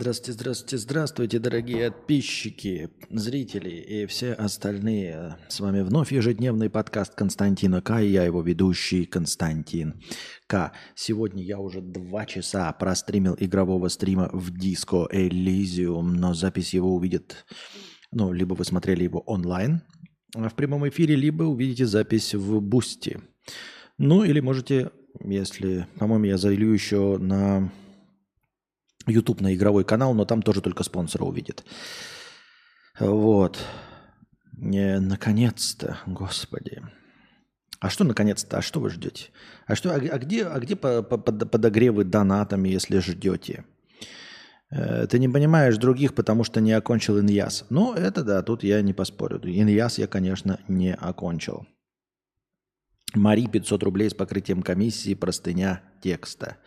Здравствуйте, здравствуйте, здравствуйте, дорогие подписчики, зрители и все остальные. С вами вновь ежедневный подкаст Константина К. И я его ведущий Константин К. Сегодня я уже два часа простримил игрового стрима в Disco Elysium, но запись его увидит, ну, либо вы смотрели его онлайн в прямом эфире, либо увидите запись в Boosty. Ну, или можете, если, по-моему, я залью еще на YouTube на игровой канал, но там тоже только спонсора увидит. Вот. Не, наконец-то, господи. А что наконец-то? А что вы ждете? А, что, а, а где, а где по, по, подогревы донатами, если ждете? Э, ты не понимаешь других, потому что не окончил иньяс. Ну, это да, тут я не поспорю. Иньяс я, конечно, не окончил. Мари 500 рублей с покрытием комиссии, простыня текста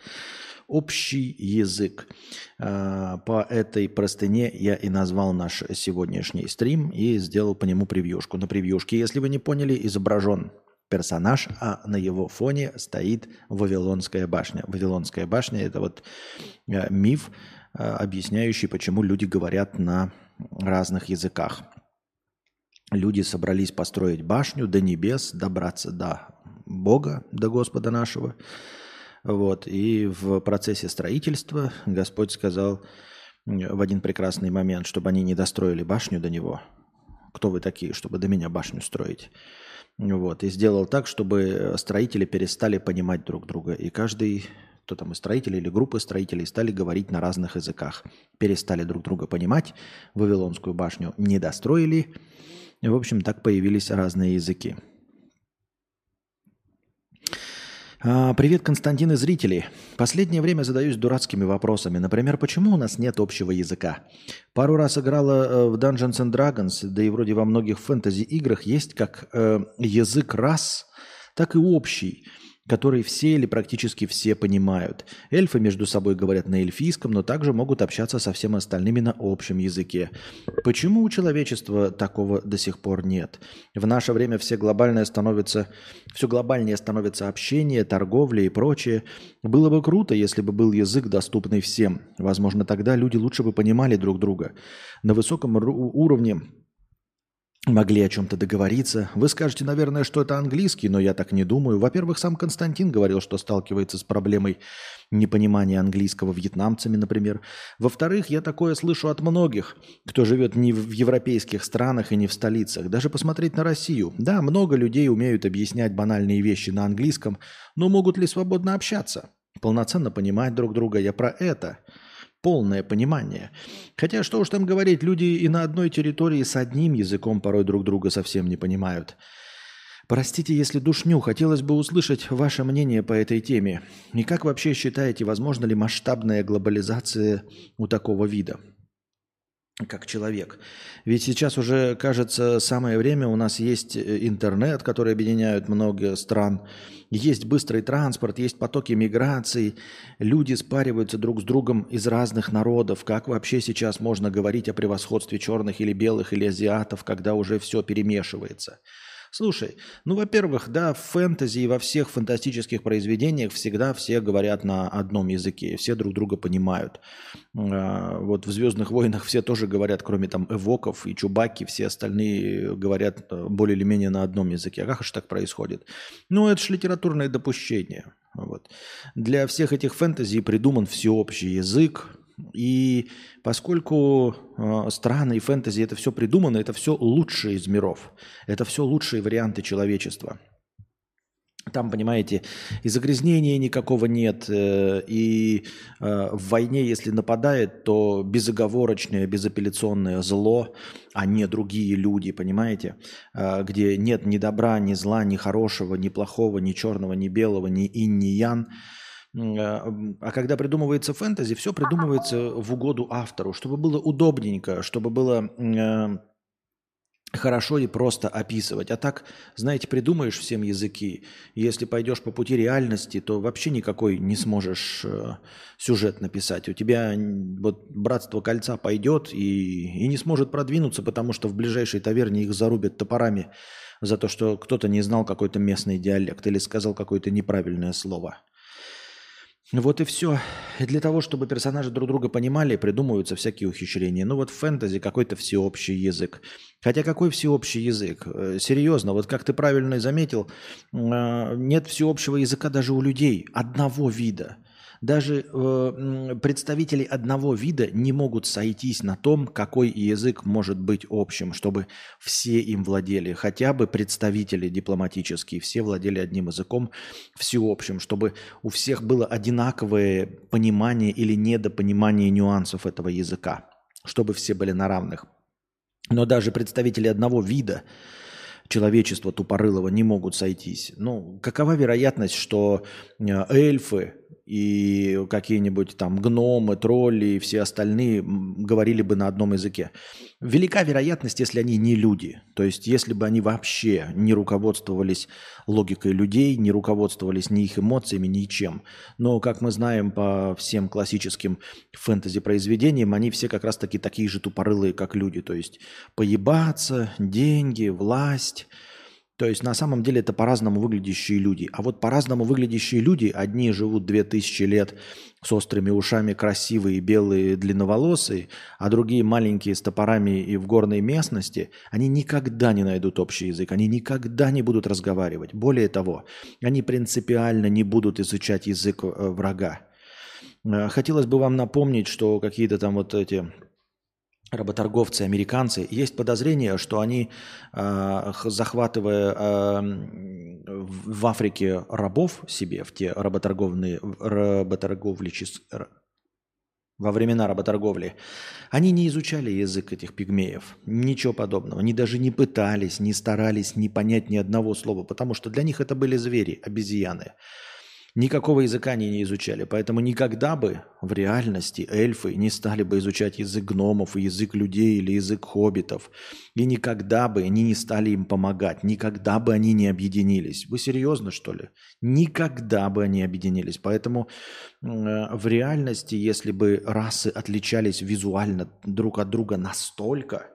общий язык. А, по этой простыне я и назвал наш сегодняшний стрим и сделал по нему превьюшку. На превьюшке, если вы не поняли, изображен персонаж, а на его фоне стоит Вавилонская башня. Вавилонская башня – это вот а, миф, а, объясняющий, почему люди говорят на разных языках. Люди собрались построить башню до небес, добраться до Бога, до Господа нашего – вот. И в процессе строительства Господь сказал в один прекрасный момент, чтобы они не достроили башню до него. Кто вы такие, чтобы до меня башню строить? Вот. И сделал так, чтобы строители перестали понимать друг друга. И каждый, кто там и строители или группы строителей, стали говорить на разных языках. Перестали друг друга понимать. Вавилонскую башню не достроили. И, в общем, так появились разные языки. А, привет, Константин и зрители. Последнее время задаюсь дурацкими вопросами. Например, почему у нас нет общего языка? Пару раз играла э, в Dungeons and Dragons, да и вроде во многих фэнтези-играх есть как э, язык рас, так и общий – который все или практически все понимают. Эльфы между собой говорят на эльфийском, но также могут общаться со всеми остальными на общем языке. Почему у человечества такого до сих пор нет? В наше время все глобальное становится, все глобальнее становится общение, торговля и прочее. Было бы круто, если бы был язык, доступный всем. Возможно, тогда люди лучше бы понимали друг друга. На высоком уровне могли о чем-то договориться. Вы скажете, наверное, что это английский, но я так не думаю. Во-первых, сам Константин говорил, что сталкивается с проблемой непонимания английского вьетнамцами, например. Во-вторых, я такое слышу от многих, кто живет не в европейских странах и не в столицах. Даже посмотреть на Россию. Да, много людей умеют объяснять банальные вещи на английском, но могут ли свободно общаться? Полноценно понимать друг друга. Я про это – полное понимание. Хотя что уж там говорить, люди и на одной территории с одним языком порой друг друга совсем не понимают. Простите, если душню, хотелось бы услышать ваше мнение по этой теме. И как вообще считаете, возможно ли масштабная глобализация у такого вида? как человек. Ведь сейчас уже, кажется, самое время, у нас есть э, интернет, который объединяет много стран, есть быстрый транспорт, есть потоки миграции, люди спариваются друг с другом из разных народов. Как вообще сейчас можно говорить о превосходстве черных или белых или азиатов, когда уже все перемешивается? Слушай, ну, во-первых, да, в фэнтези и во всех фантастических произведениях всегда все говорят на одном языке, все друг друга понимают. А, вот в «Звездных войнах» все тоже говорят, кроме там эвоков и чубаки, все остальные говорят э, более или менее на одном языке. А как же так происходит? Ну, это же литературное допущение. Вот. Для всех этих фэнтези придуман всеобщий язык, и поскольку э, страны и фэнтези это все придумано, это все лучшие из миров, это все лучшие варианты человечества. Там, понимаете, и загрязнения никакого нет, э, и э, в войне, если нападает, то безоговорочное, безапелляционное зло, а не другие люди, понимаете, э, где нет ни добра, ни зла, ни хорошего, ни плохого, ни черного, ни белого, ни инь, ни ян – а, а когда придумывается фэнтези, все придумывается в угоду автору, чтобы было удобненько, чтобы было э, хорошо и просто описывать. А так, знаете, придумаешь всем языки, если пойдешь по пути реальности, то вообще никакой не сможешь э, сюжет написать. У тебя вот «Братство кольца» пойдет и, и не сможет продвинуться, потому что в ближайшей таверне их зарубят топорами за то, что кто-то не знал какой-то местный диалект или сказал какое-то неправильное слово. Вот и все. И для того, чтобы персонажи друг друга понимали, придумываются всякие ухищрения. Ну вот в фэнтези какой-то всеобщий язык. Хотя какой всеобщий язык? Э, серьезно, вот как ты правильно заметил, э, нет всеобщего языка даже у людей одного вида. Даже э, представители одного вида не могут сойтись на том, какой язык может быть общим, чтобы все им владели. Хотя бы представители дипломатические, все владели одним языком всеобщим, чтобы у всех было одинаковое понимание или недопонимание нюансов этого языка, чтобы все были на равных. Но даже представители одного вида человечества тупорылого не могут сойтись. Ну, какова вероятность, что э, эльфы и какие-нибудь там гномы, тролли и все остальные говорили бы на одном языке. Велика вероятность, если они не люди. То есть, если бы они вообще не руководствовались логикой людей, не руководствовались ни их эмоциями, ничем. Но, как мы знаем по всем классическим фэнтези-произведениям, они все как раз-таки такие же тупорылые, как люди. То есть, поебаться, деньги, власть – то есть на самом деле это по-разному выглядящие люди. А вот по-разному выглядящие люди, одни живут 2000 лет с острыми ушами, красивые, белые, длинноволосые, а другие маленькие с топорами и в горной местности, они никогда не найдут общий язык, они никогда не будут разговаривать. Более того, они принципиально не будут изучать язык э, врага. Э, хотелось бы вам напомнить, что какие-то там вот эти работорговцы, американцы, есть подозрение, что они, э, захватывая э, в Африке рабов себе, в те работорговные, работорговли, во времена работорговли, они не изучали язык этих пигмеев, ничего подобного. Они даже не пытались, не старались не понять ни одного слова, потому что для них это были звери, обезьяны. Никакого языка они не изучали, поэтому никогда бы в реальности эльфы не стали бы изучать язык гномов, язык людей или язык хоббитов. И никогда бы они не стали им помогать, никогда бы они не объединились. Вы серьезно, что ли? Никогда бы они объединились. Поэтому э, в реальности, если бы расы отличались визуально друг от друга настолько –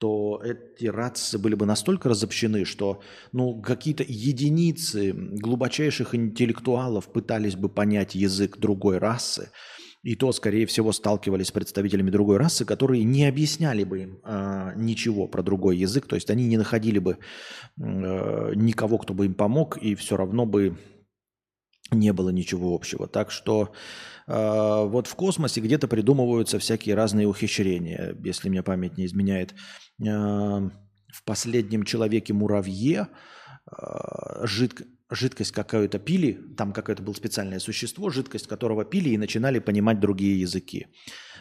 то эти расы были бы настолько разобщены, что ну, какие-то единицы глубочайших интеллектуалов пытались бы понять язык другой расы, и то, скорее всего, сталкивались с представителями другой расы, которые не объясняли бы им э, ничего про другой язык, то есть они не находили бы э, никого, кто бы им помог, и все равно бы не было ничего общего. Так что вот в космосе где-то придумываются всякие разные ухищрения, если мне память не изменяет. Э, в последнем человеке-муравье э, жидк, жидкость какую-то пили, там какое-то было специальное существо, жидкость которого пили и начинали понимать другие языки.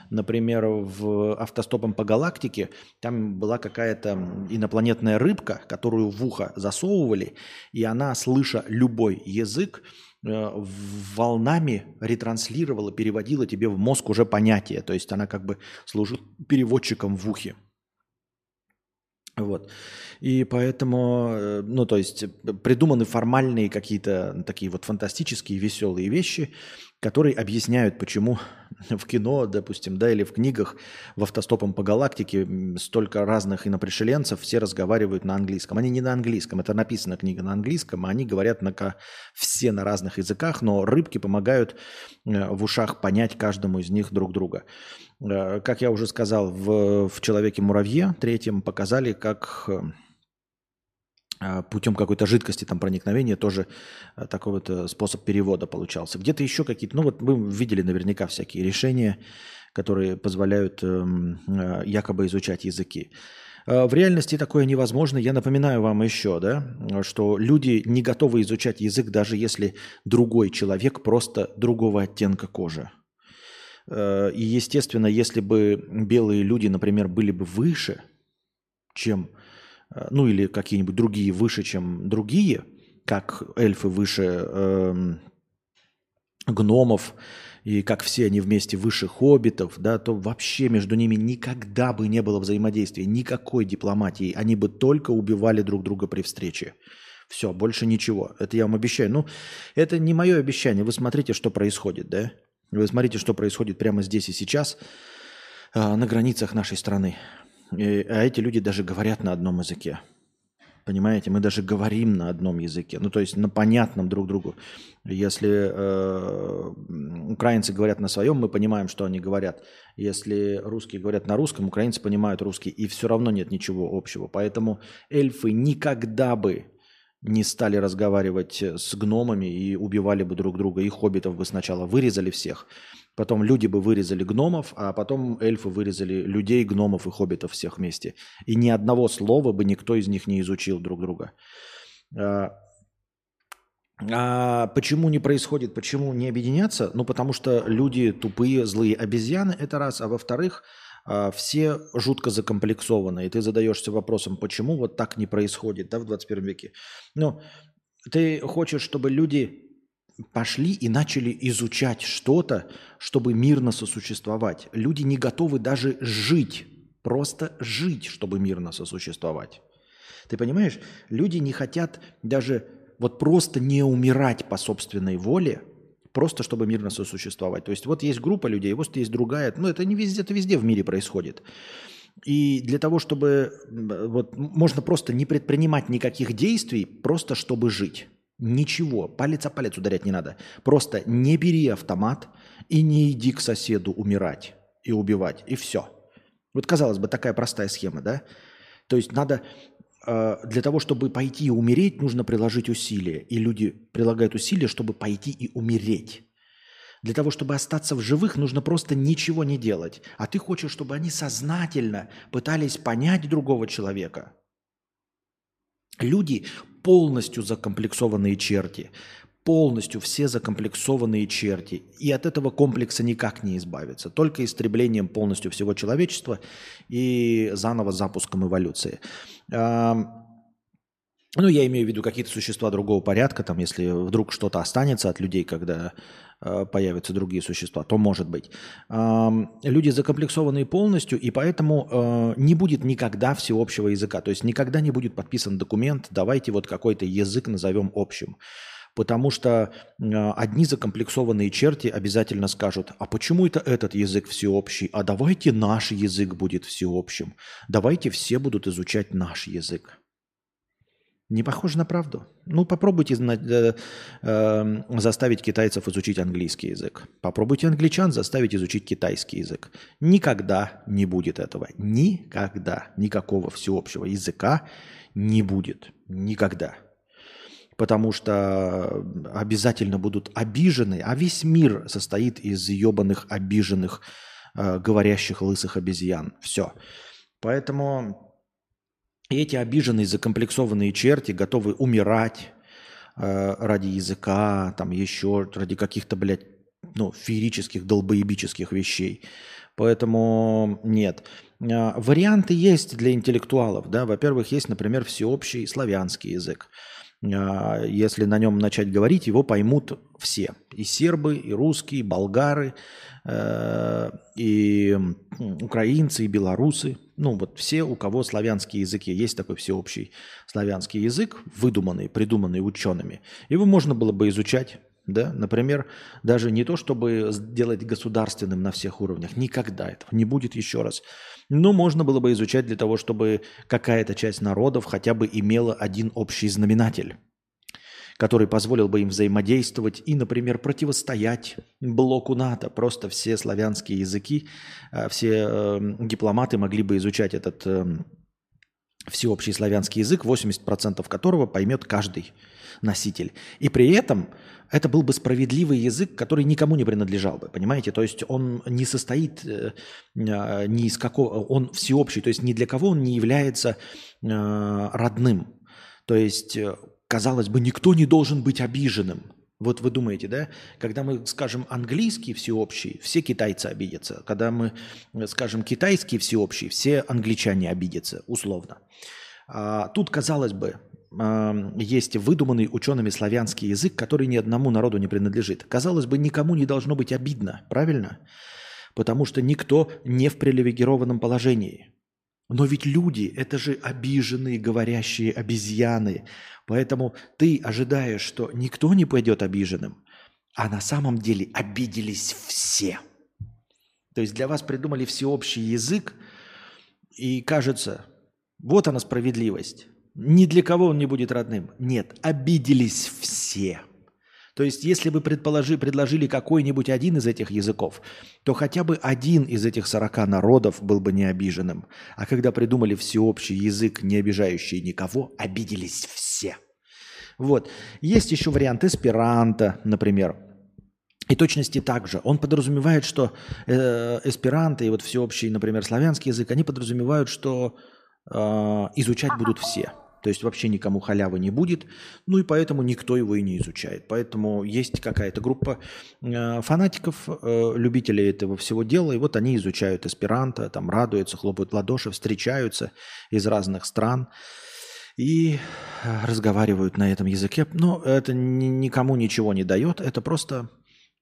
Например, в автостопом по галактике там была какая-то инопланетная рыбка, которую в ухо засовывали, и она, слыша любой язык, Э, волнами ретранслировала, переводила тебе в мозг уже понятие. То есть она как бы служит переводчиком в ухе. Вот. И поэтому, э, ну, то есть придуманы формальные какие-то такие вот фантастические, веселые вещи, которые объясняют, почему в кино, допустим, да, или в книгах в автостопом по галактике столько разных инопришеленцев, все разговаривают на английском. Они не на английском, это написана книга на английском, а они говорят на, все на разных языках, но рыбки помогают э, в ушах понять каждому из них друг друга. Э, как я уже сказал, в, в «Человеке-муравье» третьем показали, как э, путем какой-то жидкости там проникновения тоже а, такой вот э, способ перевода получался. Где-то еще какие-то, ну вот вы видели наверняка всякие решения, которые позволяют эм, э, якобы изучать языки. А, в реальности такое невозможно. Я напоминаю вам еще, да, что люди не готовы изучать язык, даже если другой человек просто другого оттенка кожи. Э, и, естественно, если бы белые люди, например, были бы выше, чем ну или какие-нибудь другие выше, чем другие, как эльфы выше э, гномов, и как все они вместе выше хоббитов, да, то вообще между ними никогда бы не было взаимодействия, никакой дипломатии. Они бы только убивали друг друга при встрече. Все, больше ничего. Это я вам обещаю. Ну, это не мое обещание. Вы смотрите, что происходит, да? Вы смотрите, что происходит прямо здесь и сейчас э, на границах нашей страны. А эти люди даже говорят на одном языке. Понимаете, мы даже говорим на одном языке, ну то есть на понятном друг другу. Если э, украинцы говорят на своем, мы понимаем, что они говорят. Если русские говорят на русском, украинцы понимают русский, и все равно нет ничего общего. Поэтому эльфы никогда бы не стали разговаривать с гномами и убивали бы друг друга. И хоббитов бы сначала вырезали всех, потом люди бы вырезали гномов, а потом эльфы вырезали людей, гномов и хоббитов всех вместе. И ни одного слова бы никто из них не изучил друг друга. А, а почему не происходит, почему не объединяться? Ну, потому что люди тупые, злые обезьяны, это раз. А во-вторых, а, все жутко закомплексованы. И ты задаешься вопросом, почему вот так не происходит да, в 21 веке. Ну, ты хочешь, чтобы люди пошли и начали изучать что-то, чтобы мирно сосуществовать. Люди не готовы даже жить, просто жить, чтобы мирно сосуществовать. Ты понимаешь, люди не хотят даже вот просто не умирать по собственной воле, просто чтобы мирно сосуществовать. То есть вот есть группа людей, вот есть другая. Ну, это не везде, это везде в мире происходит. И для того, чтобы вот можно просто не предпринимать никаких действий, просто чтобы жить. Ничего, палец о палец ударять не надо. Просто не бери автомат и не иди к соседу умирать и убивать, и все. Вот казалось бы, такая простая схема, да? То есть надо Э, для того, чтобы пойти и умереть, нужно приложить усилия. И люди прилагают усилия, чтобы пойти и умереть. Для того, чтобы остаться в живых, нужно просто ничего не делать. А ты хочешь, чтобы они сознательно пытались понять другого человека. Люди полностью закомплексованные черти, полностью все закомплексованные черти. И от этого комплекса никак не избавиться. Только истреблением полностью всего человечества и заново запуском эволюции. Ну, я имею в виду какие-то существа другого порядка, там, если вдруг что-то останется от людей, когда появятся другие существа, то может быть. Э, люди закомплексованные полностью, и поэтому э, не будет никогда всеобщего языка. То есть никогда не будет подписан документ, давайте вот какой-то язык назовем общим. Потому что э, одни закомплексованные черти обязательно скажут, а почему это этот язык всеобщий, а давайте наш язык будет всеобщим, давайте все будут изучать наш язык. Не похоже на правду? Ну, попробуйте э, э, заставить китайцев изучить английский язык. Попробуйте англичан заставить изучить китайский язык. Никогда не будет этого. Никогда. Никакого всеобщего языка не будет. Никогда потому что обязательно будут обижены, а весь мир состоит из ебаных обиженных, э, говорящих лысых обезьян. Все. Поэтому эти обиженные, закомплексованные черти готовы умирать э, ради языка, там еще ради каких-то, блядь, ну, феерических, долбоебических вещей. Поэтому нет. Э, варианты есть для интеллектуалов. Да? Во-первых, есть, например, всеобщий славянский язык. А, если на нем начать говорить, его поймут все. И сербы, и русские, и болгары, э, и украинцы, и белорусы. Ну вот все, у кого славянские языки. Есть такой всеобщий славянский язык, выдуманный, придуманный учеными. Его можно было бы изучать да? Например, даже не то, чтобы сделать государственным на всех уровнях, никогда этого не будет еще раз. Но можно было бы изучать для того, чтобы какая-то часть народов хотя бы имела один общий знаменатель, который позволил бы им взаимодействовать и, например, противостоять блоку НАТО. Просто все славянские языки, э, все э, дипломаты могли бы изучать этот э, всеобщий славянский язык, 80% которого поймет каждый носитель. И при этом это был бы справедливый язык, который никому не принадлежал бы, понимаете? То есть он не состоит э, э, ни из какого, он всеобщий, то есть ни для кого он не является э, родным. То есть, казалось бы, никто не должен быть обиженным. Вот вы думаете, да? Когда мы скажем английский всеобщий, все китайцы обидятся. Когда мы скажем китайский всеобщий, все англичане обидятся, условно. А тут, казалось бы, есть выдуманный учеными славянский язык, который ни одному народу не принадлежит. Казалось бы, никому не должно быть обидно, правильно? Потому что никто не в привилегированном положении. Но ведь люди – это же обиженные, говорящие обезьяны. Поэтому ты ожидаешь, что никто не пойдет обиженным, а на самом деле обиделись все. То есть для вас придумали всеобщий язык, и кажется, вот она справедливость. Ни для кого он не будет родным. Нет, обиделись все. То есть, если бы предположи, предложили какой-нибудь один из этих языков, то хотя бы один из этих 40 народов был бы не обиженным. А когда придумали всеобщий язык, не обижающий никого, обиделись все. Вот. Есть еще вариант эсперанто, например. И точности также. Он подразумевает, что э, эсперанто и вот всеобщий, например, славянский язык, они подразумевают, что э, изучать будут все. То есть вообще никому халявы не будет, ну и поэтому никто его и не изучает. Поэтому есть какая-то группа э, фанатиков, э, любителей этого всего дела, и вот они изучают эсперанто, там радуются, хлопают ладоши, встречаются из разных стран и разговаривают на этом языке. Но это ни, никому ничего не дает, это просто,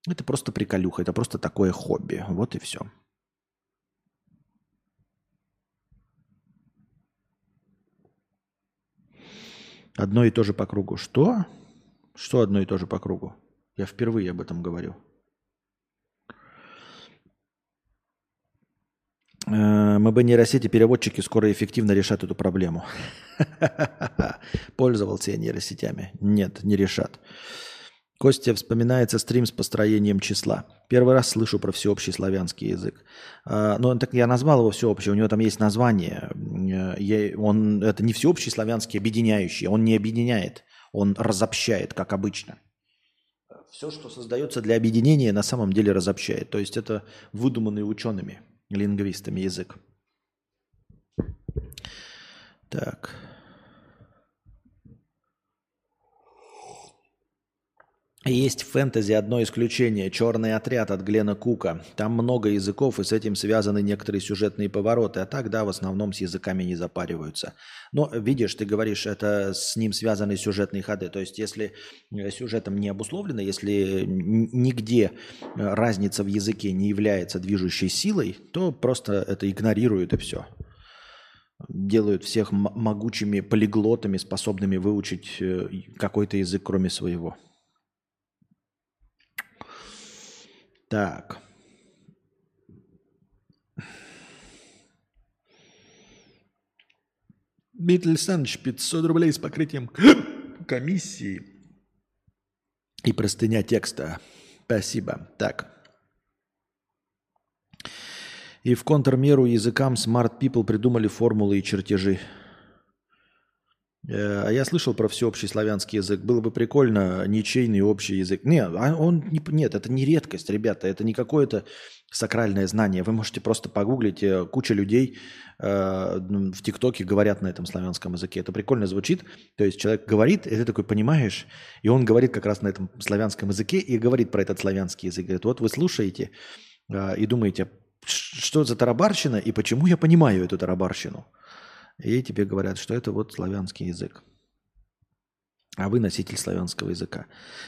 это просто приколюха, это просто такое хобби. Вот и все. Одно и то же по кругу. Что? Что одно и то же по кругу? Я впервые об этом говорю. Э, МБ нейросети переводчики скоро эффективно решат эту проблему. Пользовался я нейросетями. Нет, не решат. Костя вспоминается стрим с построением числа. Первый раз слышу про всеобщий славянский язык. А, но так я назвал его всеобщий, у него там есть название. Я, он, это не всеобщий славянский, объединяющий. Он не объединяет, он разобщает, как обычно. Все, что создается для объединения, на самом деле разобщает. То есть это выдуманный учеными, лингвистами язык. Так. Есть в фэнтези одно исключение – «Черный отряд» от Глена Кука. Там много языков, и с этим связаны некоторые сюжетные повороты. А так, да, в основном с языками не запариваются. Но, видишь, ты говоришь, это с ним связаны сюжетные ходы. То есть, если э, сюжетом не обусловлено, если нигде э, разница в языке не является движущей силой, то просто это игнорируют и все. Делают всех могучими полиглотами, способными выучить э, какой-то язык, кроме своего. Так. Дмитрий Александрович, 500 рублей с покрытием комиссии и простыня текста. Спасибо. Так. И в контрмеру языкам Smart People придумали формулы и чертежи. Э, а я слышал про всеобщий славянский язык. Было бы прикольно ничейный общий язык. Нет, а он не, нет, это не редкость, ребята. Это не какое-то сакральное знание. Вы можете просто погуглить. Э, куча людей э, в ТикТоке говорят на этом славянском языке. Это прикольно звучит. То есть человек говорит, и ты такой понимаешь, и он говорит как раз на этом славянском языке и говорит про этот славянский язык. Говорит, вот вы слушаете э, и думаете, что за тарабарщина и почему я понимаю эту тарабарщину. И тебе говорят, что это вот славянский язык. А вы носитель славянского языка.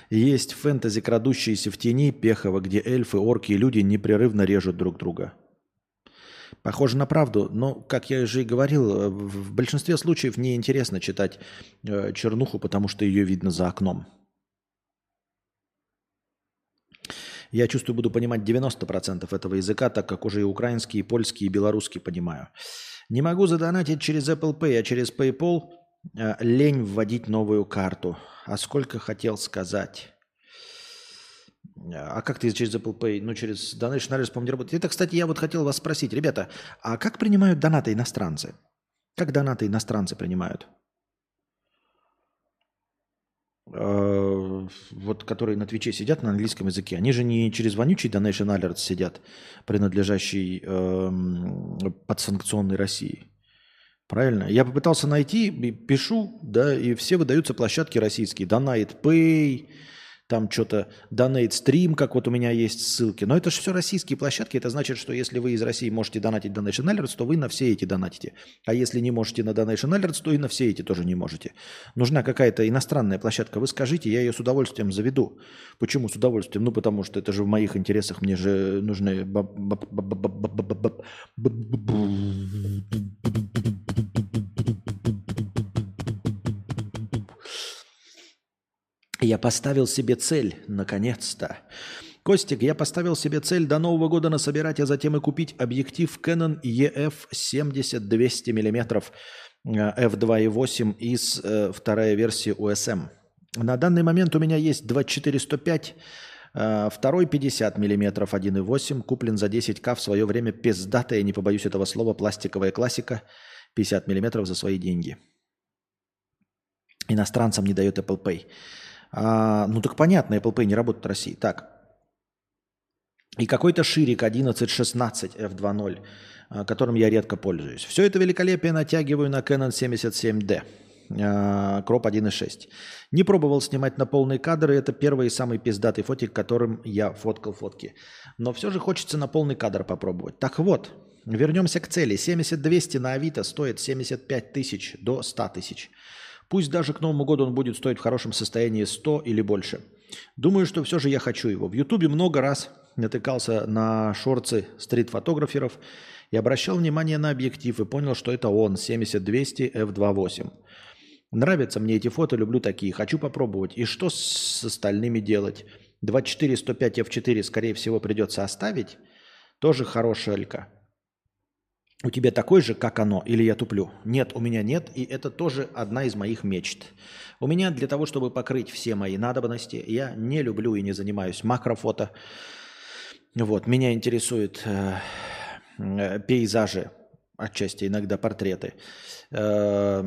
Есть фэнтези, крадущиеся в тени Пехова, где эльфы, орки и люди непрерывно режут друг друга. Похоже на правду, но, как я уже и говорил, в большинстве случаев неинтересно читать э, чернуху, потому что ее видно за окном. Я чувствую, буду понимать 90% этого языка, так как уже и украинский, и польский, и белорусский понимаю. Не могу задонатить через Apple Pay, а через PayPal э, лень вводить новую карту. А сколько хотел сказать? А как ты через Apple Pay, ну через Donation Address, по-моему, не работает? Это, кстати, я вот хотел вас спросить. Ребята, а как принимают донаты иностранцы? Как донаты иностранцы принимают? Э, вот которые на Твиче сидят на английском языке, они же не через вонючий Donation Alert сидят, принадлежащий э, подсанкционной России. Правильно? Я попытался найти, пишу, да, и все выдаются площадки российские. Donate Pay, там что-то Donate Stream, как вот у меня есть ссылки. Но это же все российские площадки. Это значит, что если вы из России можете донатить Donation Alerts, то вы на все эти донатите. А если не можете на Donation Alerts, то и на все эти тоже не можете. Нужна какая-то иностранная площадка. Вы скажите, я ее с удовольствием заведу. Почему с удовольствием? Ну, потому что это же в моих интересах. Мне же нужны... Я поставил себе цель, наконец-то. Костик, я поставил себе цель до Нового года насобирать, а затем и купить объектив Canon EF 70-200 мм F2.8 из э, вторая версия USM. На данный момент у меня есть 24105, э, второй 50 мм 1.8, куплен за 10к в свое время пиздатая, не побоюсь этого слова, пластиковая классика, 50 мм за свои деньги. Иностранцам не дает Apple Pay. А, ну так понятно, Apple Pay не работает в России. Так. И какой-то ширик 1116 F2.0, а, которым я редко пользуюсь. Все это великолепие натягиваю на Canon 77D. Кроп 1.6. Не пробовал снимать на полный кадр, и это первый и самый пиздатый фотик, которым я фоткал фотки. Но все же хочется на полный кадр попробовать. Так вот, вернемся к цели. 70-200 на Авито стоит 75 тысяч до 100 тысяч. Пусть даже к Новому году он будет стоить в хорошем состоянии 100 или больше. Думаю, что все же я хочу его. В Ютубе много раз натыкался на шорцы стрит-фотограферов и обращал внимание на объектив и понял, что это он, 70-200 f2.8. Нравятся мне эти фото, люблю такие, хочу попробовать. И что с остальными делать? 24-105 f4, скорее всего, придется оставить. Тоже хорошая алька. У тебя такой же, как оно, или я туплю? Нет, у меня нет, и это тоже одна из моих мечт. У меня для того, чтобы покрыть все мои надобности, я не люблю и не занимаюсь макрофото. Вот, меня интересуют э, э, пейзажи, отчасти иногда портреты, э,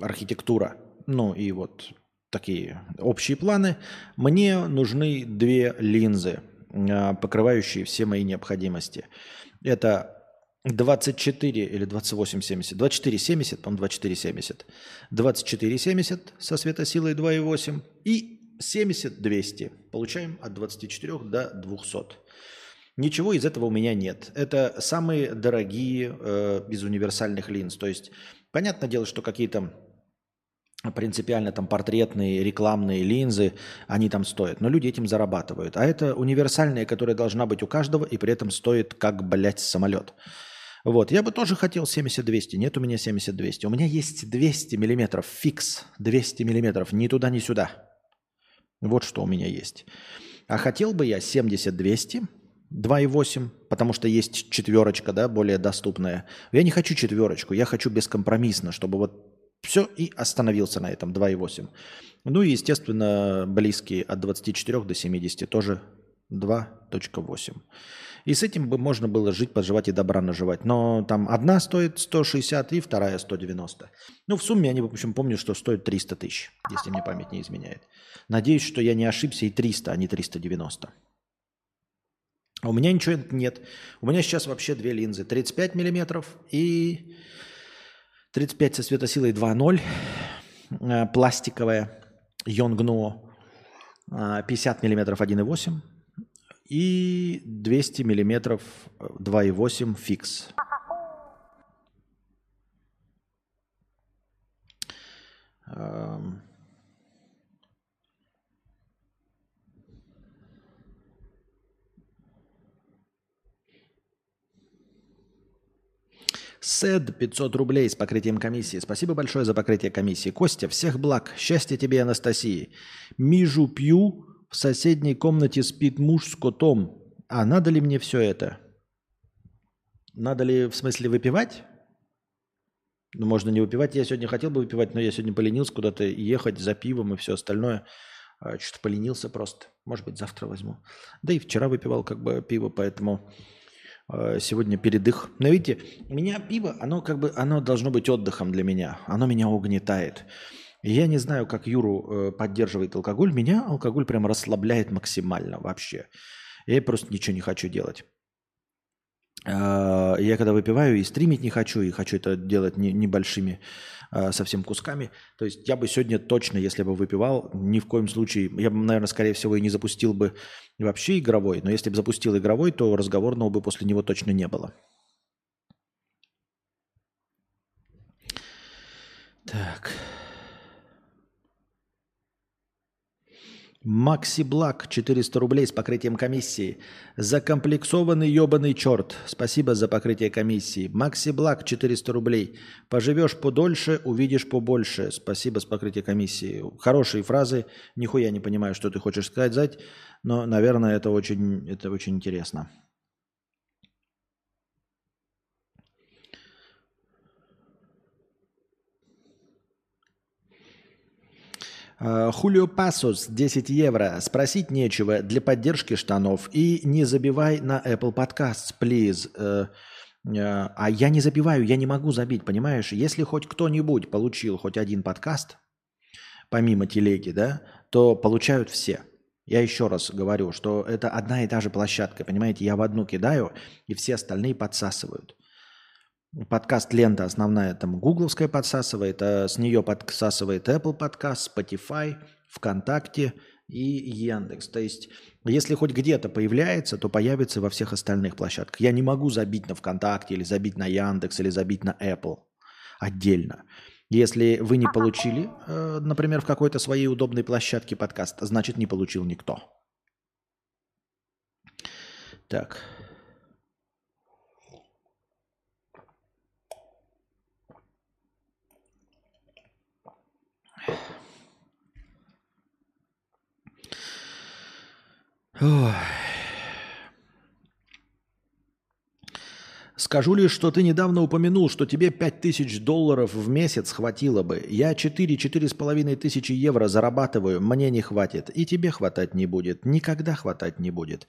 архитектура, ну и вот такие общие планы. Мне нужны две линзы, э, покрывающие все мои необходимости. Это 24 или 28,70. 24,70, по-моему, 24,70. 24,70 со светосилой 2,8 и 70-200. Получаем от 24 до 200. Ничего из этого у меня нет. Это самые дорогие э, из универсальных линз. То есть, понятное дело, что какие-то принципиально там портретные, рекламные линзы, они там стоят. Но люди этим зарабатывают. А это универсальная, которая должна быть у каждого и при этом стоит как, блядь, самолет. Вот, я бы тоже хотел 70-200. Нет у меня 70-200. У меня есть 200 миллиметров фикс. 200 миллиметров ни туда, ни сюда. Вот что у меня есть. А хотел бы я 70-200, 2,8, потому что есть четверочка, да, более доступная. Я не хочу четверочку, я хочу бескомпромиссно, чтобы вот все и остановился на этом 2,8. Ну и, естественно, близкие от 24 до 70 тоже 2.8. И с этим бы можно было жить, поживать и добра наживать. Но там одна стоит 160 и вторая 190. Ну, в сумме они, в общем, помню, что стоит 300 тысяч, если мне память не изменяет. Надеюсь, что я не ошибся и 300, а не 390. А у меня ничего нет. У меня сейчас вообще две линзы. 35 миллиметров и 35 со светосилой 2.0. Э, пластиковая Yongnuo. 50 миллиметров 1.8 и 200 миллиметров 2,8 фикс. Сэд 500 рублей с покрытием комиссии. Спасибо большое за покрытие комиссии. Костя, всех благ. Счастья тебе, Анастасии. Мижу пью в соседней комнате спит муж с котом. А надо ли мне все это? Надо ли, в смысле, выпивать? Ну, можно не выпивать. Я сегодня хотел бы выпивать, но я сегодня поленился куда-то ехать за пивом и все остальное. А, что-то поленился просто. Может быть, завтра возьму. Да и вчера выпивал как бы пиво, поэтому а, сегодня передых. Но видите, у меня пиво, оно как бы, оно должно быть отдыхом для меня. Оно меня угнетает я не знаю, как Юру э, поддерживает алкоголь. Меня алкоголь прям расслабляет максимально вообще. Я просто ничего не хочу делать. А, я когда выпиваю и стримить не хочу, и хочу это делать небольшими а, совсем кусками. То есть я бы сегодня точно, если бы выпивал, ни в коем случае, я бы, наверное, скорее всего, и не запустил бы вообще игровой. Но если бы запустил игровой, то разговорного бы после него точно не было. Так. Макси Блак, 400 рублей с покрытием комиссии. Закомплексованный ебаный черт. Спасибо за покрытие комиссии. Макси Блак, 400 рублей. Поживешь подольше, увидишь побольше. Спасибо с покрытием комиссии. Хорошие фразы. Нихуя не понимаю, что ты хочешь сказать, но, наверное, это очень, это очень интересно. Хулио Пасос, 10 евро. Спросить нечего для поддержки штанов. И не забивай на Apple Podcasts, please. Э, э, а я не забиваю, я не могу забить, понимаешь? Если хоть кто-нибудь получил хоть один подкаст, помимо телеги, да, то получают все. Я еще раз говорю, что это одна и та же площадка, понимаете? Я в одну кидаю, и все остальные подсасывают. Подкаст лента основная там гугловская подсасывает, а с нее подсасывает Apple подкаст, Spotify, ВКонтакте и Яндекс. То есть, если хоть где-то появляется, то появится во всех остальных площадках. Я не могу забить на ВКонтакте или забить на Яндекс или забить на Apple отдельно. Если вы не получили, э, например, в какой-то своей удобной площадке подкаст, значит не получил никто. Так. Ой. Скажу лишь, что ты недавно упомянул, что тебе 5000 долларов в месяц хватило бы. Я 4-4,5 тысячи евро зарабатываю, мне не хватит. И тебе хватать не будет. Никогда хватать не будет.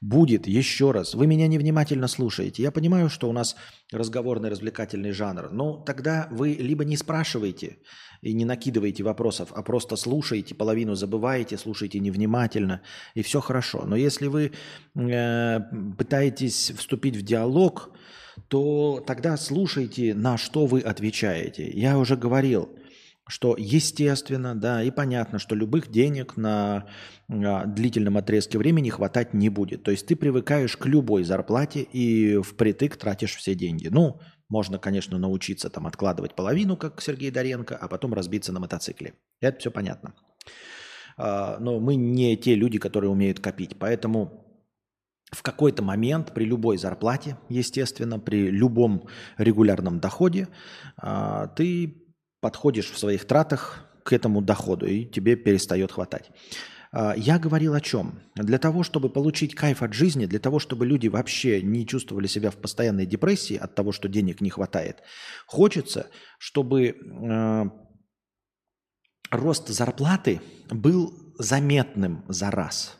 Будет, еще раз. Вы меня невнимательно слушаете. Я понимаю, что у нас разговорный развлекательный жанр. Но тогда вы либо не спрашиваете и не накидываете вопросов, а просто слушаете, половину забываете, слушаете невнимательно, и все хорошо. Но если вы э, пытаетесь вступить в диалог, то тогда слушайте, на что вы отвечаете. Я уже говорил, что естественно, да, и понятно, что любых денег на а, длительном отрезке времени хватать не будет. То есть ты привыкаешь к любой зарплате и впритык тратишь все деньги. Ну, можно, конечно, научиться там откладывать половину, как Сергей Доренко, а потом разбиться на мотоцикле. Это все понятно. А, но мы не те люди, которые умеют копить. Поэтому в какой-то момент при любой зарплате, естественно, при любом регулярном доходе, а, ты подходишь в своих тратах к этому доходу, и тебе перестает хватать. А, я говорил о чем? Для того, чтобы получить кайф от жизни, для того, чтобы люди вообще не чувствовали себя в постоянной депрессии от того, что денег не хватает, хочется, чтобы э, рост зарплаты был заметным за раз –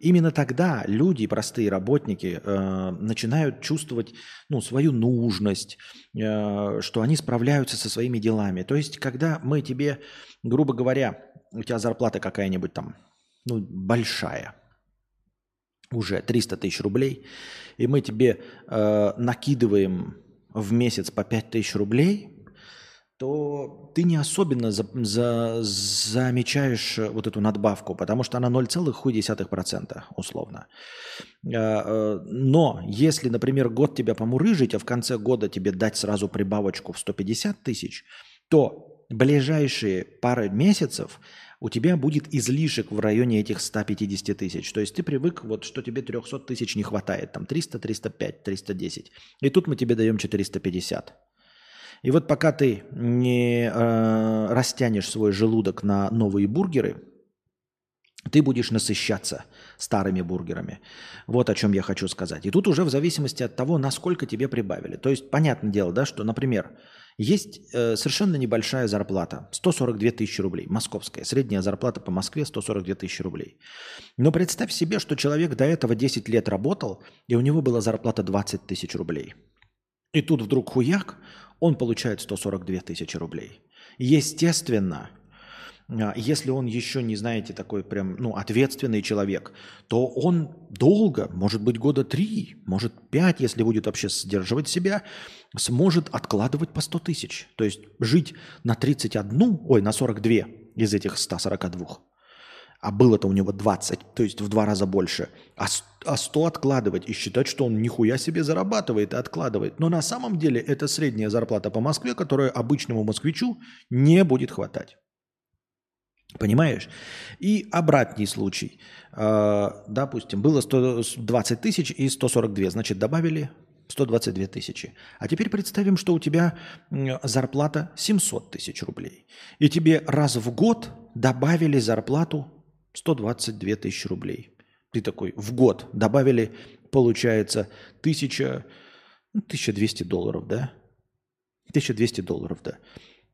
Именно тогда люди, простые работники, э, начинают чувствовать ну, свою нужность, э, что они справляются со своими делами. То есть, когда мы тебе, грубо говоря, у тебя зарплата какая-нибудь там, ну, большая, уже 300 тысяч рублей, и мы тебе э, накидываем в месяц по 5 тысяч рублей, то ты не особенно за, за, замечаешь вот эту надбавку, потому что она 0,1% условно. Э, э, но если, например, год тебя помурыжить, а в конце года тебе дать сразу прибавочку в 150 тысяч, то ближайшие пары месяцев у тебя будет излишек в районе этих 150 тысяч. То есть ты привык, вот, что тебе 300 тысяч не хватает, там 300, 305, 310. И тут мы тебе даем 450. И вот пока ты не э, растянешь свой желудок на новые бургеры, ты будешь насыщаться старыми бургерами. Вот о чем я хочу сказать. И тут уже в зависимости от того, насколько тебе прибавили. То есть, понятное дело, да, что, например, есть э, совершенно небольшая зарплата, 142 тысячи рублей, московская. Средняя зарплата по Москве 142 тысячи рублей. Но представь себе, что человек до этого 10 лет работал, и у него была зарплата 20 тысяч рублей. И тут вдруг хуяк, он получает 142 тысячи рублей. Естественно, а, если он еще не, знаете, такой прям, ну, ответственный человек, то он долго, может быть, года три, может, пять, если будет вообще сдерживать себя, сможет откладывать по 100 тысяч. То есть жить на 31, ой, на 42 из этих 142 а было-то у него 20, то есть в два раза больше, а, а 100 откладывать и считать, что он нихуя себе зарабатывает и откладывает. Но на самом деле это средняя зарплата по Москве, которая обычному москвичу не будет хватать. Понимаешь? И обратный случай. А, допустим, было 120 тысяч и 142, значит, добавили 122 тысячи. А теперь представим, что у тебя зарплата 700 тысяч рублей. И тебе раз в год добавили зарплату 122 тысячи рублей. Ты такой, в год добавили, получается, 1000, ну, 1200 долларов, да? 1200 долларов, да.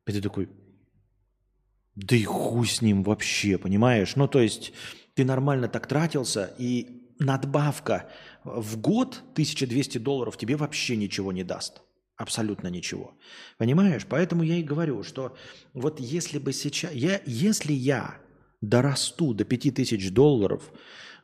И ты такой, Да и хуй с ним вообще, понимаешь? Ну, то есть ты нормально так тратился, и надбавка в год 1200 долларов тебе вообще ничего не даст. Абсолютно ничего. Понимаешь? Поэтому я и говорю, что вот если бы сейчас... Я, если я дорасту до 5000 долларов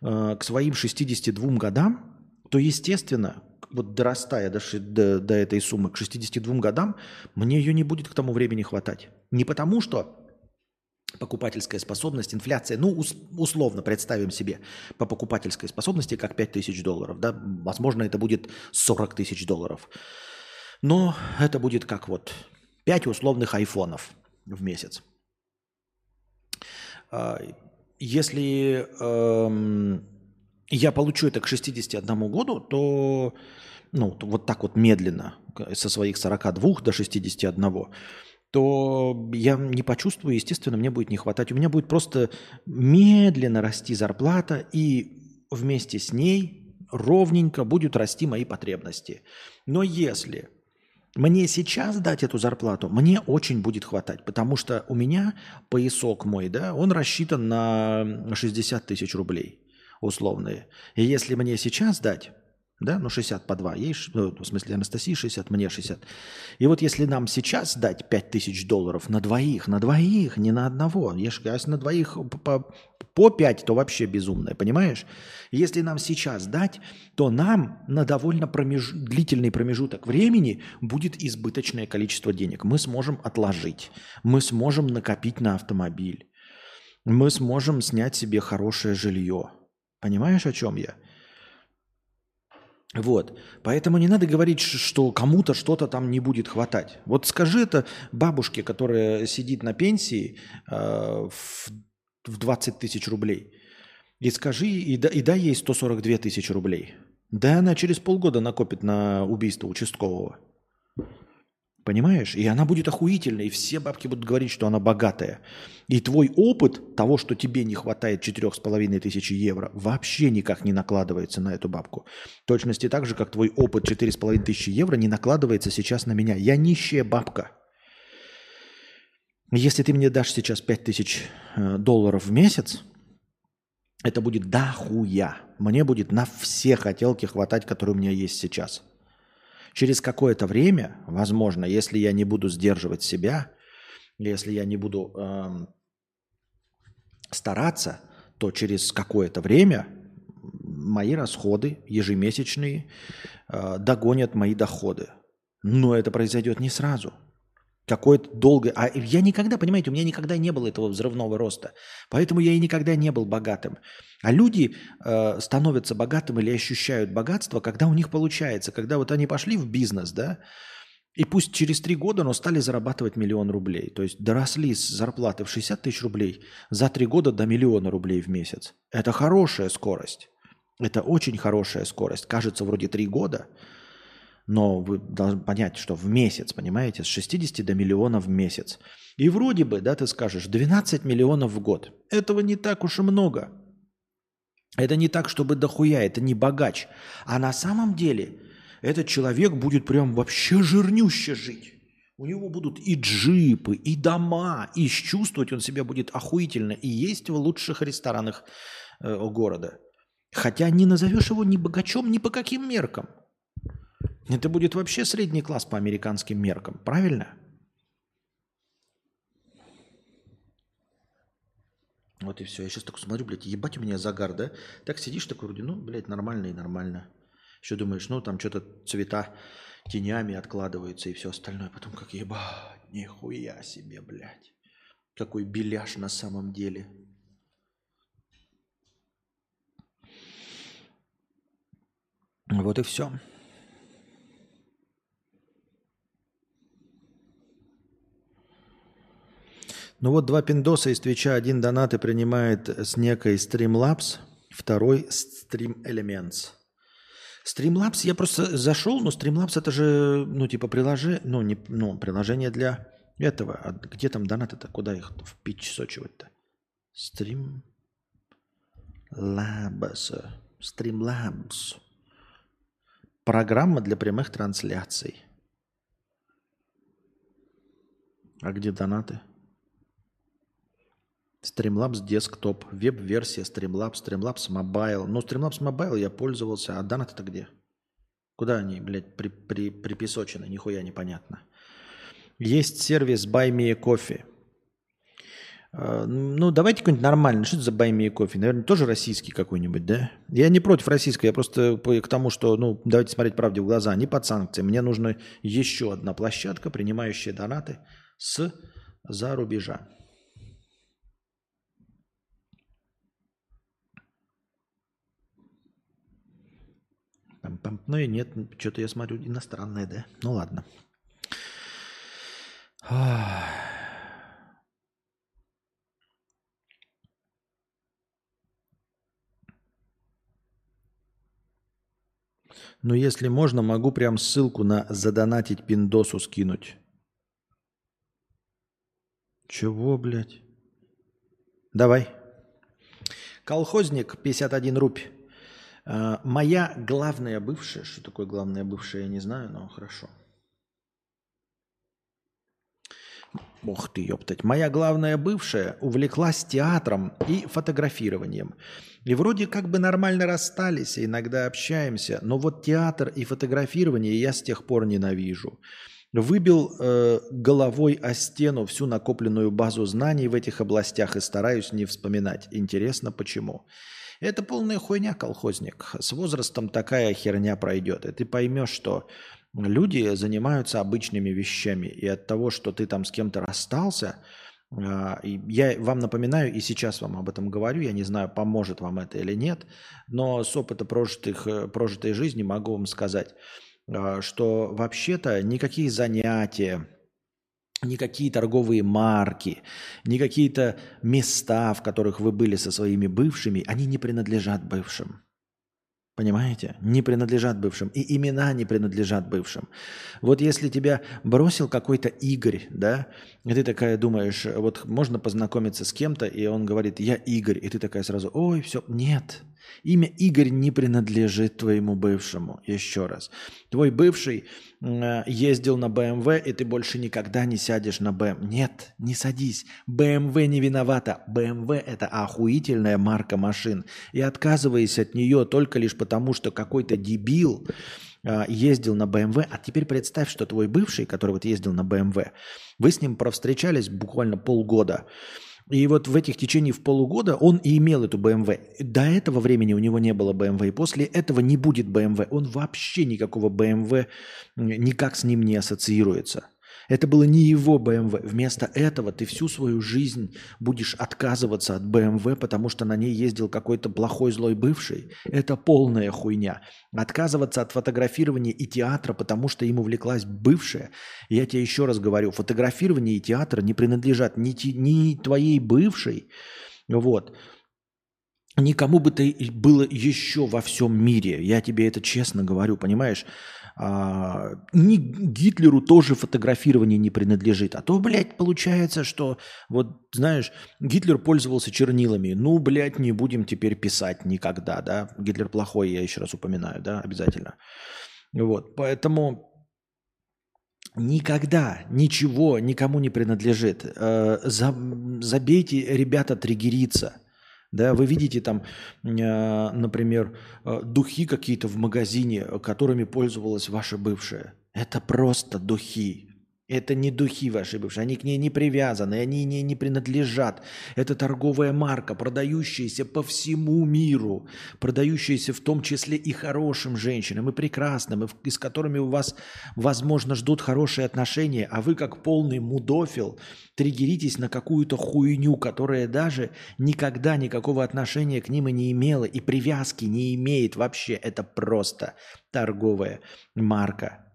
э, к своим 62 годам, то, естественно, вот дорастая до, до, до этой суммы к 62 годам, мне ее не будет к тому времени хватать. Не потому, что покупательская способность, инфляция, ну, ус, условно представим себе по покупательской способности как 5 тысяч долларов, да, возможно, это будет 40 тысяч долларов. Но это будет как вот 5 условных айфонов в месяц. А, если эм, я получу это к 61 году, то ну, вот так вот медленно, со своих 42 до 61, то я не почувствую, естественно, мне будет не хватать. У меня будет просто медленно расти зарплата, и вместе с ней ровненько будут расти мои потребности. Но если мне сейчас дать эту зарплату, мне очень будет хватать, потому что у меня поясок мой, да, он рассчитан на 60 тысяч рублей условные. И если мне сейчас дать, да, ну 60 по 2, ей, ну, в смысле Анастасии 60, мне 60. И вот если нам сейчас дать 5 тысяч долларов на двоих, на двоих, не на одного, если на двоих по, по 5, то вообще безумное, понимаешь? Если нам сейчас дать, то нам на довольно промеж... длительный промежуток времени будет избыточное количество денег. Мы сможем отложить, мы сможем накопить на автомобиль, мы сможем снять себе хорошее жилье. Понимаешь, о чем я? Вот. Поэтому не надо говорить, что кому-то что-то там не будет хватать. Вот скажи это бабушке, которая сидит на пенсии э, в, в 20 тысяч рублей. И скажи, и, да, и дай ей 142 тысячи рублей. Да она через полгода накопит на убийство участкового. Понимаешь? И она будет охуительной, и все бабки будут говорить, что она богатая. И твой опыт того, что тебе не хватает четырех с половиной тысячи евро, вообще никак не накладывается на эту бабку. В точности так же, как твой опыт четыре с половиной тысячи евро не накладывается сейчас на меня. Я нищая бабка. Если ты мне дашь сейчас пять тысяч э, долларов в месяц, это будет дохуя. Мне будет на все хотелки хватать, которые у меня есть сейчас – Через какое-то время, возможно, если я не буду сдерживать себя, если я не буду э, стараться, то через какое-то время мои расходы ежемесячные э, догонят мои доходы. Но это произойдет не сразу – какое-то долгое... А я никогда, понимаете, у меня никогда не было этого взрывного роста. Поэтому я и никогда не был богатым. А люди э, становятся богатым или ощущают богатство, когда у них получается. Когда вот они пошли в бизнес, да, и пусть через три года, но стали зарабатывать миллион рублей. То есть доросли с зарплаты в 60 тысяч рублей за три года до миллиона рублей в месяц. Это хорошая скорость. Это очень хорошая скорость. Кажется, вроде три года – но вы должны понять, что в месяц, понимаете, с 60 до миллиона в месяц. И вроде бы, да, ты скажешь, 12 миллионов в год. Этого не так уж и много. Это не так, чтобы дохуя, это не богач. А на самом деле этот человек будет прям вообще жирнюще жить. У него будут и джипы, и дома, и чувствовать он себя будет охуительно, и есть в лучших ресторанах э, города. Хотя не назовешь его ни богачом, ни по каким меркам – это будет вообще средний класс по американским меркам, правильно? Вот и все. Я сейчас так смотрю, блядь, ебать у меня загар, да? Так сидишь такой вроде, ну, блядь, нормально и нормально. Еще думаешь, ну, там что-то цвета тенями откладываются и все остальное. Потом как ебать, нихуя себе, блядь. Какой беляш на самом деле. Вот и все. Ну вот два пиндоса из Твича, один донат и принимает с некой Streamlabs, второй Stream Elements. Streamlabs, я просто зашел, но Streamlabs это же, ну, типа приложение, ну, не, ну, приложение для этого. А где там донаты-то? Куда их в пич сочивать-то? Streamlabs. Streamlabs. Программа для прямых трансляций. А где донаты? Streamlabs Desktop, веб-версия Streamlabs, Streamlabs Mobile. Ну, Streamlabs Mobile я пользовался, а донаты это где? Куда они, блядь, при, при, припесочены? Нихуя непонятно. Есть сервис Buy Me Coffee. А, ну, давайте какой-нибудь нормальный. Что это за Buy Me Coffee? Наверное, тоже российский какой-нибудь, да? Я не против российского, я просто к тому, что, ну, давайте смотреть правде в глаза, не под санкции. Мне нужна еще одна площадка, принимающая донаты с за рубежа. Ну и нет, что-то я смотрю иностранное, да? Ну ладно. Но если можно, могу прям ссылку на задонатить пиндосу скинуть. Чего, блядь? Давай. Колхозник, 51 рубь. А, моя главная бывшая, что такое главная бывшая, я не знаю, но хорошо. Ох ты, ёптать. Моя главная бывшая увлеклась театром и фотографированием. И вроде как бы нормально расстались, иногда общаемся, но вот театр и фотографирование я с тех пор ненавижу. Выбил э, головой о стену всю накопленную базу знаний в этих областях и стараюсь не вспоминать. Интересно, почему? Это полная хуйня, колхозник. С возрастом такая херня пройдет. И ты поймешь, что люди занимаются обычными вещами. И от того, что ты там с кем-то расстался, э, я вам напоминаю, и сейчас вам об этом говорю, я не знаю, поможет вам это или нет, но с опыта прожитых, э, прожитой жизни могу вам сказать – а, что вообще-то никакие занятия, никакие торговые марки, ни какие-то места, в которых вы были со своими бывшими, они не принадлежат бывшим. Понимаете? Не принадлежат бывшим. И имена не принадлежат бывшим. Вот если тебя бросил какой-то Игорь, да, и ты такая думаешь, вот можно познакомиться с кем-то, и он говорит, я Игорь, и ты такая сразу, ой, все, нет, Имя Игорь не принадлежит твоему бывшему. Еще раз. Твой бывший ездил на БМВ, и ты больше никогда не сядешь на БМ. Нет, не садись. БМВ не виновата. БМВ – это охуительная марка машин. И отказываясь от нее только лишь потому, что какой-то дебил э, ездил на БМВ, а теперь представь, что твой бывший, который вот ездил на БМВ, вы с ним провстречались буквально полгода – и вот в этих течениях в полугода он и имел эту BMW. До этого времени у него не было BMW, и после этого не будет BMW. Он вообще никакого BMW никак с ним не ассоциируется. Это было не его BMW. Вместо этого ты всю свою жизнь будешь отказываться от BMW, потому что на ней ездил какой-то плохой злой бывший. Это полная хуйня. Отказываться от фотографирования и театра, потому что им увлеклась бывшая. Я тебе еще раз говорю, фотографирование и театр не принадлежат ни, ни твоей бывшей, вот, никому бы ты было еще во всем мире. Я тебе это честно говорю, понимаешь? А, ни Гитлеру тоже фотографирование не принадлежит. А то, блядь, получается, что, вот, знаешь, Гитлер пользовался чернилами. Ну, блядь, не будем теперь писать никогда, да. Гитлер плохой, я еще раз упоминаю, да, обязательно. Вот, поэтому никогда ничего никому не принадлежит. Э, забейте, ребята, триггериться – да, вы видите там, а, например, а, духи какие-то в магазине, которыми пользовалась ваша бывшая. Это просто духи. Это не духи ваши бывшие, они к ней не привязаны, они не, не принадлежат. Это торговая марка, продающаяся по всему миру, продающаяся в том числе и хорошим женщинам, и прекрасным, и с которыми у вас, возможно, ждут хорошие отношения, а вы, как полный мудофил, триггеритесь на какую-то хуйню, которая даже никогда никакого отношения к ним и не имела, и привязки не имеет вообще. Это просто торговая марка.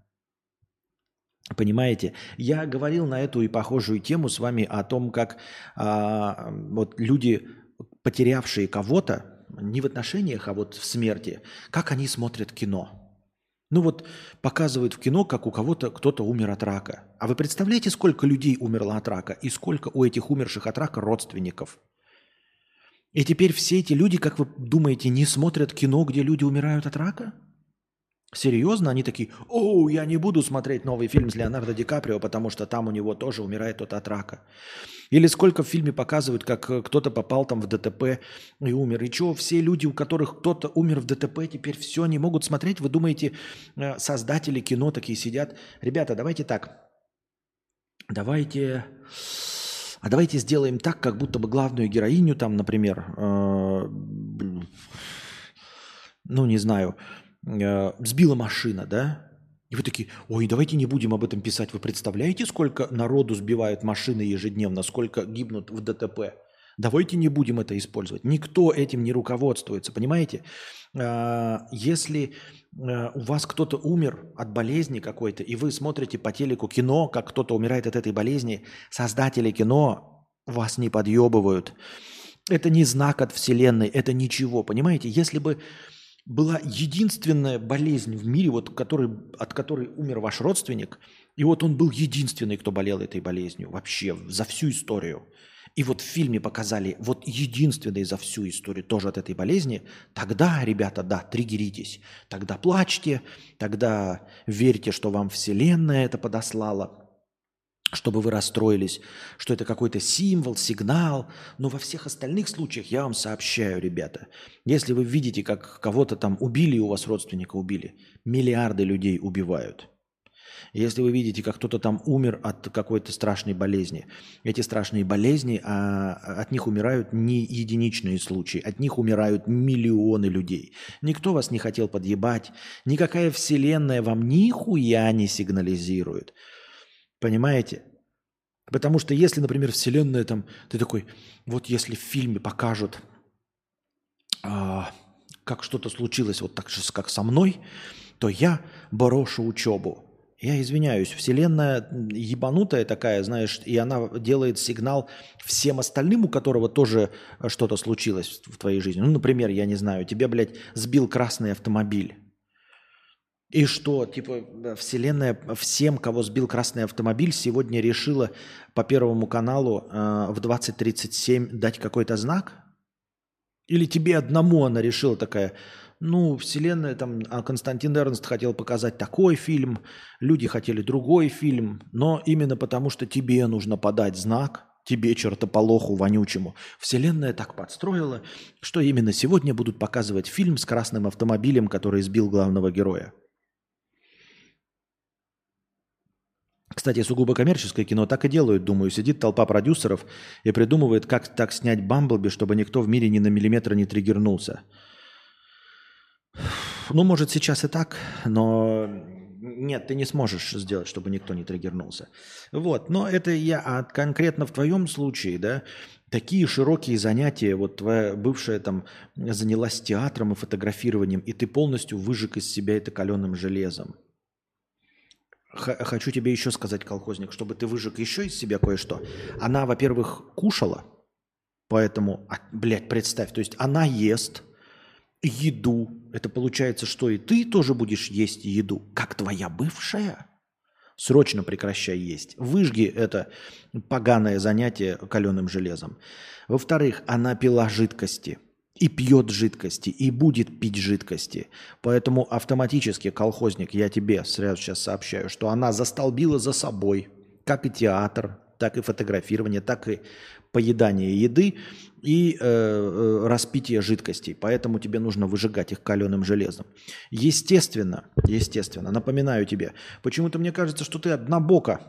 Понимаете? Я говорил на эту и похожую тему с вами о том, как а, вот люди, потерявшие кого-то, не в отношениях, а вот в смерти, как они смотрят кино. Ну вот показывают в кино, как у кого-то кто-то умер от рака. А вы представляете, сколько людей умерло от рака и сколько у этих умерших от рака родственников? И теперь все эти люди, как вы думаете, не смотрят кино, где люди умирают от рака? Серьезно, они такие, о, я не буду смотреть новый фильм с Леонардо Ди Каприо, потому что там у него тоже умирает тот от рака. Или сколько в фильме показывают, как э, кто-то попал там в ДТП и умер. И что, все люди, у которых кто-то умер в ДТП, теперь все не могут смотреть? Вы думаете, э, создатели кино такие сидят? Ребята, давайте так. Давайте... А давайте сделаем так, как будто бы главную героиню там, например, э, ну, не знаю, э, сбила машина, да? И вы такие, ой, давайте не будем об этом писать. Вы представляете, сколько народу сбивают машины ежедневно, сколько гибнут в ДТП? Давайте не будем это использовать. Никто этим не руководствуется, понимаете? А, если э, у вас кто-то умер от болезни какой-то, и вы смотрите по телеку кино, как кто-то умирает от этой болезни, создатели кино вас не подъебывают. Это не знак от Вселенной, это ничего, понимаете? Если бы была единственная болезнь в мире, вот, который, от которой умер ваш родственник, и вот он был единственный, кто болел этой болезнью вообще за всю историю. И вот в фильме показали вот единственный за всю историю тоже от этой болезни, тогда, ребята, да, триггеритесь, тогда плачьте, тогда верьте, что вам Вселенная это подослала – чтобы вы расстроились, что это какой-то символ, сигнал. Но во всех остальных случаях я вам сообщаю, ребята, если вы видите, как кого-то там убили, у вас родственника убили, миллиарды людей убивают. Если вы видите, как кто-то там умер от какой-то страшной болезни, эти страшные болезни, а, от них умирают не единичные случаи, от них умирают миллионы людей. Никто вас не хотел подъебать, никакая вселенная вам нихуя не сигнализирует. Понимаете? Потому что если, например, Вселенная там, ты такой, вот если в фильме покажут, а, как что-то случилось вот так же, как со мной, то я брошу учебу. Я извиняюсь, Вселенная ебанутая такая, знаешь, и она делает сигнал всем остальным, у которого тоже что-то случилось в твоей жизни. Ну, например, я не знаю, тебе, блядь, сбил красный автомобиль. И что, типа, Вселенная всем, кого сбил красный автомобиль, сегодня решила по Первому каналу э, в 20.37 дать какой-то знак? Или тебе одному она решила такая, ну, Вселенная, там, а Константин Эрнст хотел показать такой фильм, люди хотели другой фильм, но именно потому, что тебе нужно подать знак, тебе, чертополоху вонючему, Вселенная так подстроила, что именно сегодня будут показывать фильм с красным автомобилем, который сбил главного героя. Кстати, сугубо коммерческое кино так и делают, думаю. Сидит толпа продюсеров и придумывает, как так снять Бамблби, чтобы никто в мире ни на миллиметр не триггернулся. Ну, может, сейчас и так, но нет, ты не сможешь сделать, чтобы никто не триггернулся. Вот, но это я, а конкретно в твоем случае, да, такие широкие занятия, вот твоя бывшая там занялась театром и фотографированием, и ты полностью выжег из себя это каленым железом хочу тебе еще сказать, колхозник, чтобы ты выжег еще из себя кое-что. Она, во-первых, кушала, поэтому, а, блядь, представь, то есть она ест еду. Это получается, что и ты тоже будешь есть еду, как твоя бывшая. Срочно прекращай есть. Выжги это поганое занятие каленым железом. Во-вторых, она пила жидкости – и пьет жидкости, и будет пить жидкости. Поэтому автоматически, колхозник, я тебе сразу сейчас сообщаю, что она застолбила за собой, как и театр, так и фотографирование, так и поедание еды и э, э, распитие жидкостей. Поэтому тебе нужно выжигать их каленым железом. Естественно, естественно, напоминаю тебе, почему-то мне кажется, что ты однобоко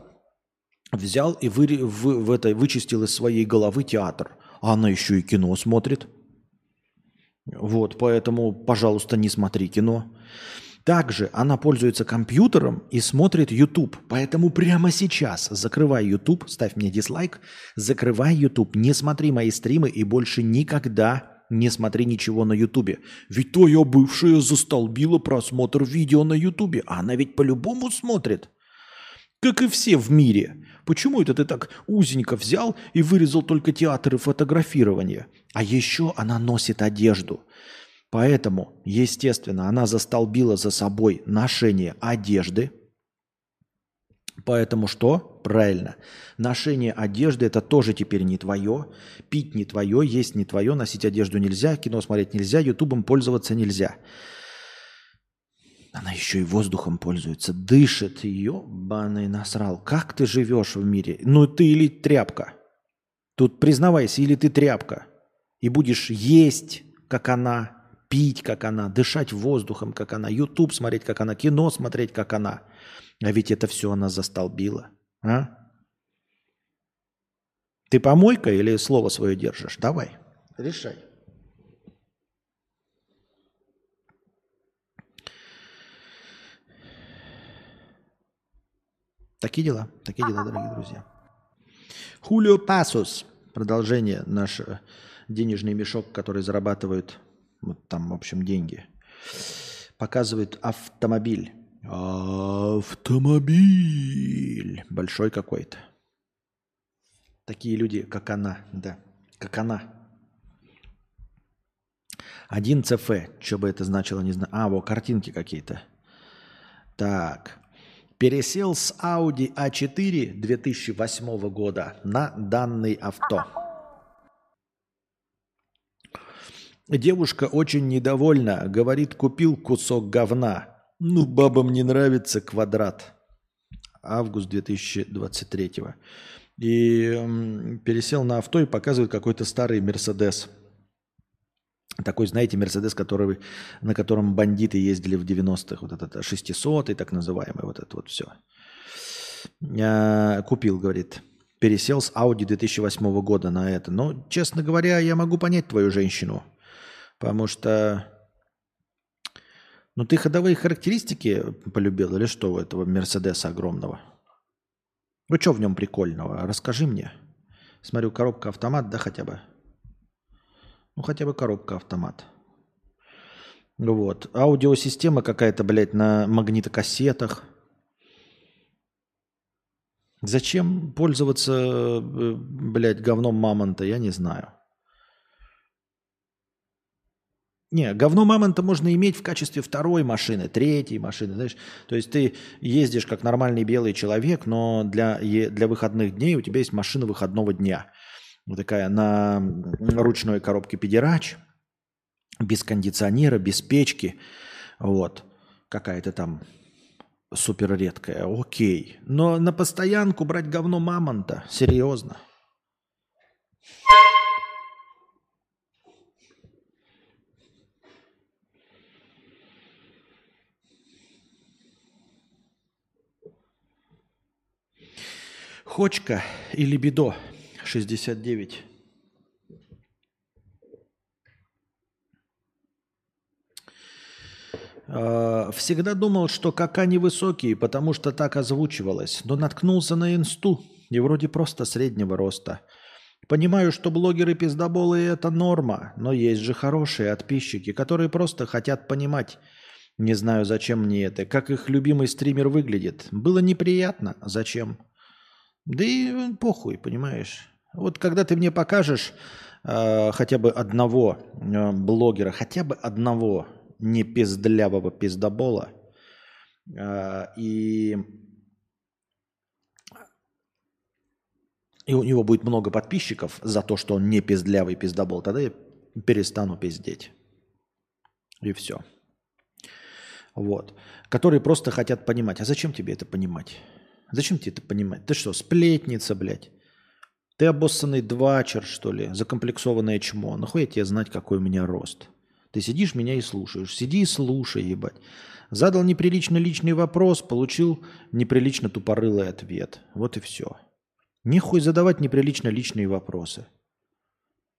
взял и вы, в, в это, вычистил из своей головы театр. А она еще и кино смотрит – вот, поэтому, пожалуйста, не смотри кино. Также она пользуется компьютером и смотрит YouTube. Поэтому прямо сейчас закрывай YouTube, ставь мне дизлайк, закрывай YouTube, не смотри мои стримы и больше никогда не смотри ничего на YouTube. Ведь твоя бывшая застолбила просмотр видео на YouTube. А она ведь по-любому смотрит. Как и все в мире. Почему это ты так узенько взял и вырезал только театр и фотографирование? А еще она носит одежду. Поэтому, естественно, она застолбила за собой ношение одежды. Поэтому что? Правильно. Ношение одежды это тоже теперь не твое. Пить не твое, есть не твое, носить одежду нельзя, кино смотреть нельзя, ютубом пользоваться нельзя. Она еще и воздухом пользуется, дышит, ебаный насрал. Как ты живешь в мире? Ну ты или тряпка? Тут признавайся, или ты тряпка. И будешь есть, как она, пить, как она, дышать воздухом, как она, YouTube смотреть, как она, кино смотреть, как она. А ведь это все она застолбила. А? Ты помойка или слово свое держишь? Давай, решай. Такие дела, такие дела, дорогие друзья. Хулио Пасус. Продолжение наш э, денежный мешок, который зарабатывает вот там, в общем, деньги. Показывает автомобиль. Автомобиль. Большой какой-то. Такие люди, как она, да, как она. Один ЦФ, что бы это значило, не знаю. А, вот картинки какие-то. Так. Пересел с Audi A4 2008 года на данный авто. Девушка очень недовольна, говорит, купил кусок говна. Ну, бабам не нравится квадрат. Август 2023. И пересел на авто и показывает какой-то старый Мерседес. Такой, знаете, Мерседес, который, на котором бандиты ездили в 90-х. Вот этот 600 так называемый, вот это вот все. А, купил, говорит. Пересел с Audi 2008 года на это. Но, честно говоря, я могу понять твою женщину. Потому что... Ну, ты ходовые характеристики полюбил или что у этого Мерседеса огромного? Ну, что в нем прикольного? Расскажи мне. Смотрю, коробка автомат, да, хотя бы? Ну, хотя бы коробка автомат. Вот. Аудиосистема какая-то, блядь, на магнитокассетах. Зачем пользоваться, э, блядь, говном мамонта, я не знаю. Не, говно мамонта можно иметь в качестве второй машины, третьей машины, знаешь. То есть ты ездишь как нормальный белый человек, но для, для выходных дней у тебя есть машина выходного дня. Вот такая на ручной коробке педерач, без кондиционера, без печки. Вот. Какая-то там супер редкая. Окей. Но на постоянку брать говно мамонта. Серьезно. Хочка или бедо 69. А, всегда думал, что кака невысокий, потому что так озвучивалось, но наткнулся на инсту и вроде просто среднего роста. Понимаю, что блогеры пиздоболы – это норма, но есть же хорошие подписчики, которые просто хотят понимать. Не знаю, зачем мне это, как их любимый стример выглядит. Было неприятно, зачем? Да и похуй, понимаешь. Вот когда ты мне покажешь э, хотя бы одного э, блогера, хотя бы одного не пиздлявого пиздобола, э, и, и у него будет много подписчиков за то, что он не пиздлявый пиздобол, тогда я перестану пиздеть. И все. Вот. Которые просто хотят понимать. А зачем тебе это понимать? Зачем тебе это понимать? Ты что, сплетница, блядь? Ты обоссанный двачер, что ли? Закомплексованное чмо. Нахуй тебе знать, какой у меня рост? Ты сидишь меня и слушаешь. Сиди и слушай, ебать. Задал неприлично личный вопрос, получил неприлично тупорылый ответ. Вот и все. Нихуй задавать неприлично личные вопросы.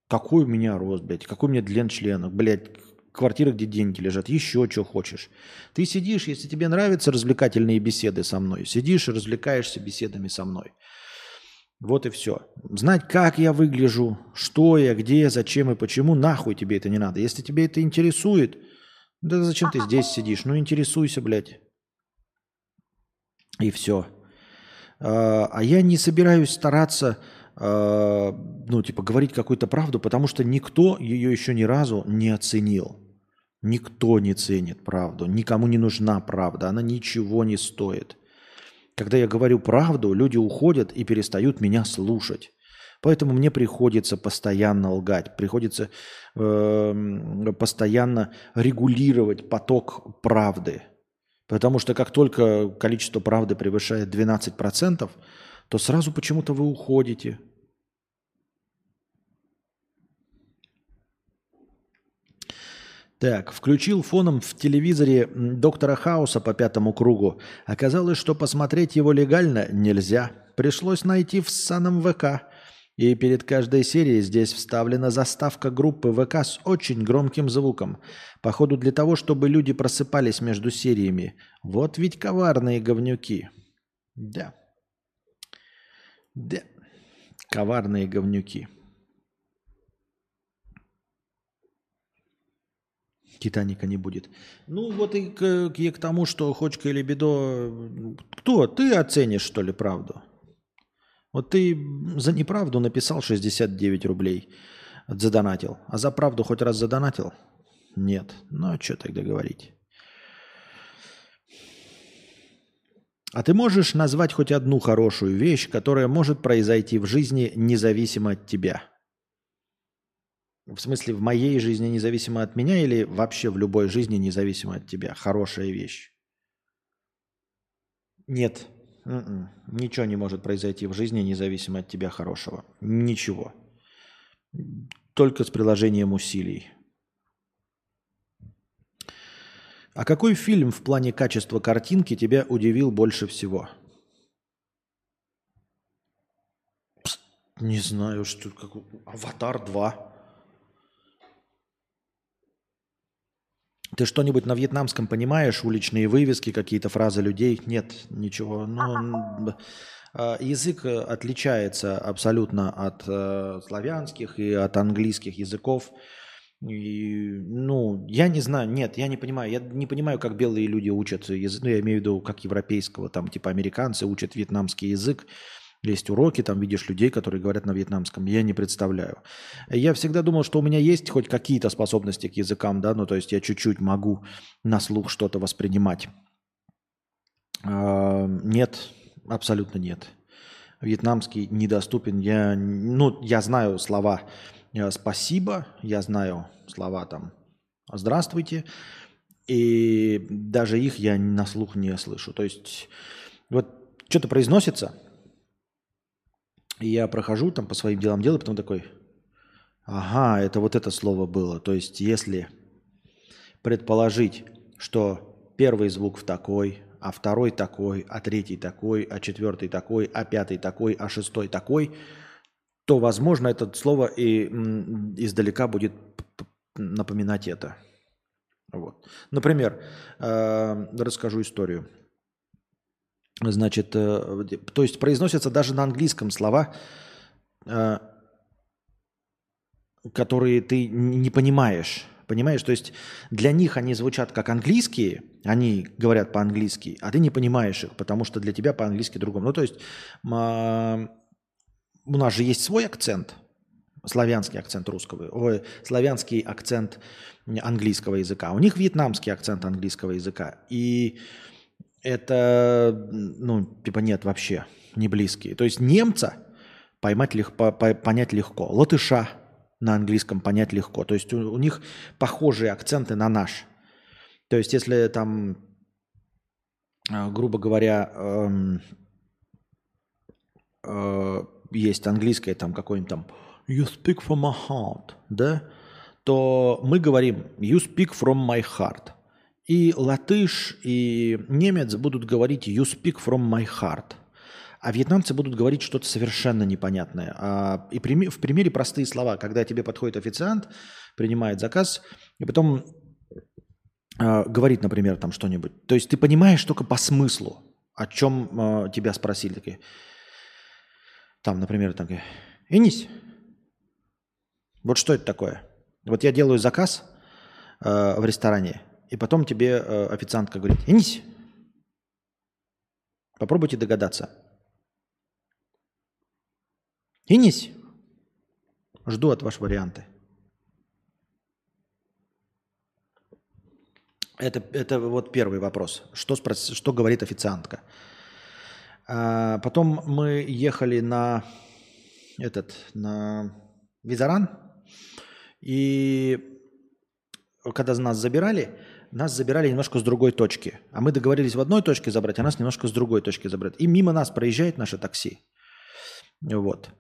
Какой у меня рост, блядь? Какой у меня длин члена? Блядь, квартира, где деньги лежат, еще что хочешь. Ты сидишь, если тебе нравятся развлекательные беседы со мной, сидишь и развлекаешься беседами со мной. Вот и все. Знать, как я выгляжу, что я, где, зачем и почему, нахуй тебе это не надо. Если тебе это интересует, да зачем ты здесь сидишь? Ну, интересуйся, блядь. И все. А, а я не собираюсь стараться Э, ну, типа, говорить какую-то правду, потому что никто ее еще ни разу не оценил. Никто не ценит правду, никому не нужна правда, она ничего не стоит. Когда я говорю правду, люди уходят и перестают меня слушать. Поэтому мне приходится постоянно лгать, приходится э, постоянно регулировать поток правды. Потому что как только количество правды превышает 12%, то сразу почему-то вы уходите. Так, включил фоном в телевизоре доктора Хауса по пятому кругу. Оказалось, что посмотреть его легально нельзя. Пришлось найти в ссаном ВК. И перед каждой серией здесь вставлена заставка группы ВК с очень громким звуком. Походу для того, чтобы люди просыпались между сериями. Вот ведь коварные говнюки. Да. Да. Коварные говнюки. Титаника не будет. Ну, вот и к, и к тому, что Хочка или Бедо... Кто? Ты оценишь, что ли, правду? Вот ты за неправду написал 69 рублей, задонатил. А за правду хоть раз задонатил? Нет. Ну, а что тогда говорить? А ты можешь назвать хоть одну хорошую вещь, которая может произойти в жизни независимо от тебя? В смысле, в моей жизни независимо от меня или вообще в любой жизни независимо от тебя? Хорошая вещь. Нет. Mm-mm. М-м. Ничего не может произойти в жизни независимо от тебя хорошего. Ничего. Только с приложением усилий. А какой фильм в плане качества картинки тебя удивил больше всего? Пс, не знаю, что... Как... Аватар 2. Ты что-нибудь на вьетнамском понимаешь? Уличные вывески, какие-то фразы людей? Нет, ничего. Но а, язык отличается абсолютно от э, славянских и от английских языков. И, ну, я не знаю, нет, я не понимаю. Я не понимаю, как белые люди учат язык. Ну, я имею в виду, как европейского, там, типа американцы учат вьетнамский язык. Есть уроки, там видишь людей, которые говорят на вьетнамском. Я не представляю. Я всегда думал, что у меня есть хоть какие-то способности к языкам, да, ну то есть я чуть-чуть могу на слух что-то воспринимать. А, нет, абсолютно нет. Вьетнамский недоступен. Я, ну, я знаю слова э, «спасибо», я знаю слова там «здравствуйте», и даже их я на слух не слышу. То есть вот что-то произносится – и я прохожу там по своим делам делаю, потом такой, ага, это вот это слово было. То есть если предположить, что первый звук в такой, а второй такой, а третий такой, а четвертый такой, а пятый такой, а шестой такой, то, возможно, это слово и издалека будет напоминать это. Вот. Например, э, расскажу историю. Значит, э, то есть произносятся даже на английском слова, э, которые ты не понимаешь. Понимаешь? То есть для них они звучат как английские, они говорят по-английски, а ты не понимаешь их, потому что для тебя по-английски другом. Ну, то есть у нас же есть свой акцент, славянский акцент русского, ой, славянский акцент английского языка. У них вьетнамский акцент английского языка. И это, ну, типа нет вообще, не близкие. То есть немца поймать легко, понять легко, латыша на английском понять легко. То есть у, у них похожие акценты на наш. То есть если там, а, грубо говоря, эм, э, есть английское там какой-нибудь там you speak from my heart, да, то мы говорим you speak from my heart – и латыш, и немец будут говорить «you speak from my heart». А вьетнамцы будут говорить что-то совершенно непонятное. А, и в примере простые слова, когда тебе подходит официант, принимает заказ, и потом а, говорит, например, там что-нибудь. То есть ты понимаешь только по смыслу, о чем а, тебя спросили. Такие. Там, например, там, «Инись». Вот что это такое? Вот я делаю заказ в ресторане, и потом тебе э, официантка говорит, инись. Попробуйте догадаться. Инись. Жду от вас варианты. Это, это вот первый вопрос. Что, спрос, что говорит официантка? А, потом мы ехали на этот, на Визаран. И когда нас забирали, нас забирали немножко с другой точки. А мы договорились в одной точке забрать, а нас немножко с другой точки забрать. И мимо нас проезжает наше такси. Вот.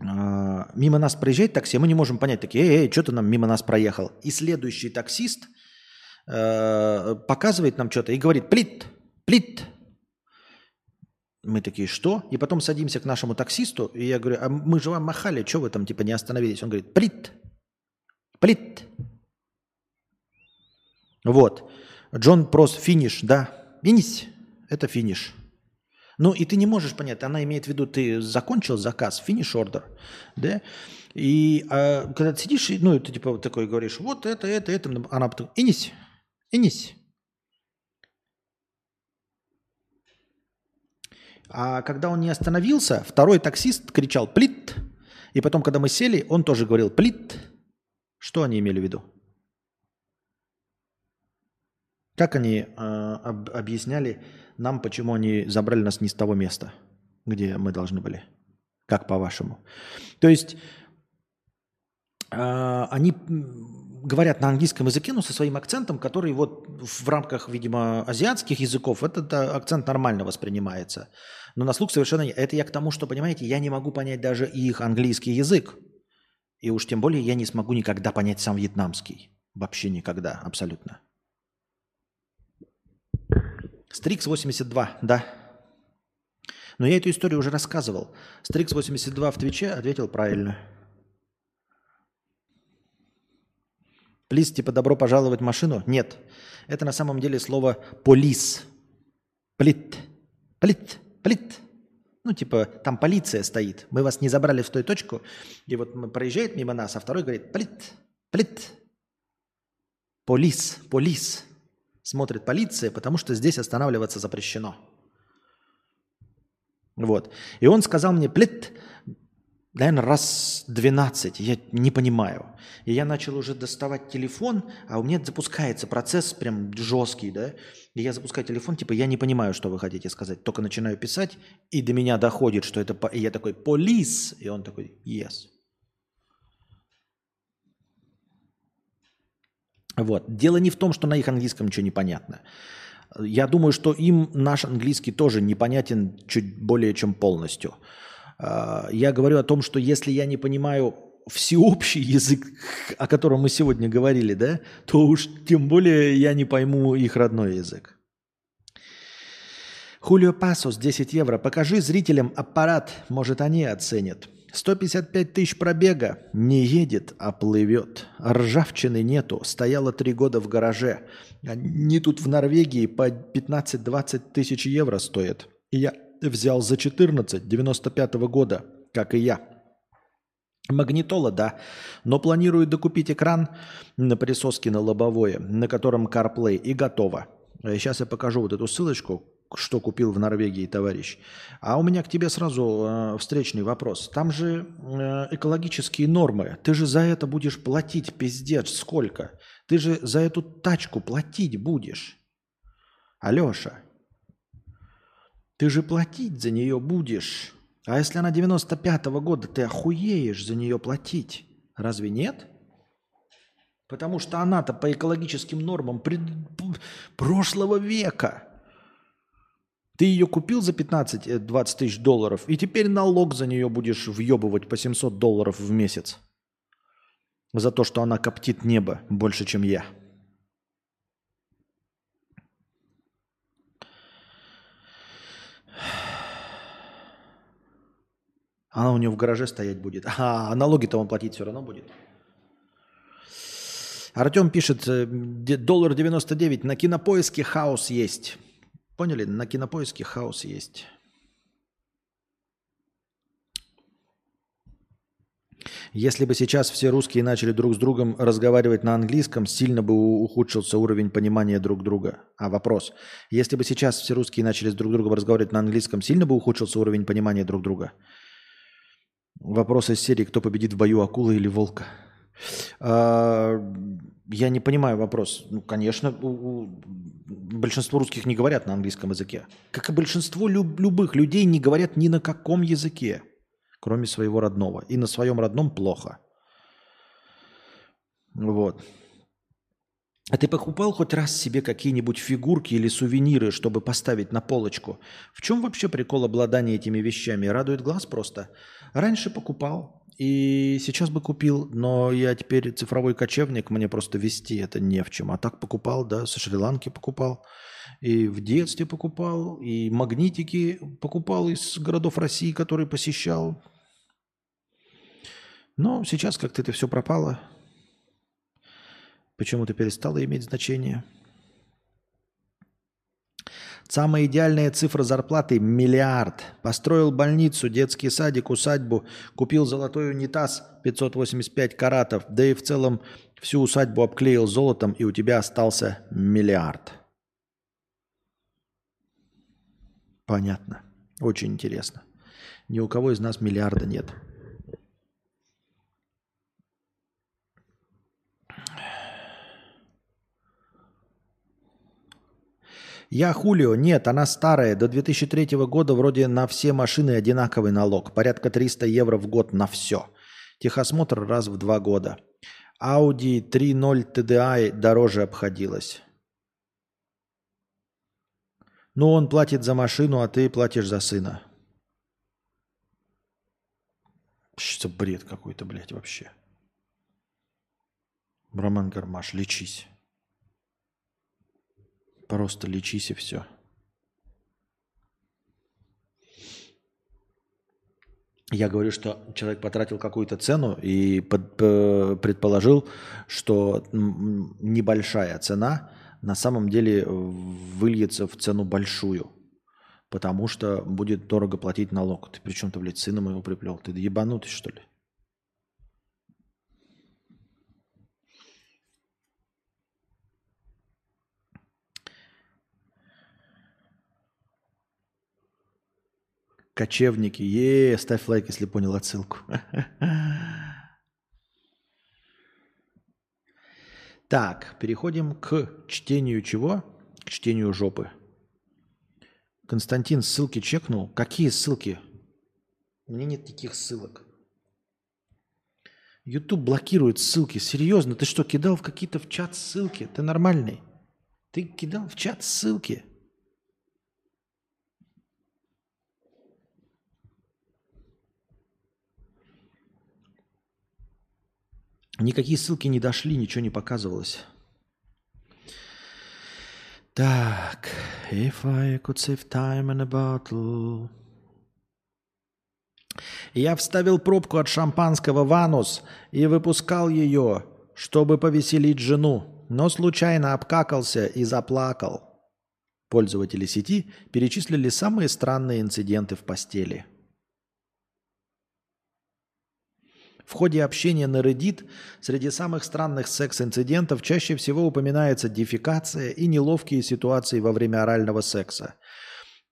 А, мимо нас проезжает такси, а мы не можем понять, такие, эй, эй, что ты нам мимо нас проехал? И следующий таксист э, показывает нам что-то и говорит, плит, плит. Мы такие, что? И потом садимся к нашему таксисту, и я говорю, а мы же вам махали, что вы там типа не остановились? Он говорит, плит, плит. Вот. Джон Прос, финиш, да. Финиш, это финиш. Ну, и ты не можешь понять, она имеет в виду, ты закончил заказ, финиш ордер, да? И а, когда ты сидишь, ну, ты типа такой говоришь, вот это, это, это, она потом, инись, инись. А когда он не остановился, второй таксист кричал «плит», и потом, когда мы сели, он тоже говорил «плит». Что они имели в виду? Как они э, об, объясняли нам, почему они забрали нас не с того места, где мы должны были? Как по-вашему? То есть э, они говорят на английском языке, но со своим акцентом, который вот в рамках, видимо, азиатских языков, этот акцент нормально воспринимается. Но на слух совершенно не. Это я к тому, что, понимаете, я не могу понять даже их английский язык. И уж тем более я не смогу никогда понять сам вьетнамский. Вообще никогда, абсолютно. Стрикс 82, да. Но я эту историю уже рассказывал. Стрикс 82 в Твиче ответил правильно. Плиз, типа добро пожаловать в машину? Нет. Это на самом деле слово полис. Плит. Плит. Плит. Ну, типа, там полиция стоит. Мы вас не забрали в той точку. И вот мы проезжает мимо нас, а второй говорит, плит, плит. Полис, полис смотрит полиция, потому что здесь останавливаться запрещено. Вот. И он сказал мне, плит, наверное, раз 12, я не понимаю. И я начал уже доставать телефон, а у меня запускается процесс прям жесткий, да. И я запускаю телефон, типа, я не понимаю, что вы хотите сказать. Только начинаю писать, и до меня доходит, что это... И я такой, полис. И он такой, yes. Вот. Дело не в том, что на их английском ничего не понятно. Я думаю, что им наш английский тоже непонятен чуть более чем полностью. А, я говорю о том, что если я не понимаю всеобщий язык, о котором мы сегодня говорили, да, то уж тем более я не пойму их родной язык. Хулио Пасос, 10 евро. Покажи зрителям аппарат, может они оценят. 155 тысяч пробега. Не едет, а плывет. Ржавчины нету. Стояла три года в гараже. Они тут в Норвегии по 15-20 тысяч евро стоят. Я взял за 14 95 -го года, как и я. Магнитола, да, но планирую докупить экран на присоске на лобовое, на котором CarPlay, и готово. Сейчас я покажу вот эту ссылочку, что купил в Норвегии товарищ. А у меня к тебе сразу э, встречный вопрос. Там же э, экологические нормы. Ты же за это будешь платить пиздец сколько? Ты же за эту тачку платить будешь. Алеша, ты же платить за нее будешь. А если она 95-го года, ты охуеешь за нее платить. Разве нет? Потому что она-то по экологическим нормам пред... прошлого века – ты ее купил за 15-20 э, тысяч долларов, и теперь налог за нее будешь въебывать по 700 долларов в месяц. За то, что она коптит небо больше, чем я. Она у него в гараже стоять будет. А, налоги-то он платить все равно будет. Артем пишет, э, доллар 99, на кинопоиске хаос есть. Поняли? На кинопоиске хаос есть. Если бы сейчас все русские начали друг с другом разговаривать на английском, сильно бы ухудшился уровень понимания друг друга. А вопрос. Если бы сейчас все русские начали с друг другом разговаривать на английском, сильно бы ухудшился уровень понимания друг друга? Вопрос из серии «Кто победит в бою, акула или волка?» А, Я не понимаю вопрос. Ну, конечно, большинство русских не говорят на английском языке. Как и большинство люб- любых людей не говорят ни на каком языке, кроме своего родного. И на своем родном плохо. Вот. А ты покупал хоть раз себе какие-нибудь фигурки или сувениры, чтобы поставить на полочку? В чем вообще прикол обладания этими вещами? Радует глаз просто. Раньше покупал, и сейчас бы купил, но я теперь цифровой кочевник, мне просто вести это не в чем. А так покупал, да, со Шри-Ланки покупал, и в детстве покупал, и магнитики покупал из городов России, которые посещал. Но сейчас как-то это все пропало почему-то перестало иметь значение. Самая идеальная цифра зарплаты – миллиард. Построил больницу, детский садик, усадьбу, купил золотой унитаз 585 каратов, да и в целом всю усадьбу обклеил золотом, и у тебя остался миллиард. Понятно. Очень интересно. Ни у кого из нас миллиарда нет. Я Хулио, нет, она старая. До 2003 года вроде на все машины одинаковый налог. Порядка 300 евро в год на все. Техосмотр раз в два года. Audi 3.0 TDI дороже обходилась. Ну, он платит за машину, а ты платишь за сына. Что бред какой-то, блядь, вообще. Роман Гармаш, лечись. Просто лечись и все. Я говорю, что человек потратил какую-то цену и под, предположил, что небольшая цена на самом деле выльется в цену большую, потому что будет дорого платить налог. Ты при чем ты, блядь, сына моего приплел? Ты ебанутый, что ли? Кочевники. Е, ставь лайк, если понял отсылку. Так, переходим к чтению чего? К чтению жопы. Константин ссылки чекнул. Какие ссылки? У меня нет никаких ссылок. YouTube блокирует ссылки. Серьезно, ты что, кидал в какие-то в чат ссылки? Ты нормальный? Ты кидал в чат ссылки? Никакие ссылки не дошли, ничего не показывалось. Так, if I could save time in a bottle. Я вставил пробку от шампанского в анус и выпускал ее, чтобы повеселить жену, но случайно обкакался и заплакал. Пользователи сети перечислили самые странные инциденты в постели – В ходе общения на Reddit среди самых странных секс-инцидентов чаще всего упоминается дефекация и неловкие ситуации во время орального секса.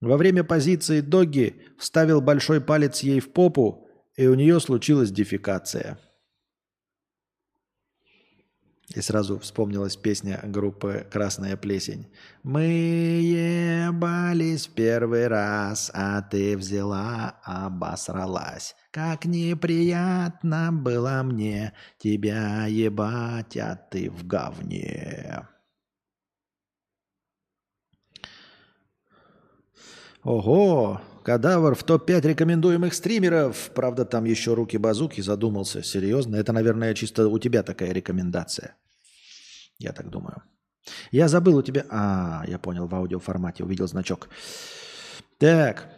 Во время позиции Доги вставил большой палец ей в попу, и у нее случилась дефекация. И сразу вспомнилась песня группы «Красная плесень». «Мы ебались первый раз, а ты взяла, обосралась. Как неприятно было мне тебя ебать, а ты в говне». Ого, кадавр в топ-5 рекомендуемых стримеров. Правда, там еще руки-базуки задумался. Серьезно? Это, наверное, чисто у тебя такая рекомендация. Я так думаю. Я забыл у тебя... А, я понял, в аудиоформате увидел значок. Так,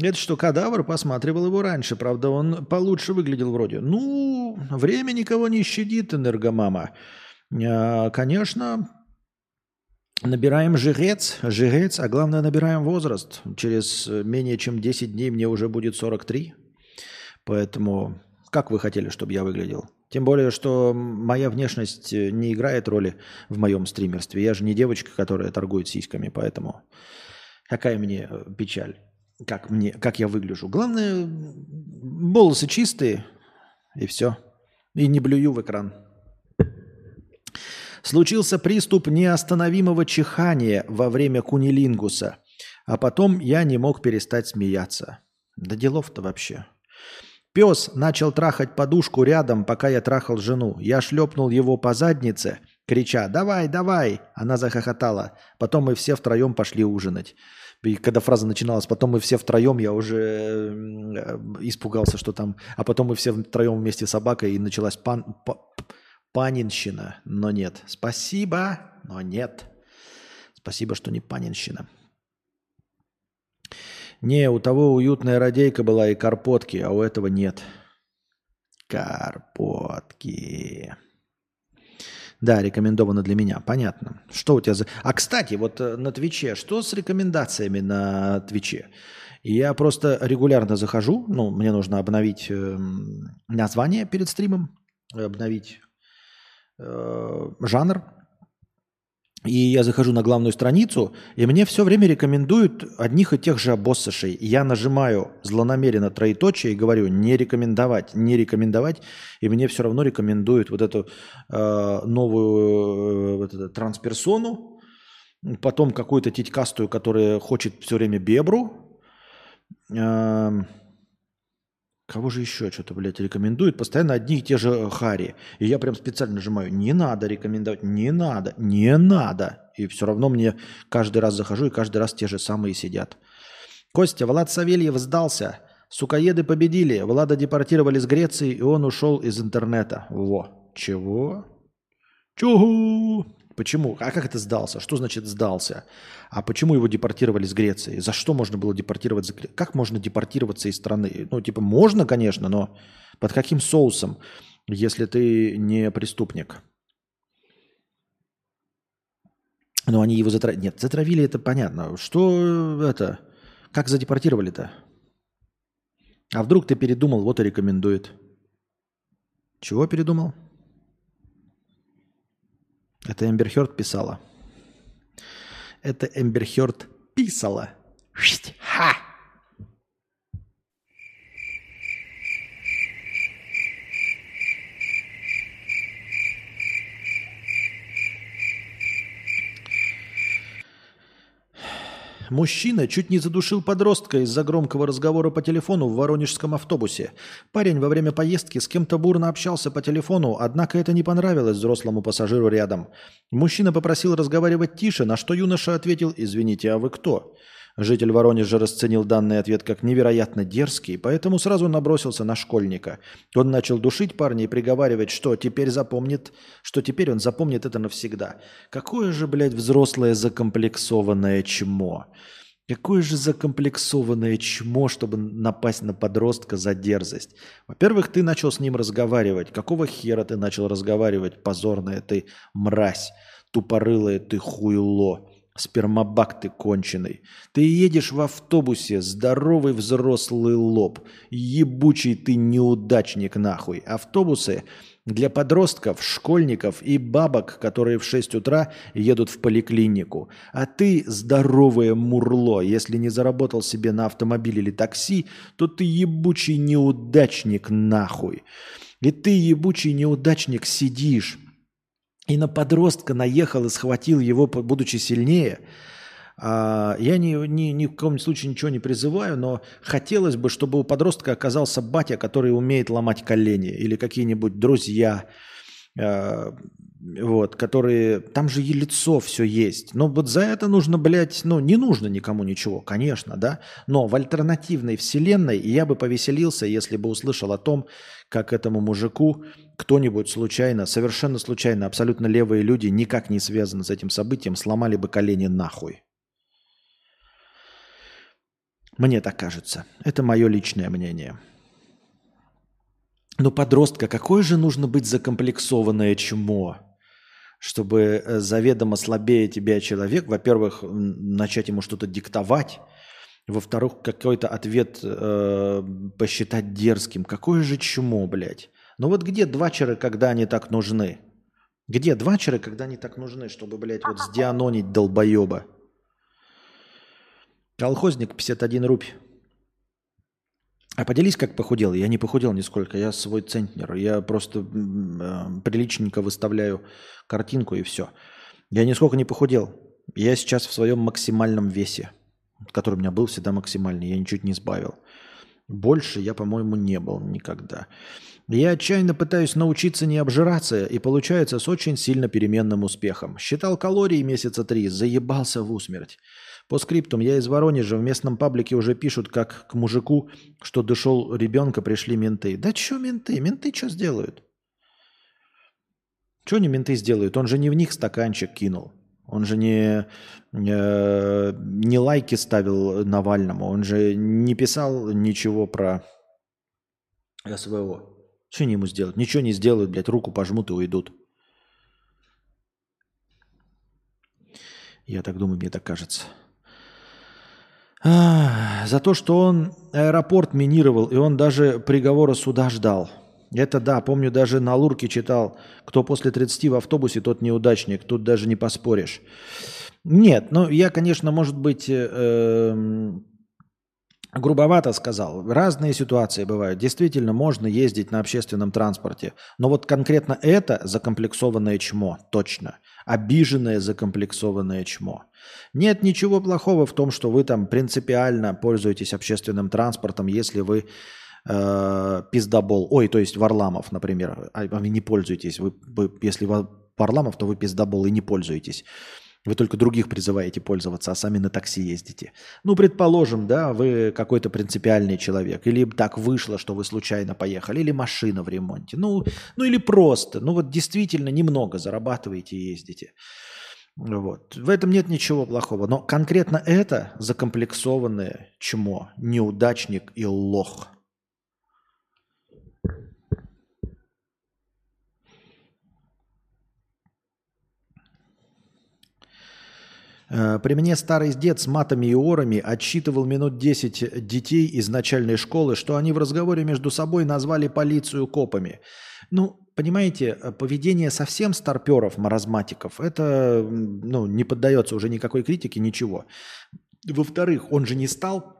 это что, кадавр? Посматривал его раньше. Правда, он получше выглядел вроде. Ну, время никого не щадит, энергомама. А, конечно, Набираем жирец, жирец, а главное набираем возраст. Через менее чем 10 дней мне уже будет 43. Поэтому как вы хотели, чтобы я выглядел? Тем более, что моя внешность не играет роли в моем стримерстве. Я же не девочка, которая торгует сиськами, поэтому какая мне печаль, как, мне, как я выгляжу. Главное, волосы чистые, и все. И не блюю в экран. Случился приступ неостановимого чихания во время кунилингуса, а потом я не мог перестать смеяться. Да делов-то вообще. Пес начал трахать подушку рядом, пока я трахал жену. Я шлепнул его по заднице, крича «Давай, давай!» Она захохотала. Потом мы все втроем пошли ужинать. И когда фраза начиналась, потом мы все втроем, я уже э, испугался, что там... А потом мы все втроем вместе с собакой, и началась пан, па, панинщина. Но нет. Спасибо, но нет. Спасибо, что не панинщина. Не, у того уютная радейка была и карпотки, а у этого нет. Карпотки. Да, рекомендовано для меня. Понятно. Что у тебя за... А, кстати, вот э, на Твиче, что с рекомендациями на Твиче? Я просто регулярно захожу, ну, мне нужно обновить э, название перед стримом, обновить э, жанр, и я захожу на главную страницу, и мне все время рекомендуют одних и тех же обоссышей. Я нажимаю злонамеренно троеточие и говорю не рекомендовать, не рекомендовать, и мне все равно рекомендуют вот эту э, новую э, вот эту трансперсону, потом какую-то титькастую, которая хочет все время бебру. Э, Кого же еще что-то, блядь, рекомендуют? Постоянно одни и те же хари. И я прям специально нажимаю, не надо рекомендовать, не надо, не надо. И все равно мне каждый раз захожу, и каждый раз те же самые сидят. Костя, Влад Савельев сдался. Сукоеды победили. Влада депортировали с Греции, и он ушел из интернета. Во. Чего? Чего? Почему? А как это сдался? Что значит сдался? А почему его депортировали с Греции? За что можно было депортировать? Как можно депортироваться из страны? Ну, типа, можно, конечно, но под каким соусом, если ты не преступник? Но они его затравили. Нет, затравили, это понятно. Что это? Как задепортировали-то? А вдруг ты передумал, вот и рекомендует. Чего передумал? Это Эмбер Хёрд писала. Это Эмбер Хёрд писала. Ха! Мужчина чуть не задушил подростка из-за громкого разговора по телефону в воронежском автобусе. Парень во время поездки с кем-то бурно общался по телефону, однако это не понравилось взрослому пассажиру рядом. Мужчина попросил разговаривать тише, на что юноша ответил «Извините, а вы кто?» Житель Воронежа расценил данный ответ как невероятно дерзкий, поэтому сразу набросился на школьника. Он начал душить парня и приговаривать, что теперь запомнит, что теперь он запомнит это навсегда. Какое же, блядь, взрослое закомплексованное чмо. Какое же закомплексованное чмо, чтобы напасть на подростка за дерзость. Во-первых, ты начал с ним разговаривать. Какого хера ты начал разговаривать, позорная ты мразь, тупорылая ты хуйло. Спермобак ты конченый. Ты едешь в автобусе, здоровый взрослый лоб. Ебучий ты неудачник нахуй. Автобусы для подростков, школьников и бабок, которые в 6 утра едут в поликлинику. А ты здоровое мурло. Если не заработал себе на автомобиль или такси, то ты ебучий неудачник нахуй. И ты, ебучий неудачник, сидишь и на подростка наехал и схватил его, будучи сильнее, а, я ни, ни, ни в каком случае ничего не призываю, но хотелось бы, чтобы у подростка оказался батя, который умеет ломать колени, или какие-нибудь друзья, а, вот, которые... Там же и лицо все есть. Но вот за это нужно, блядь, ну, не нужно никому ничего, конечно, да. Но в альтернативной вселенной я бы повеселился, если бы услышал о том, как этому мужику кто-нибудь случайно, совершенно случайно, абсолютно левые люди, никак не связаны с этим событием, сломали бы колени нахуй. Мне так кажется. Это мое личное мнение. Но подростка, какое же нужно быть закомплексованное чмо, чтобы э, заведомо слабее тебя человек, во-первых, начать ему что-то диктовать, во-вторых, какой-то ответ э, посчитать дерзким. Какое же чмо, блядь. Ну вот где двачеры, когда они так нужны? Где двачеры, когда они так нужны, чтобы, блядь, вот сдианонить долбоеба? Колхозник 51 рубь. А поделись, как похудел. Я не похудел нисколько. Я свой центнер. Я просто э, приличненько выставляю картинку и все. Я нисколько не похудел. Я сейчас в своем максимальном весе, который у меня был всегда максимальный. Я ничуть не сбавил. Больше я, по-моему, не был никогда. Я отчаянно пытаюсь научиться не обжираться, и получается с очень сильно переменным успехом. Считал калории месяца три, заебался в усмерть. По скриптум, я из Воронежа, в местном паблике уже пишут, как к мужику, что дошел ребенка, пришли менты. Да что менты? Менты что сделают? Что они менты сделают? Он же не в них стаканчик кинул. Он же не, э, не лайки ставил Навальному. Он же не писал ничего про СВО. Что они ему сделают? Ничего не сделают, блядь, руку пожмут и уйдут. Я так думаю, мне так кажется. А, за то, что он аэропорт минировал, и он даже приговора суда ждал. Это да, помню, даже на Лурке читал, кто после 30 в автобусе, тот неудачник, тут даже не поспоришь. Нет, ну я, конечно, может быть, э, эм, грубовато сказал. Разные ситуации бывают. Действительно, можно ездить на общественном транспорте. Но вот конкретно это закомплексованное чмо, точно. Обиженное закомплексованное чмо. Нет ничего плохого в том, что вы там принципиально пользуетесь общественным транспортом, если вы э, пиздобол. Ой, то есть Варламов, например. А вы не пользуетесь. Вы, вы, если вы Варламов, то вы пиздобол и не пользуетесь. Вы только других призываете пользоваться, а сами на такси ездите. Ну, предположим, да, вы какой-то принципиальный человек. Или так вышло, что вы случайно поехали. Или машина в ремонте. Ну, ну или просто. Ну вот действительно немного зарабатываете и ездите. Вот. В этом нет ничего плохого. Но конкретно это закомплексованное чмо, неудачник и лох – Э, при мне старый дед с матами и орами отсчитывал минут 10 детей из начальной школы, что они в разговоре между собой назвали полицию копами. Ну, понимаете, э, поведение совсем старперов, маразматиков, это ну, не поддается уже никакой критике, ничего. Во-вторых, он же не стал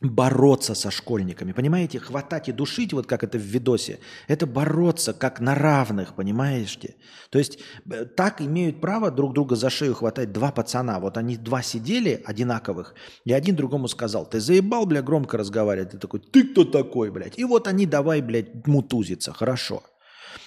бороться со школьниками. Понимаете, хватать и душить, вот как это в видосе, это бороться как на равных, понимаете? То есть э, так имеют право друг друга за шею хватать два пацана. Вот они два сидели одинаковых, и один другому сказал, ты заебал, бля, громко разговаривать. Ты такой, ты кто такой, блядь? И вот они давай, блядь, мутузиться, хорошо.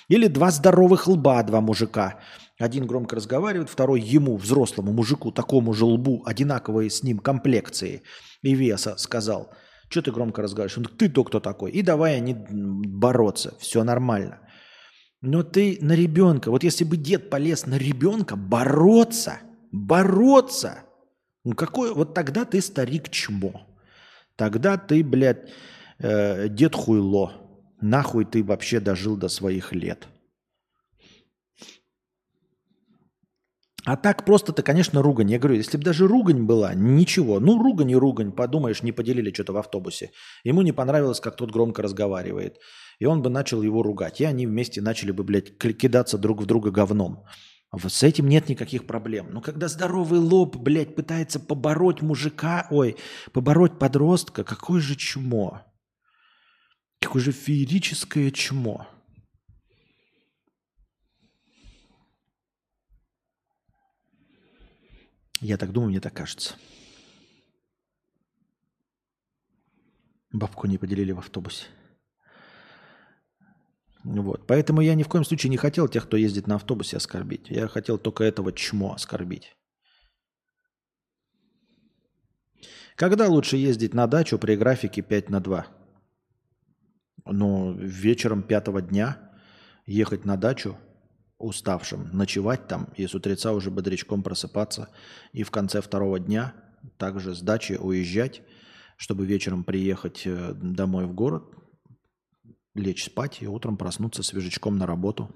Или два здоровых лба, два мужика. Один громко разговаривает, второй ему, взрослому мужику, такому же лбу, одинаковые с ним комплекции и веса, сказал, что ты громко разговариваешь? Он говорит, ты-то кто такой? И давай они бороться, все нормально. Но ты на ребенка, вот если бы дед полез на ребенка, бороться, бороться, ну какой, вот тогда ты старик чмо. Тогда ты, блядь, э, дед хуйло. Нахуй ты вообще дожил до своих лет. А так просто-то, конечно, ругань. Я говорю, если бы даже ругань была, ничего. Ну, ругань и ругань, подумаешь, не поделили что-то в автобусе. Ему не понравилось, как тот громко разговаривает. И он бы начал его ругать. И они вместе начали бы, блядь, кидаться друг в друга говном. С этим нет никаких проблем. Но когда здоровый лоб, блядь, пытается побороть мужика, ой, побороть подростка, какое же чмо. Какое же феерическое чмо. Я так думаю, мне так кажется. Бабку не поделили в автобусе. Вот. Поэтому я ни в коем случае не хотел тех, кто ездит на автобусе, оскорбить. Я хотел только этого чмо оскорбить. Когда лучше ездить на дачу при графике 5 на 2? Ну, вечером пятого дня ехать на дачу – уставшим, ночевать там и с утреца уже бодрячком просыпаться. И в конце второго дня также с дачи уезжать, чтобы вечером приехать э, домой в город, лечь спать и утром проснуться свежечком на работу.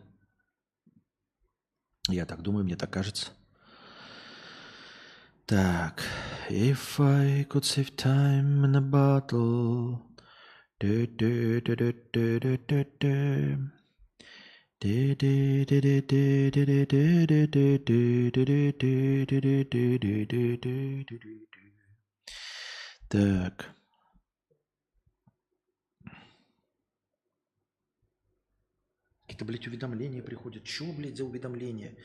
Я так думаю, мне так кажется. Так. If I could save time in a bottle. Так. Какие-то, блядь, уведомления приходят. Чего, блядь, за уведомления?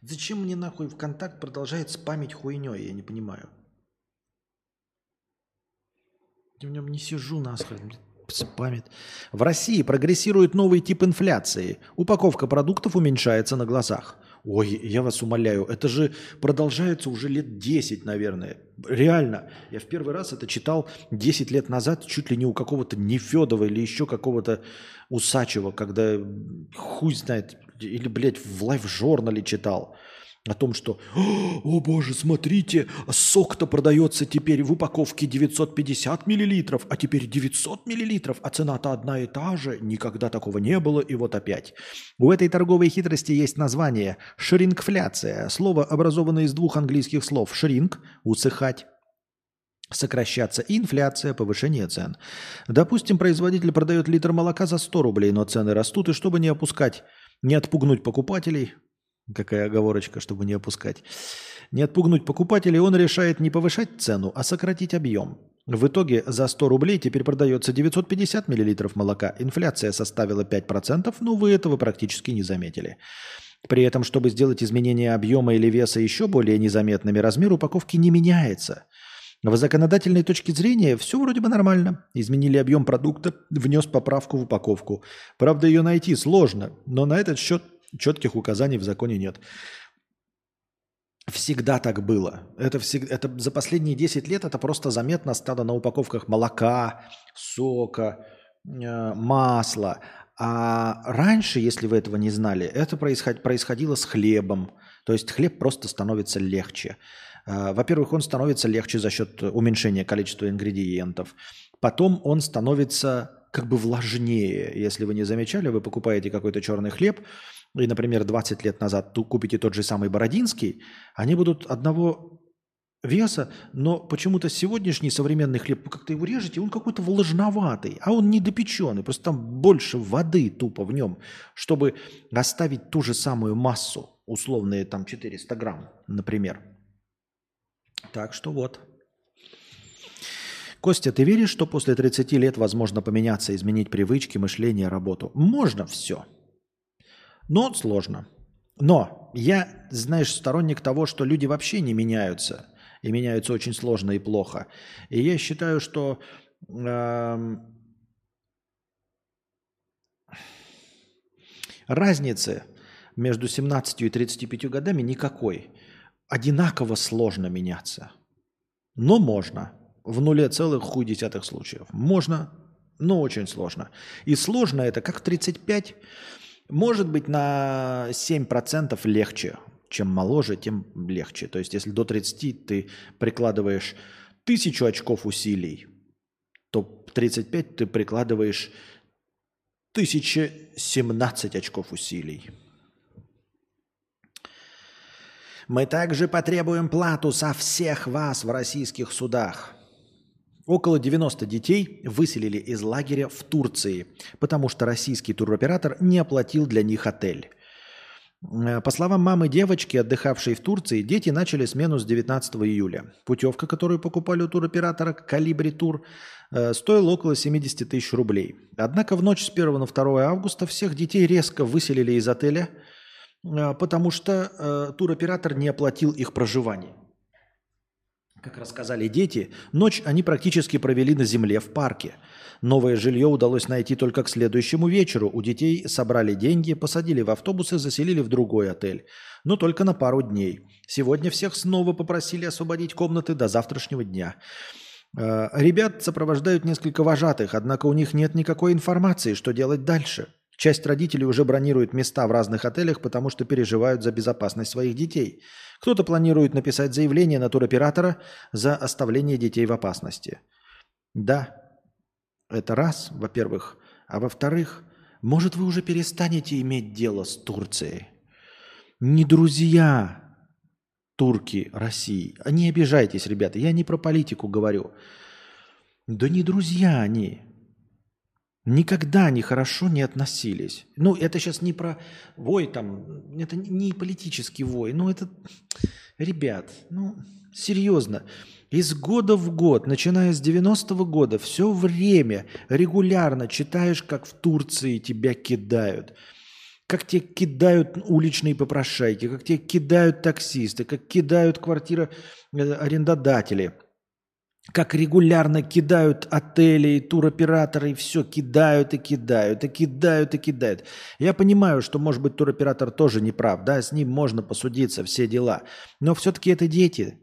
Зачем мне нахуй ВКонтакт продолжает спамить хуйней? Я не понимаю. в нем не сижу нахрен, спамит. В России прогрессирует новый тип инфляции. Упаковка продуктов уменьшается на глазах. Ой, я вас умоляю, это же продолжается уже лет 10, наверное. Реально. Я в первый раз это читал 10 лет назад, чуть ли не у какого-то Нефедова или еще какого-то Усачева, когда хуй знает, или, блядь, в лайв-журнале читал о том, что «О боже, смотрите, сок-то продается теперь в упаковке 950 миллилитров, а теперь 900 миллилитров, а цена-то одна и та же, никогда такого не было, и вот опять». У этой торговой хитрости есть название «шрингфляция», слово, образованное из двух английских слов «шринг» – «усыхать», сокращаться инфляция, повышение цен. Допустим, производитель продает литр молока за 100 рублей, но цены растут, и чтобы не опускать, не отпугнуть покупателей, Какая оговорочка, чтобы не опускать. Не отпугнуть покупателей, он решает не повышать цену, а сократить объем. В итоге за 100 рублей теперь продается 950 мл молока. Инфляция составила 5%, но вы этого практически не заметили. При этом, чтобы сделать изменение объема или веса еще более незаметными, размер упаковки не меняется. В законодательной точке зрения все вроде бы нормально. Изменили объем продукта, внес поправку в упаковку. Правда, ее найти сложно, но на этот счет Четких указаний в законе нет. Всегда так было. Это, всегда, это за последние 10 лет это просто заметно стало на упаковках молока, сока, э, масла. А раньше, если вы этого не знали, это происход, происходило с хлебом. То есть хлеб просто становится легче. Э, во-первых, он становится легче за счет уменьшения количества ингредиентов. Потом он становится как бы влажнее. Если вы не замечали, вы покупаете какой-то черный хлеб, и, например, 20 лет назад купите тот же самый Бородинский, они будут одного веса, но почему-то сегодняшний современный хлеб, как-то его режете, он какой-то влажноватый, а он недопеченный, просто там больше воды тупо в нем, чтобы оставить ту же самую массу, условные там 400 грамм, например. Так что вот. Костя, ты веришь, что после 30 лет возможно поменяться, изменить привычки, мышление, работу? Можно все. Но сложно. Но я, знаешь, сторонник того, что люди вообще не меняются. И меняются очень сложно и плохо. И я считаю, что э, разницы между 17 и 35 годами никакой. Одинаково сложно меняться. Но можно. В нуле целых хуй десятых случаев. Можно, но очень сложно. И сложно это как в 35 может быть, на 7% легче. Чем моложе, тем легче. То есть, если до 30 ты прикладываешь тысячу очков усилий, то 35 ты прикладываешь 1017 очков усилий. Мы также потребуем плату со всех вас в российских судах. Около 90 детей выселили из лагеря в Турции, потому что российский туроператор не оплатил для них отель. Э, по словам мамы девочки, отдыхавшей в Турции, дети начали смену с 19 июля. Путевка, которую покупали у туроператора «Калибри Тур», э, стоила около 70 тысяч рублей. Однако в ночь с 1 на 2 августа всех детей резко выселили из отеля, э, потому что туроператор не оплатил их проживание. Как рассказали дети, ночь они практически провели на земле в парке. Новое жилье удалось найти только к следующему вечеру. У детей собрали деньги, посадили в автобусы, заселили в другой отель. Но только на пару дней. Сегодня всех снова попросили освободить комнаты до завтрашнего дня. Э, ребят сопровождают несколько вожатых, однако у них нет никакой информации, что делать дальше. Часть родителей уже бронирует места в разных отелях, потому что переживают за безопасность своих детей. Кто-то планирует написать заявление на туроператора за оставление детей в опасности. Да, это раз, во-первых. А во-вторых, может, вы уже перестанете иметь дело с Турцией? Не друзья турки России. А не обижайтесь, ребята, я не про политику говорю. Да не друзья они никогда они хорошо не относились. Ну, это сейчас не про вой там, это не политический вой, ну, это, ребят, ну, серьезно, из года в год, начиная с 90-го года, все время регулярно читаешь, как в Турции тебя кидают, как тебе кидают уличные попрошайки, как тебе кидают таксисты, как кидают квартира э, арендодатели – как регулярно кидают отели, туроператоры, и все кидают и кидают, и кидают и кидают. Я понимаю, что, может быть, туроператор тоже не прав, да, с ним можно посудиться, все дела. Но все-таки это дети.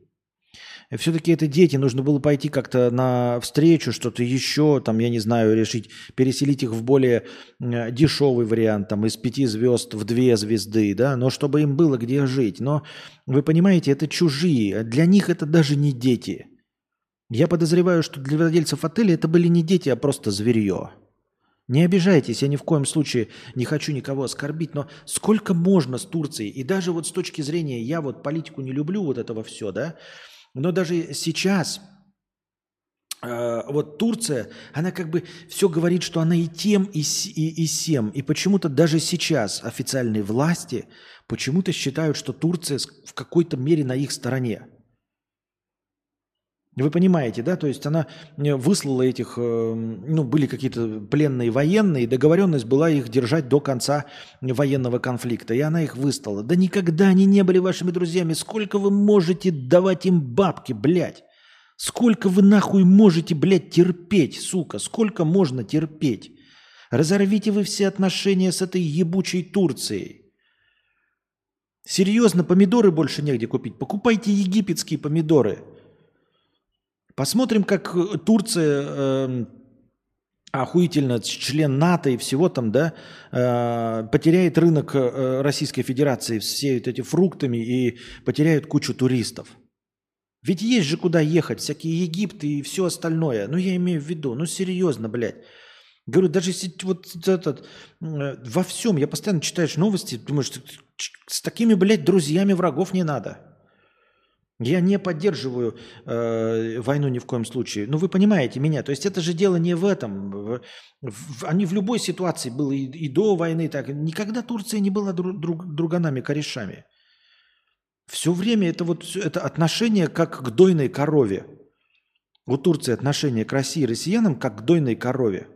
Все-таки это дети, нужно было пойти как-то на встречу, что-то еще, там, я не знаю, решить, переселить их в более дешевый вариант, там, из пяти звезд в две звезды, да, но чтобы им было где жить. Но вы понимаете, это чужие, для них это даже не дети – я подозреваю, что для владельцев отеля это были не дети, а просто зверье. Не обижайтесь, я ни в коем случае не хочу никого оскорбить, но сколько можно с Турцией? И даже вот с точки зрения, я вот политику не люблю, вот этого все, да, но даже сейчас э, вот Турция, она как бы все говорит, что она и тем, и, и, и сем. И почему-то даже сейчас официальные власти почему-то считают, что Турция в какой-то мере на их стороне. Вы понимаете, да? То есть она э, выслала этих, э, ну, были какие-то пленные военные, договоренность была их держать до конца военного конфликта, и она их выслала. Да никогда они не были вашими друзьями. Сколько вы можете давать им бабки, блядь? Сколько вы нахуй можете, блядь, терпеть, сука? Сколько можно терпеть? Разорвите вы все отношения с этой ебучей Турцией. Серьезно, помидоры больше негде купить. Покупайте египетские помидоры – Посмотрим, как э, Турция, э, охуительно член НАТО и всего там, да, э, потеряет рынок э, Российской Федерации все вот эти фруктами и потеряет кучу туристов. Ведь есть же куда ехать, всякие Египты и все остальное. Ну, я имею в виду, ну, серьезно, блядь. Говорю, даже если вот этот, э, во всем, я постоянно читаешь новости, думаешь, с такими, блядь, друзьями врагов не надо. Я не поддерживаю э, войну ни в коем случае. Ну, вы понимаете меня. То есть это же дело не в этом. В, в, они в любой ситуации было и, и до войны так. Никогда Турция не была друг, друг, друганами, корешами. Все время это вот это отношение как к дойной корове. У Турции отношение к России и россиянам как к дойной корове.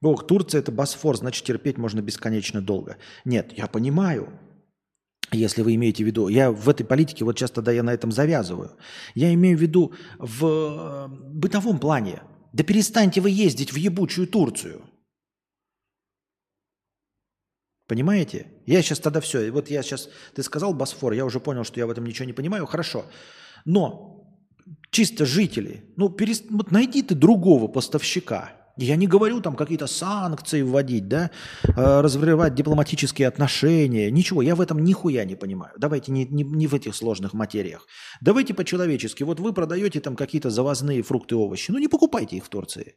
Бог, Турция это Босфор, значит терпеть можно бесконечно долго. Нет, я понимаю если вы имеете в виду, я в этой политике, вот сейчас тогда я на этом завязываю, я имею в виду в э, бытовом плане. Да перестаньте вы ездить в ебучую Турцию. Понимаете? Я сейчас тогда все. Вот я сейчас, ты сказал Босфор, я уже понял, что я в этом ничего не понимаю. Хорошо. Но чисто жители, ну перест... вот найди ты другого поставщика – я не говорю там какие-то санкции вводить, да, э, разрывать дипломатические отношения. Ничего, я в этом нихуя не понимаю. Давайте не, не, не в этих сложных материях. Давайте по-человечески. Вот вы продаете там какие-то завозные фрукты, овощи. Ну не покупайте их в Турции.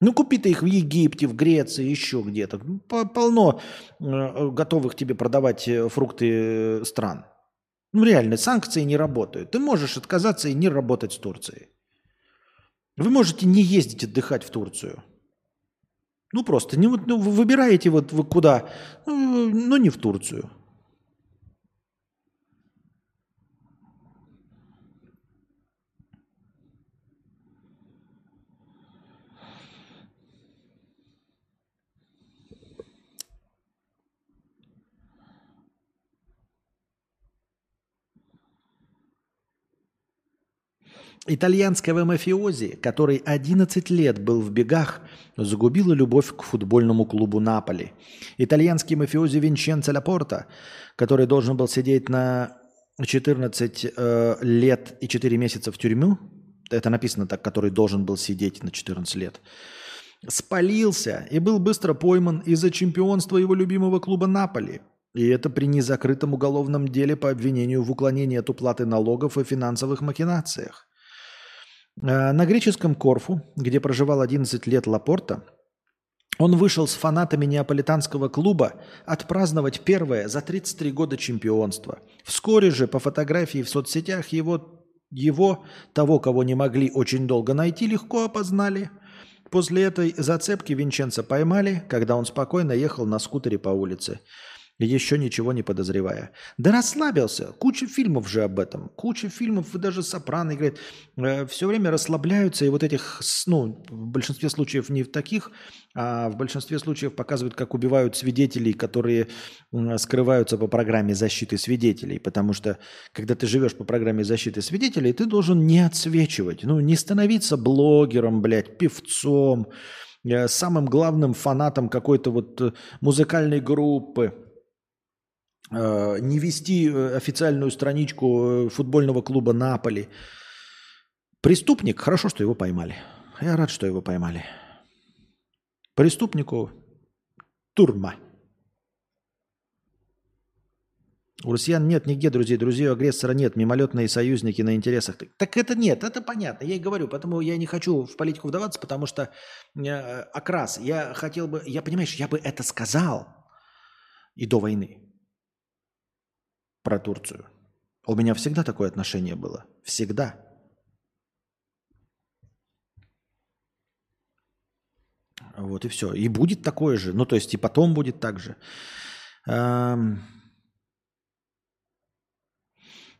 Ну купи ты их в Египте, в Греции, еще где-то. Полно э, готовых тебе продавать э, фрукты стран. Ну реально, санкции не работают. Ты можешь отказаться и не работать с Турцией. Вы можете не ездить отдыхать в Турцию. Ну просто, не, ну, вы выбираете вот вы куда, ну, ну не в Турцию. Итальянского мафиози, который 11 лет был в бегах, загубила любовь к футбольному клубу Наполи. Итальянский мафиози Винченцо Лапорта, который должен был сидеть на 14 э, лет и 4 месяца в тюрьму, это написано так, который должен был сидеть на 14 лет, спалился и был быстро пойман из-за чемпионства его любимого клуба Наполи. И это при незакрытом уголовном деле по обвинению в уклонении от уплаты налогов и финансовых махинациях. Э, на греческом Корфу, где проживал 11 лет Лапорта, он вышел с фанатами неаполитанского клуба отпраздновать первое за 33 года чемпионство. Вскоре же по фотографии в соцсетях его, его, того, кого не могли очень долго найти, легко опознали. После этой зацепки Винченца поймали, когда он спокойно ехал на скутере по улице. Еще ничего не подозревая. Да расслабился. Куча фильмов же об этом. Куча фильмов, и даже «Сопрано» играет. Э, все время расслабляются, и вот этих, ну, в большинстве случаев не в таких, а в большинстве случаев показывают, как убивают свидетелей, которые скрываются по программе защиты свидетелей. Потому что, когда ты живешь по программе защиты свидетелей, ты должен не отсвечивать. Ну, не становиться блогером, блядь, певцом, э, самым главным фанатом какой-то вот э, музыкальной группы Э, не вести э, официальную страничку э, футбольного клуба Наполи. Преступник, хорошо, что его поймали. Я рад, что его поймали. Преступнику турма. У россиян нет нигде друзей, друзей у агрессора нет, мимолетные союзники на интересах. Так это нет, это понятно, я и говорю, поэтому я не хочу в политику вдаваться, потому что э, окрас, я хотел бы, я понимаешь, я бы это сказал и до войны, про Турцию. У меня всегда такое отношение было. Всегда. Вот и все. И будет такое же. Ну, то есть и потом будет так же. Эм...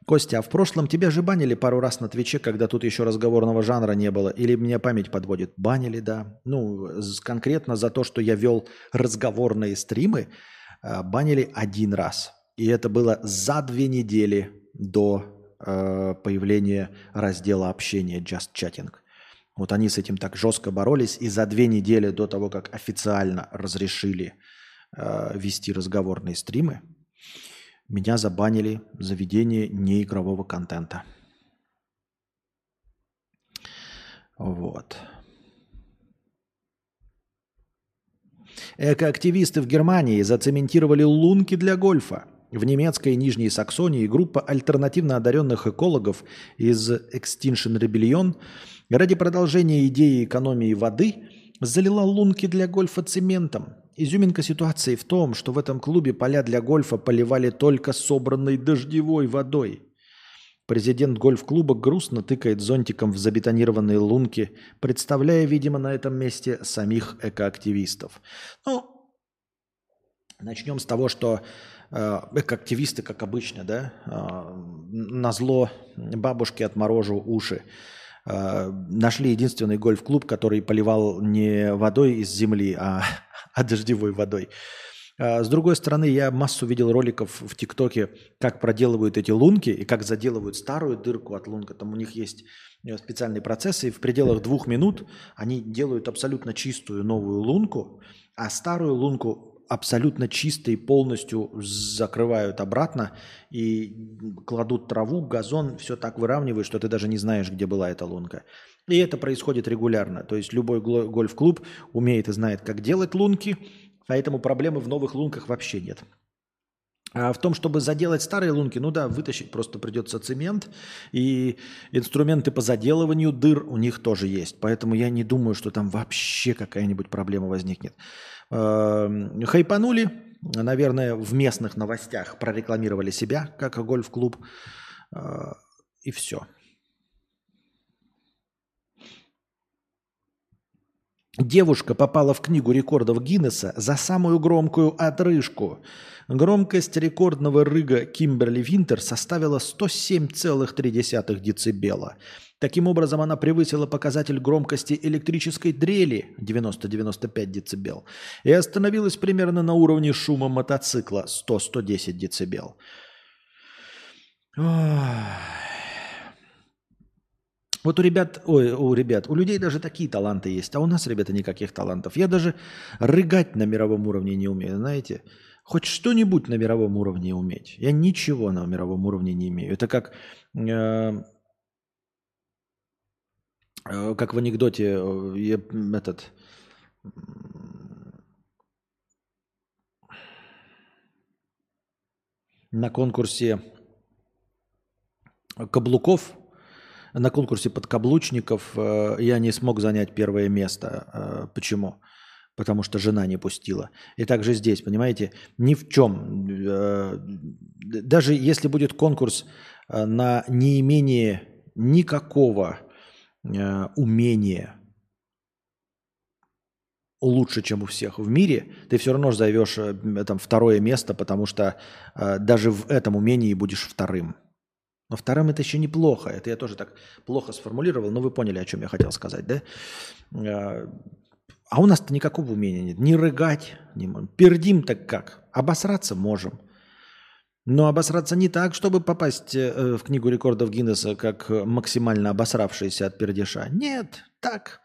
Костя, а в прошлом тебя же банили пару раз на Твиче, когда тут еще разговорного жанра не было? Или меня память подводит? Банили, да. Ну, конкретно за то, что я вел разговорные стримы, э, банили один раз. И это было за две недели до э, появления раздела общения Just Chatting. Вот они с этим так жестко боролись, и за две недели до того, как официально разрешили э, вести разговорные стримы, меня забанили за ведение неигрового контента. Вот. Экоактивисты в Германии зацементировали лунки для гольфа – в немецкой Нижней Саксонии группа альтернативно одаренных экологов из Extinction Rebellion ради продолжения идеи экономии воды залила лунки для гольфа цементом. Изюминка ситуации в том, что в этом клубе поля для гольфа поливали только собранной дождевой водой. Президент гольф-клуба грустно тыкает зонтиком в забетонированные лунки, представляя, видимо, на этом месте самих экоактивистов. Ну, начнем с того, что Э, активисты, как обычно, да, э, на зло бабушке отморожу уши. Э, нашли единственный гольф-клуб, который поливал не водой из земли, а, а дождевой водой. С другой стороны, я массу видел роликов в ТикТоке, как проделывают эти лунки и как заделывают старую дырку от лунка. Там у них есть специальные процессы, и в пределах двух минут они делают абсолютно чистую новую лунку, а старую лунку абсолютно чистые полностью закрывают обратно и кладут траву, газон, все так выравнивают, что ты даже не знаешь, где была эта лунка. И это происходит регулярно. То есть любой гольф-клуб умеет и знает, как делать лунки, поэтому проблемы в новых лунках вообще нет. А в том, чтобы заделать старые лунки, ну да, вытащить просто придется цемент, и инструменты по заделыванию дыр у них тоже есть. Поэтому я не думаю, что там вообще какая-нибудь проблема возникнет. Эм, хайпанули, наверное, в местных новостях прорекламировали себя как гольф-клуб, э, и все. Девушка попала в книгу рекордов Гиннесса за самую громкую отрыжку. Громкость рекордного рыга Кимберли Винтер составила 107,3 децибела. Таким образом, она превысила показатель громкости электрической дрели 90-95 дБ и остановилась примерно на уровне шума мотоцикла 100-110 дБ. Вот у ребят, ой, у ребят, у людей даже такие таланты есть, а у нас, ребята, никаких талантов. Я даже рыгать на мировом уровне не умею, знаете. Хоть что-нибудь на мировом уровне уметь. Я ничего на мировом уровне не имею. Это как э, как в анекдоте, э, этот на конкурсе каблуков, на конкурсе подкаблучников э, я не смог занять первое место. Почему? Потому что жена не пустила. И также здесь, понимаете, ни в чем. Даже если будет конкурс на неимение никакого Э, умение лучше, чем у всех в мире, ты все равно займешь э, там, второе место, потому что э, даже в этом умении будешь вторым. Но вторым это еще неплохо. Это я тоже так плохо сформулировал, но вы поняли, о чем я хотел сказать, да? Э, а у нас-то никакого умения нет. Не рыгать, не пердим так как. Обосраться можем. Но обосраться не так, чтобы попасть э, в книгу рекордов Гиннесса как максимально обосравшийся от пердеша. Нет, так.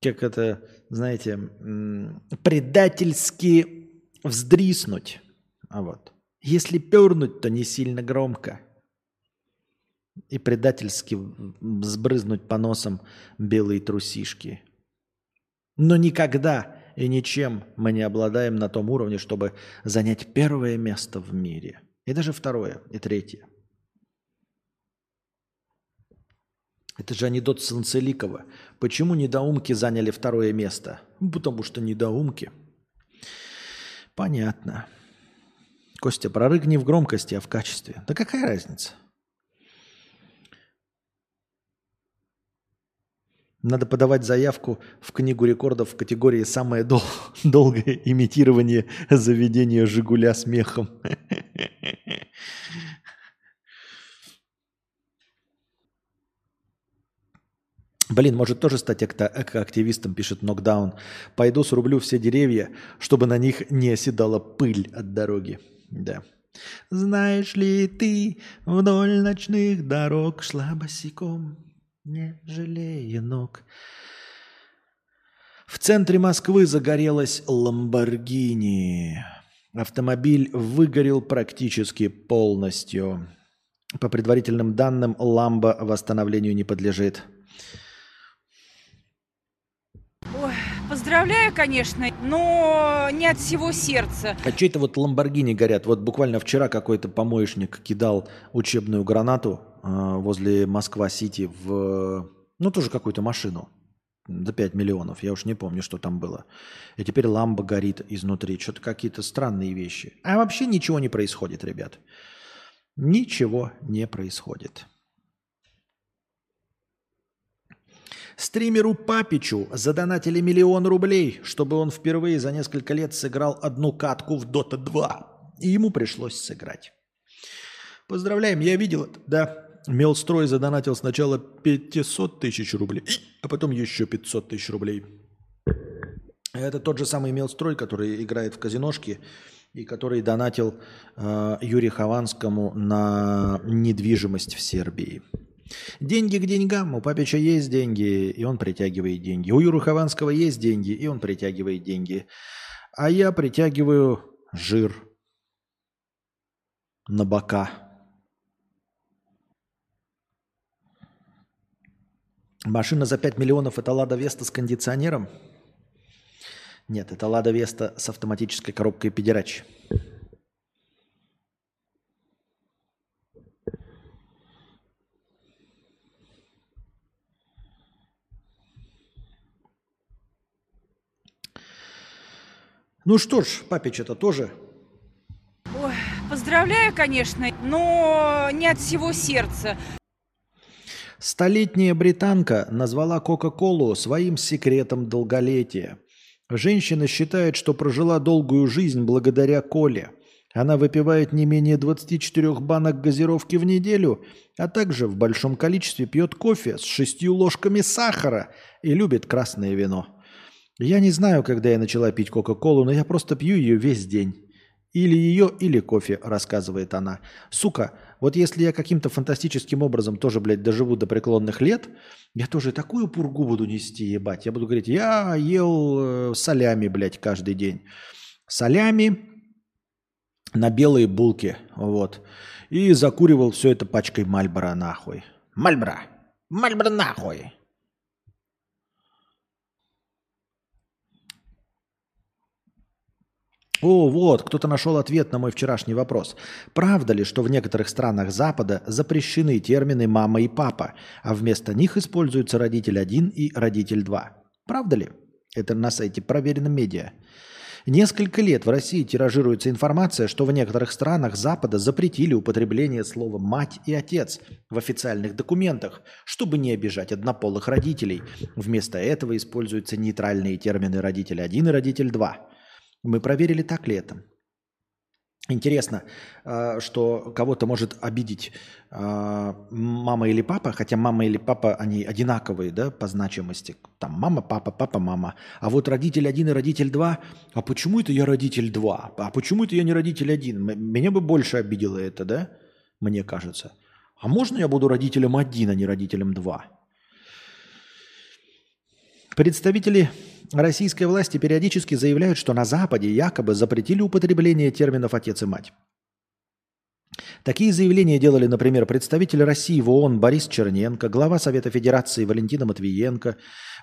Как это, знаете, предательски вздриснуть. А вот. Если пернуть, то не сильно громко. И предательски сбрызнуть по носам белые трусишки. Но никогда и ничем мы не обладаем на том уровне, чтобы занять первое место в мире. И даже второе, и третье. Это же анекдот Санцеликова. Почему недоумки заняли второе место? Потому что недоумки. Понятно. Костя, прорыгни в громкости, а в качестве. Да какая разница? Надо подавать заявку в книгу рекордов в категории «Самое дол- долгое имитирование заведения «Жигуля» смехом». Блин, может тоже стать активистом, пишет Нокдаун. Пойду срублю все деревья, чтобы на них не оседала пыль от дороги. Да. Знаешь ли ты, вдоль ночных дорог шла босиком, не жалея ног. В центре Москвы загорелась Ламборгини. Автомобиль выгорел практически полностью. По предварительным данным, Ламба восстановлению не подлежит. Ой, поздравляю, конечно, но не от всего сердца. А что это вот Ламборгини горят? Вот буквально вчера какой-то помоечник кидал учебную гранату возле Москва-Сити в, ну, тоже какую-то машину за 5 миллионов. Я уж не помню, что там было. И теперь ламба горит изнутри. Что-то какие-то странные вещи. А вообще ничего не происходит, ребят. Ничего не происходит. Стримеру Папичу задонатили миллион рублей, чтобы он впервые за несколько лет сыграл одну катку в Dota 2. И ему пришлось сыграть. Поздравляем, я видел это, да. Мелстрой задонатил сначала 500 тысяч рублей, а потом еще 500 тысяч рублей. Это тот же самый Мелстрой, который играет в казиношки и который донатил э, Юрию Хованскому на недвижимость в Сербии. Деньги к деньгам. У Папича есть деньги, и он притягивает деньги. У Юры Хованского есть деньги, и он притягивает деньги. А я притягиваю жир на бока. Машина за 5 миллионов – это «Лада Веста» с кондиционером? Нет, это «Лада Веста» с автоматической коробкой «Педерач». Ну что ж, папич это тоже. Ой, поздравляю, конечно, но не от всего сердца. Столетняя британка назвала Кока-Колу своим секретом долголетия. Женщина считает, что прожила долгую жизнь благодаря коле. Она выпивает не менее 24 банок газировки в неделю, а также в большом количестве пьет кофе с шестью ложками сахара и любит красное вино. Я не знаю, когда я начала пить Кока-Колу, но я просто пью ее весь день. Или ее, или кофе, рассказывает она. Сука, вот если я каким-то фантастическим образом тоже, блядь, доживу до преклонных лет, я тоже такую пургу буду нести, ебать. Я буду говорить, я ел э, солями, блядь, каждый день. Солями на белые булки, вот. И закуривал все это пачкой Мальбора нахуй. Мальбора! Мальбора нахуй! О, вот, кто-то нашел ответ на мой вчерашний вопрос. Правда ли, что в некоторых странах Запада запрещены термины «мама» и «папа», а вместо них используются «родитель 1» и «родитель 2»? Правда ли? Это на сайте «Проверено медиа». Несколько лет в России тиражируется информация, что в некоторых странах Запада запретили употребление слова «мать» и «отец» в официальных документах, чтобы не обижать однополых родителей. Вместо этого используются нейтральные термины «родитель 1» и «родитель 2». Мы проверили, так ли это. Интересно, а, что кого-то может обидеть а, мама или папа, хотя мама или папа, они одинаковые да, по значимости. Там мама, папа, папа, мама. А вот родитель один и родитель два, а почему это я родитель два? А почему это я не родитель один? Меня бы больше обидело это, да? Мне кажется. А можно я буду родителем один, а не родителем два? Представители российской власти периодически заявляют, что на Западе якобы запретили употребление терминов «отец» и «мать». Такие заявления делали, например, представитель России в ООН Борис Черненко, глава Совета Федерации Валентина Матвиенко.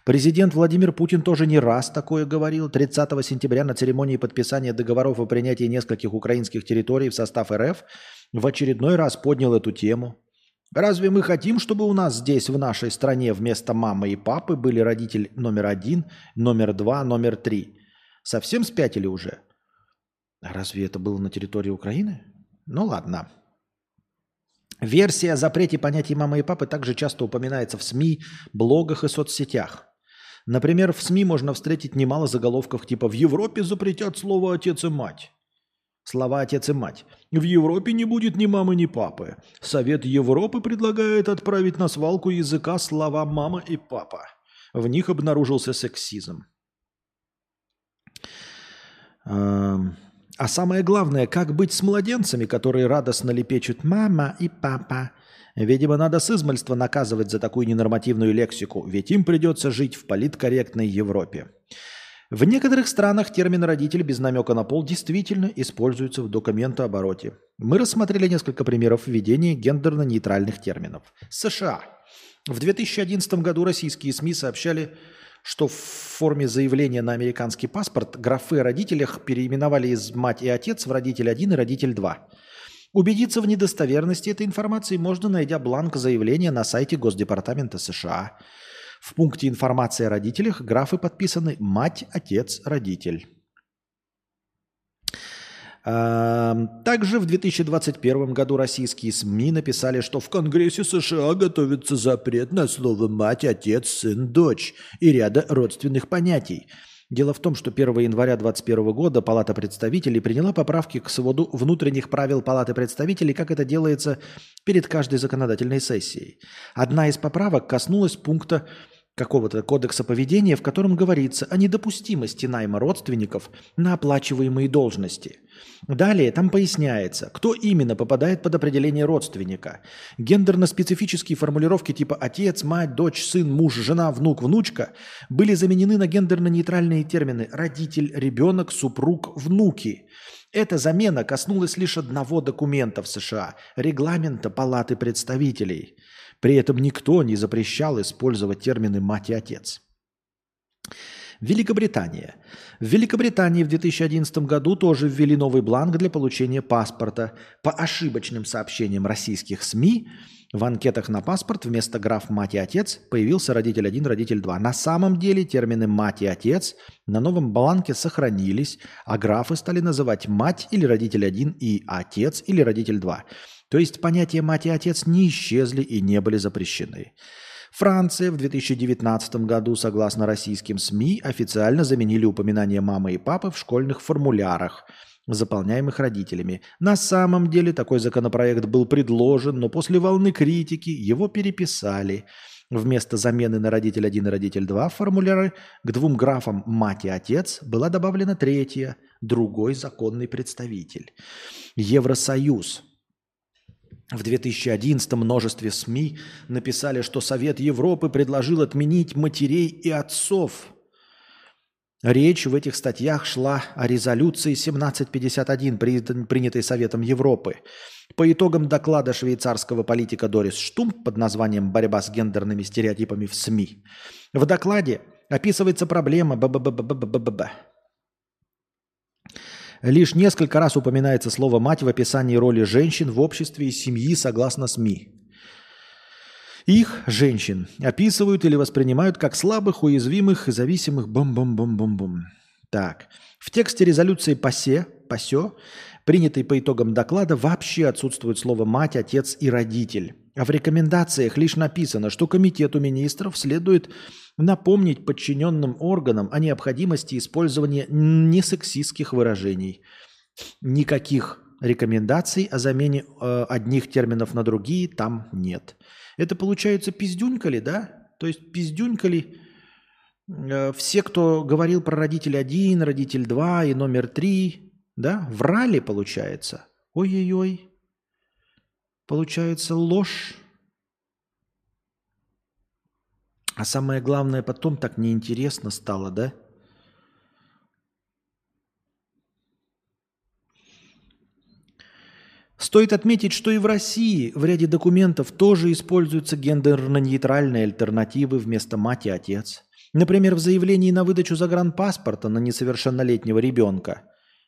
Президент Владимир Путин тоже не раз такое говорил. 30 сентября на церемонии подписания договоров о принятии нескольких украинских территорий в состав РФ в очередной раз поднял эту тему. Разве мы хотим, чтобы у нас здесь, в нашей стране, вместо мамы и папы были родитель номер один, номер два, номер три? Совсем спятили уже? А разве это было на территории Украины? Ну ладно. Версия о запрете понятий мамы и папы также часто упоминается в СМИ, блогах и соцсетях. Например, в СМИ можно встретить немало заголовков типа «В Европе запретят слово «отец» и «мать». Слова «отец» и «мать». В Европе не будет ни мамы, ни папы. Совет Европы предлагает отправить на свалку языка слова «мама» и «папа». В них обнаружился сексизм. А самое главное, как быть с младенцами, которые радостно лепечут «мама» и «папа». Видимо, надо с измальства наказывать за такую ненормативную лексику, ведь им придется жить в политкорректной Европе. В некоторых странах термин «родитель» без намека на пол действительно используется в документообороте. Мы рассмотрели несколько примеров введения гендерно-нейтральных терминов. США. В 2011 году российские СМИ сообщали, что в форме заявления на американский паспорт графы о родителях переименовали из «мать» и «отец» в «родитель 1» и «родитель 2». Убедиться в недостоверности этой информации можно, найдя бланк заявления на сайте Госдепартамента США – в пункте информации о родителях графы подписаны «мать», «отец», «родитель». Также в 2021 году российские СМИ написали, что в Конгрессе США готовится запрет на слово «мать», «отец», «сын», «дочь» и ряда родственных понятий. Дело в том, что 1 января 2021 года Палата представителей приняла поправки к своду внутренних правил Палаты представителей, как это делается перед каждой законодательной сессией. Одна из поправок коснулась пункта какого-то кодекса поведения, в котором говорится о недопустимости найма родственников на оплачиваемые должности. Далее там поясняется, кто именно попадает под определение родственника. Гендерно-специфические формулировки типа «отец», «мать», «дочь», «сын», «муж», «жена», «внук», «внучка» были заменены на гендерно-нейтральные термины «родитель», «ребенок», «супруг», «внуки». Эта замена коснулась лишь одного документа в США – регламента Палаты представителей – при этом никто не запрещал использовать термины «мать» и «отец». Великобритания. В Великобритании в 2011 году тоже ввели новый бланк для получения паспорта. По ошибочным сообщениям российских СМИ в анкетах на паспорт вместо граф «мать» и «отец» появился родитель 1, родитель 2. На самом деле термины «мать» и «отец» на новом бланке сохранились, а графы стали называть «мать» или «родитель 1» и «отец» или «родитель 2». То есть понятия «мать» и «отец» не исчезли и не были запрещены. Франция в 2019 году, согласно российским СМИ, официально заменили упоминание мамы и папы в школьных формулярах, заполняемых родителями. На самом деле такой законопроект был предложен, но после волны критики его переписали. Вместо замены на родитель 1 и родитель 2 в формуляры к двум графам «мать» и «отец» была добавлена третья, другой законный представитель. Евросоюз – в 2011 множестве СМИ написали, что Совет Европы предложил отменить матерей и отцов. Речь в этих статьях шла о резолюции 1751, принятой Советом Европы. По итогам доклада швейцарского политика Дорис Штумп под названием «Борьба с гендерными стереотипами в СМИ» в докладе описывается проблема б -б -б -б -б -б -б -б Лишь несколько раз упоминается слово «мать» в описании роли женщин в обществе и семьи согласно СМИ. Их, женщин, описывают или воспринимают как слабых, уязвимых и зависимых бом-бом-бом-бом-бом. Так. В тексте резолюции ПАСЕ, ПАСЕ, принятой по итогам доклада, вообще отсутствует слово «мать», «отец» и «родитель». А в рекомендациях лишь написано, что Комитету министров следует напомнить подчиненным органам о необходимости использования несексистских выражений. Никаких рекомендаций о замене э, одних терминов на другие там нет. Это получается пиздюнькали, да? То есть пиздюнькали э, все, кто говорил про родитель один, родитель два и номер три, да, врали, получается. Ой-ой-ой. Получается ложь. А самое главное, потом так неинтересно стало, да? Стоит отметить, что и в России в ряде документов тоже используются гендерно-нейтральные альтернативы вместо мать и отец. Например, в заявлении на выдачу загранпаспорта на несовершеннолетнего ребенка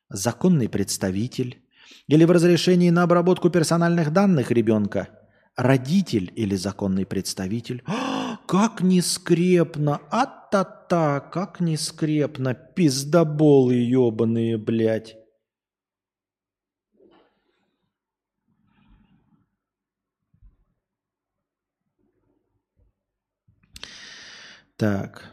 законный представитель или в разрешении на обработку персональных данных ребенка родитель или законный представитель. О, как не скрепно! А-та-та! Как не скрепно! Пиздоболы ебаные, блядь! Так.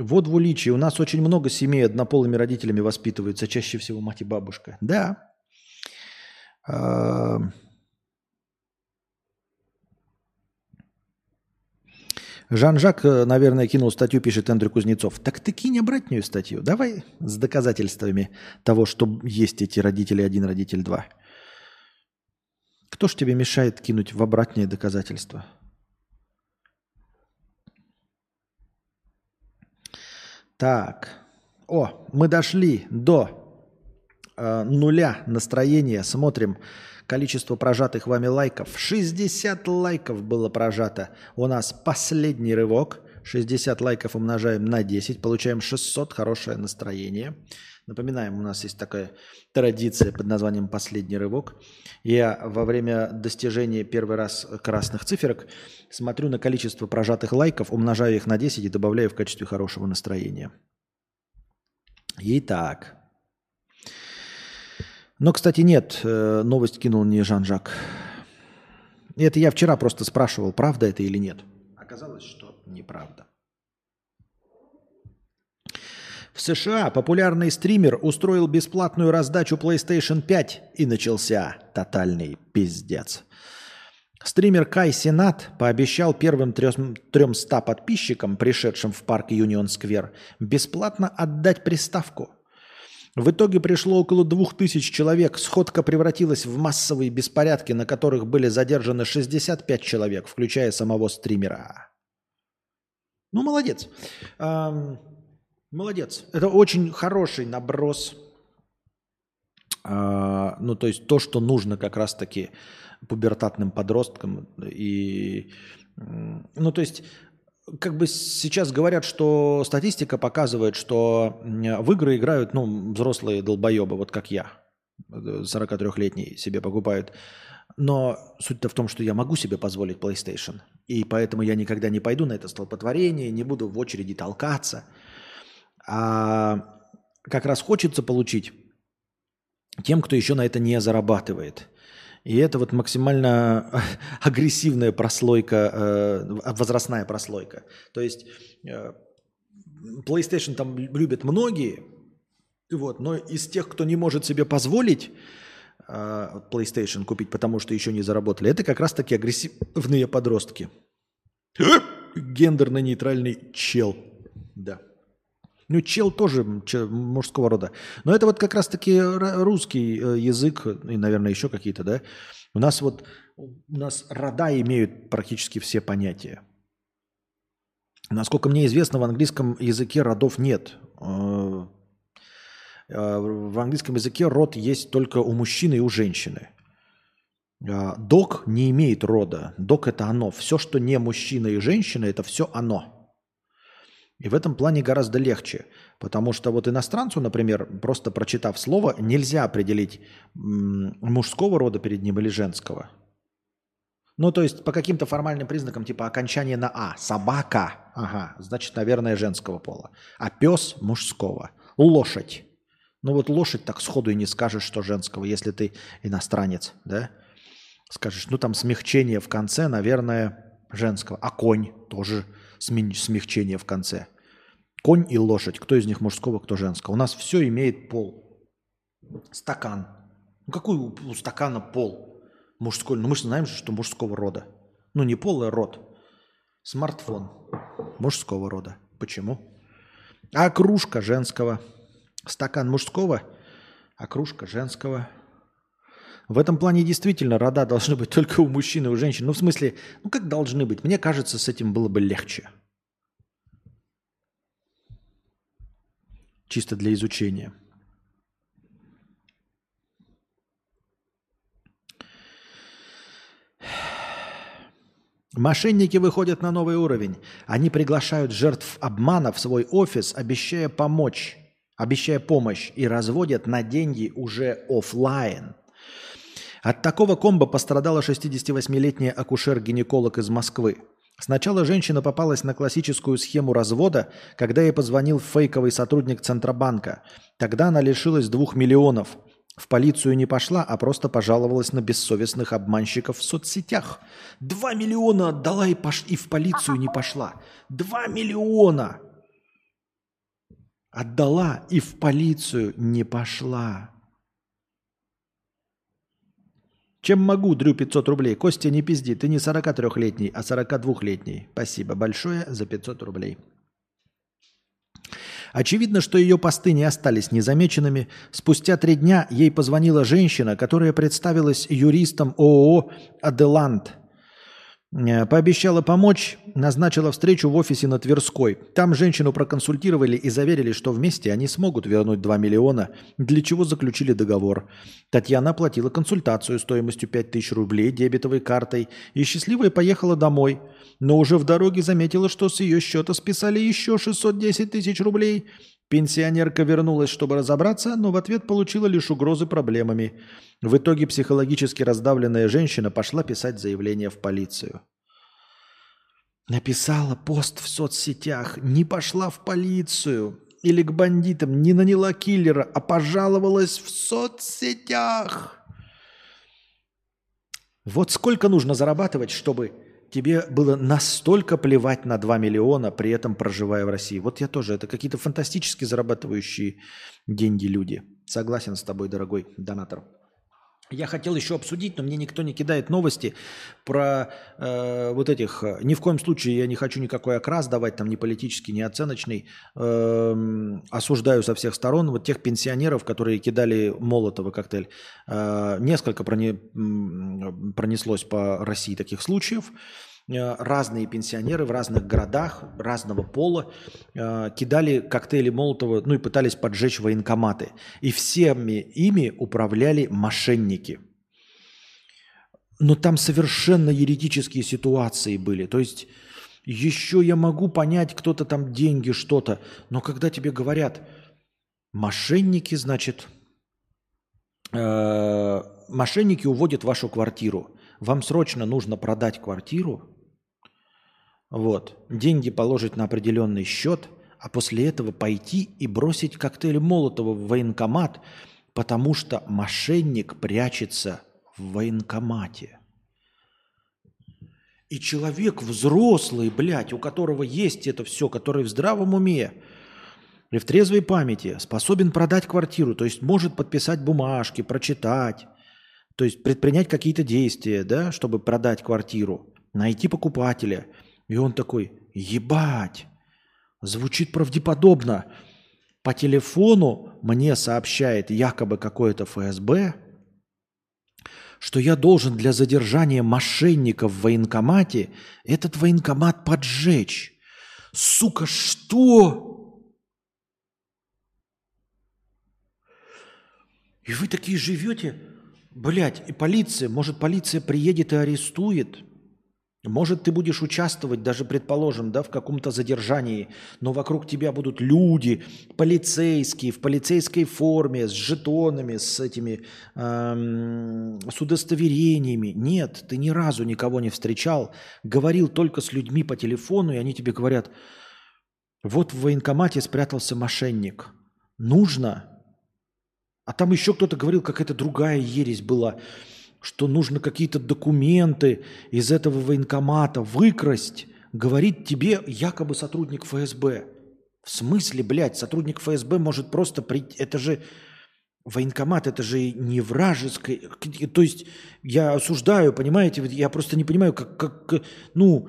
Вот в Уличии у нас очень много семей однополыми родителями воспитываются, чаще всего мать и бабушка. Да. А... Жан-Жак, э, наверное, кинул статью, пишет Эндрю Кузнецов. Так ты кинь обратную статью. Давай с доказательствами того, что есть эти родители один, родитель два. Кто ж тебе мешает кинуть в обратные доказательства? Так. О, мы дошли до э, нуля настроения. Смотрим количество прожатых вами лайков. 60 лайков было прожато. У нас последний рывок. 60 лайков умножаем на 10. Получаем 600. Хорошее настроение. Напоминаем, у нас есть такая традиция под названием «Последний рывок». Я во время достижения первый раз красных циферок смотрю на количество прожатых лайков, умножаю их на 10 и добавляю в качестве хорошего настроения. Итак. Но, кстати, нет, э, новость кинул не Жан-Жак. Это я вчера просто спрашивал, правда это или нет. Оказалось, что неправда. В США популярный стример устроил бесплатную раздачу PlayStation 5 и начался тотальный пиздец. Стример Кай Сенат пообещал первым 300 подписчикам, пришедшим в парк Юнион Сквер, бесплатно отдать приставку. В итоге пришло около 2000 человек. Сходка превратилась в массовые беспорядки, на которых были задержаны 65 человек, включая самого стримера. Ну, молодец. Молодец. Это очень хороший наброс. А, ну, то есть то, что нужно как раз-таки пубертатным подросткам. И, ну, то есть как бы сейчас говорят, что статистика показывает, что в игры играют, ну, взрослые долбоебы, вот как я, 43-летний себе покупают. Но суть-то в том, что я могу себе позволить PlayStation. И поэтому я никогда не пойду на это столпотворение, не буду в очереди толкаться – а как раз хочется получить тем, кто еще на это не зарабатывает. И это вот максимально агрессивная прослойка, э, возрастная прослойка. То есть э, PlayStation там любят многие, вот, но из тех, кто не может себе позволить э, PlayStation купить, потому что еще не заработали, это как раз-таки агрессивные подростки. Гендерно-нейтральный чел. Да. Ну, чел тоже мужского рода. Но это вот как раз-таки русский э, язык, и, наверное, еще какие-то, да? У нас вот, у нас рода имеют практически все понятия. Насколько мне известно, в английском языке родов нет. Э, э, в английском языке род есть только у мужчины и у женщины. Док не имеет рода. Док – это оно. Все, что не мужчина и женщина, это все оно. И в этом плане гораздо легче, потому что вот иностранцу, например, просто прочитав слово, нельзя определить мужского рода перед ним или женского. Ну, то есть по каким-то формальным признакам, типа окончание на А. Собака. Ага, значит, наверное, женского пола. А пес мужского. Лошадь. Ну вот лошадь так сходу и не скажешь, что женского, если ты иностранец, да? Скажешь, ну там смягчение в конце, наверное, женского. А конь тоже смягчение в конце. Конь и лошадь. Кто из них мужского, кто женского. У нас все имеет пол. Стакан. Ну какой у стакана пол? Мужской. Ну мы же знаем, что мужского рода. Ну не пол, а род. Смартфон. Мужского рода. Почему? А кружка женского. Стакан мужского, а кружка женского. В этом плане действительно рода должны быть только у мужчин и у женщин. Ну, в смысле, ну как должны быть? Мне кажется, с этим было бы легче. Чисто для изучения. Мошенники выходят на новый уровень. Они приглашают жертв обмана в свой офис, обещая помочь, обещая помощь, и разводят на деньги уже офлайн. От такого комбо пострадала 68-летняя акушер-гинеколог из Москвы. Сначала женщина попалась на классическую схему развода, когда ей позвонил фейковый сотрудник Центробанка. Тогда она лишилась двух миллионов. В полицию не пошла, а просто пожаловалась на бессовестных обманщиков в соцсетях. Два миллиона отдала и, пош... и в полицию не пошла. Два миллиона! Отдала и в полицию не пошла. Чем могу, Дрю 500 рублей. Костя, не пизди, ты не 43-летний, а 42-летний. Спасибо большое за 500 рублей. Очевидно, что ее посты не остались незамеченными. Спустя три дня ей позвонила женщина, которая представилась юристом ООО «Аделант», пообещала помочь, назначила встречу в офисе на Тверской. Там женщину проконсультировали и заверили, что вместе они смогут вернуть 2 миллиона, для чего заключили договор. Татьяна оплатила консультацию стоимостью 5000 рублей дебетовой картой и счастливая поехала домой. Но уже в дороге заметила, что с ее счета списали еще 610 тысяч рублей. Пенсионерка вернулась, чтобы разобраться, но в ответ получила лишь угрозы проблемами. В итоге психологически раздавленная женщина пошла писать заявление в полицию. Написала пост в соцсетях, не пошла в полицию или к бандитам, не наняла киллера, а пожаловалась в соцсетях. Вот сколько нужно зарабатывать, чтобы тебе было настолько плевать на 2 миллиона, при этом проживая в России. Вот я тоже. Это какие-то фантастически зарабатывающие деньги люди. Согласен с тобой, дорогой донатор. Я хотел еще обсудить, но мне никто не кидает новости про э, вот этих. Ни в коем случае я не хочу никакой окрас давать, там ни политический, ни оценочный. Э, осуждаю со всех сторон вот тех пенсионеров, которые кидали Молотова коктейль. Э, несколько проне, пронеслось по России таких случаев. Э, разные пенсионеры в разных городах разного пола э, кидали коктейли Молотова, ну и пытались поджечь военкоматы. И всеми ими управляли мошенники. Но там совершенно юридические ситуации были. То есть еще я могу понять, кто-то там деньги, что-то. Но когда тебе говорят, мошенники, значит, э, мошенники уводят вашу квартиру. Вам срочно нужно продать квартиру, вот. Деньги положить на определенный счет, а после этого пойти и бросить коктейль Молотова в военкомат, потому что мошенник прячется в военкомате. И человек взрослый, блядь, у которого есть это все, который в здравом уме и в трезвой памяти способен продать квартиру, то есть может подписать бумажки, прочитать, то есть предпринять какие-то действия, да, чтобы продать квартиру, найти покупателя – и он такой, ебать, звучит правдеподобно. По телефону мне сообщает якобы какое-то ФСБ, что я должен для задержания мошенников в военкомате этот военкомат поджечь. Сука, что? И вы такие живете, блядь, и полиция, может полиция приедет и арестует – Может, ты будешь участвовать, даже, предположим, да, в каком-то задержании, но вокруг тебя будут люди, полицейские, в полицейской форме, с жетонами, с этими, эм, с удостоверениями. Нет, ты ни разу никого не встречал, говорил только с людьми по телефону, и они тебе говорят, вот в военкомате спрятался мошенник. Нужно. А там еще кто-то говорил, какая-то другая ересь была – что нужно какие-то документы из этого военкомата выкрасть, говорит тебе якобы сотрудник ФСБ. В смысле, блядь, сотрудник ФСБ может просто прийти... Это же военкомат, это же не вражеский... То есть я осуждаю, понимаете? Я просто не понимаю, как... как ну,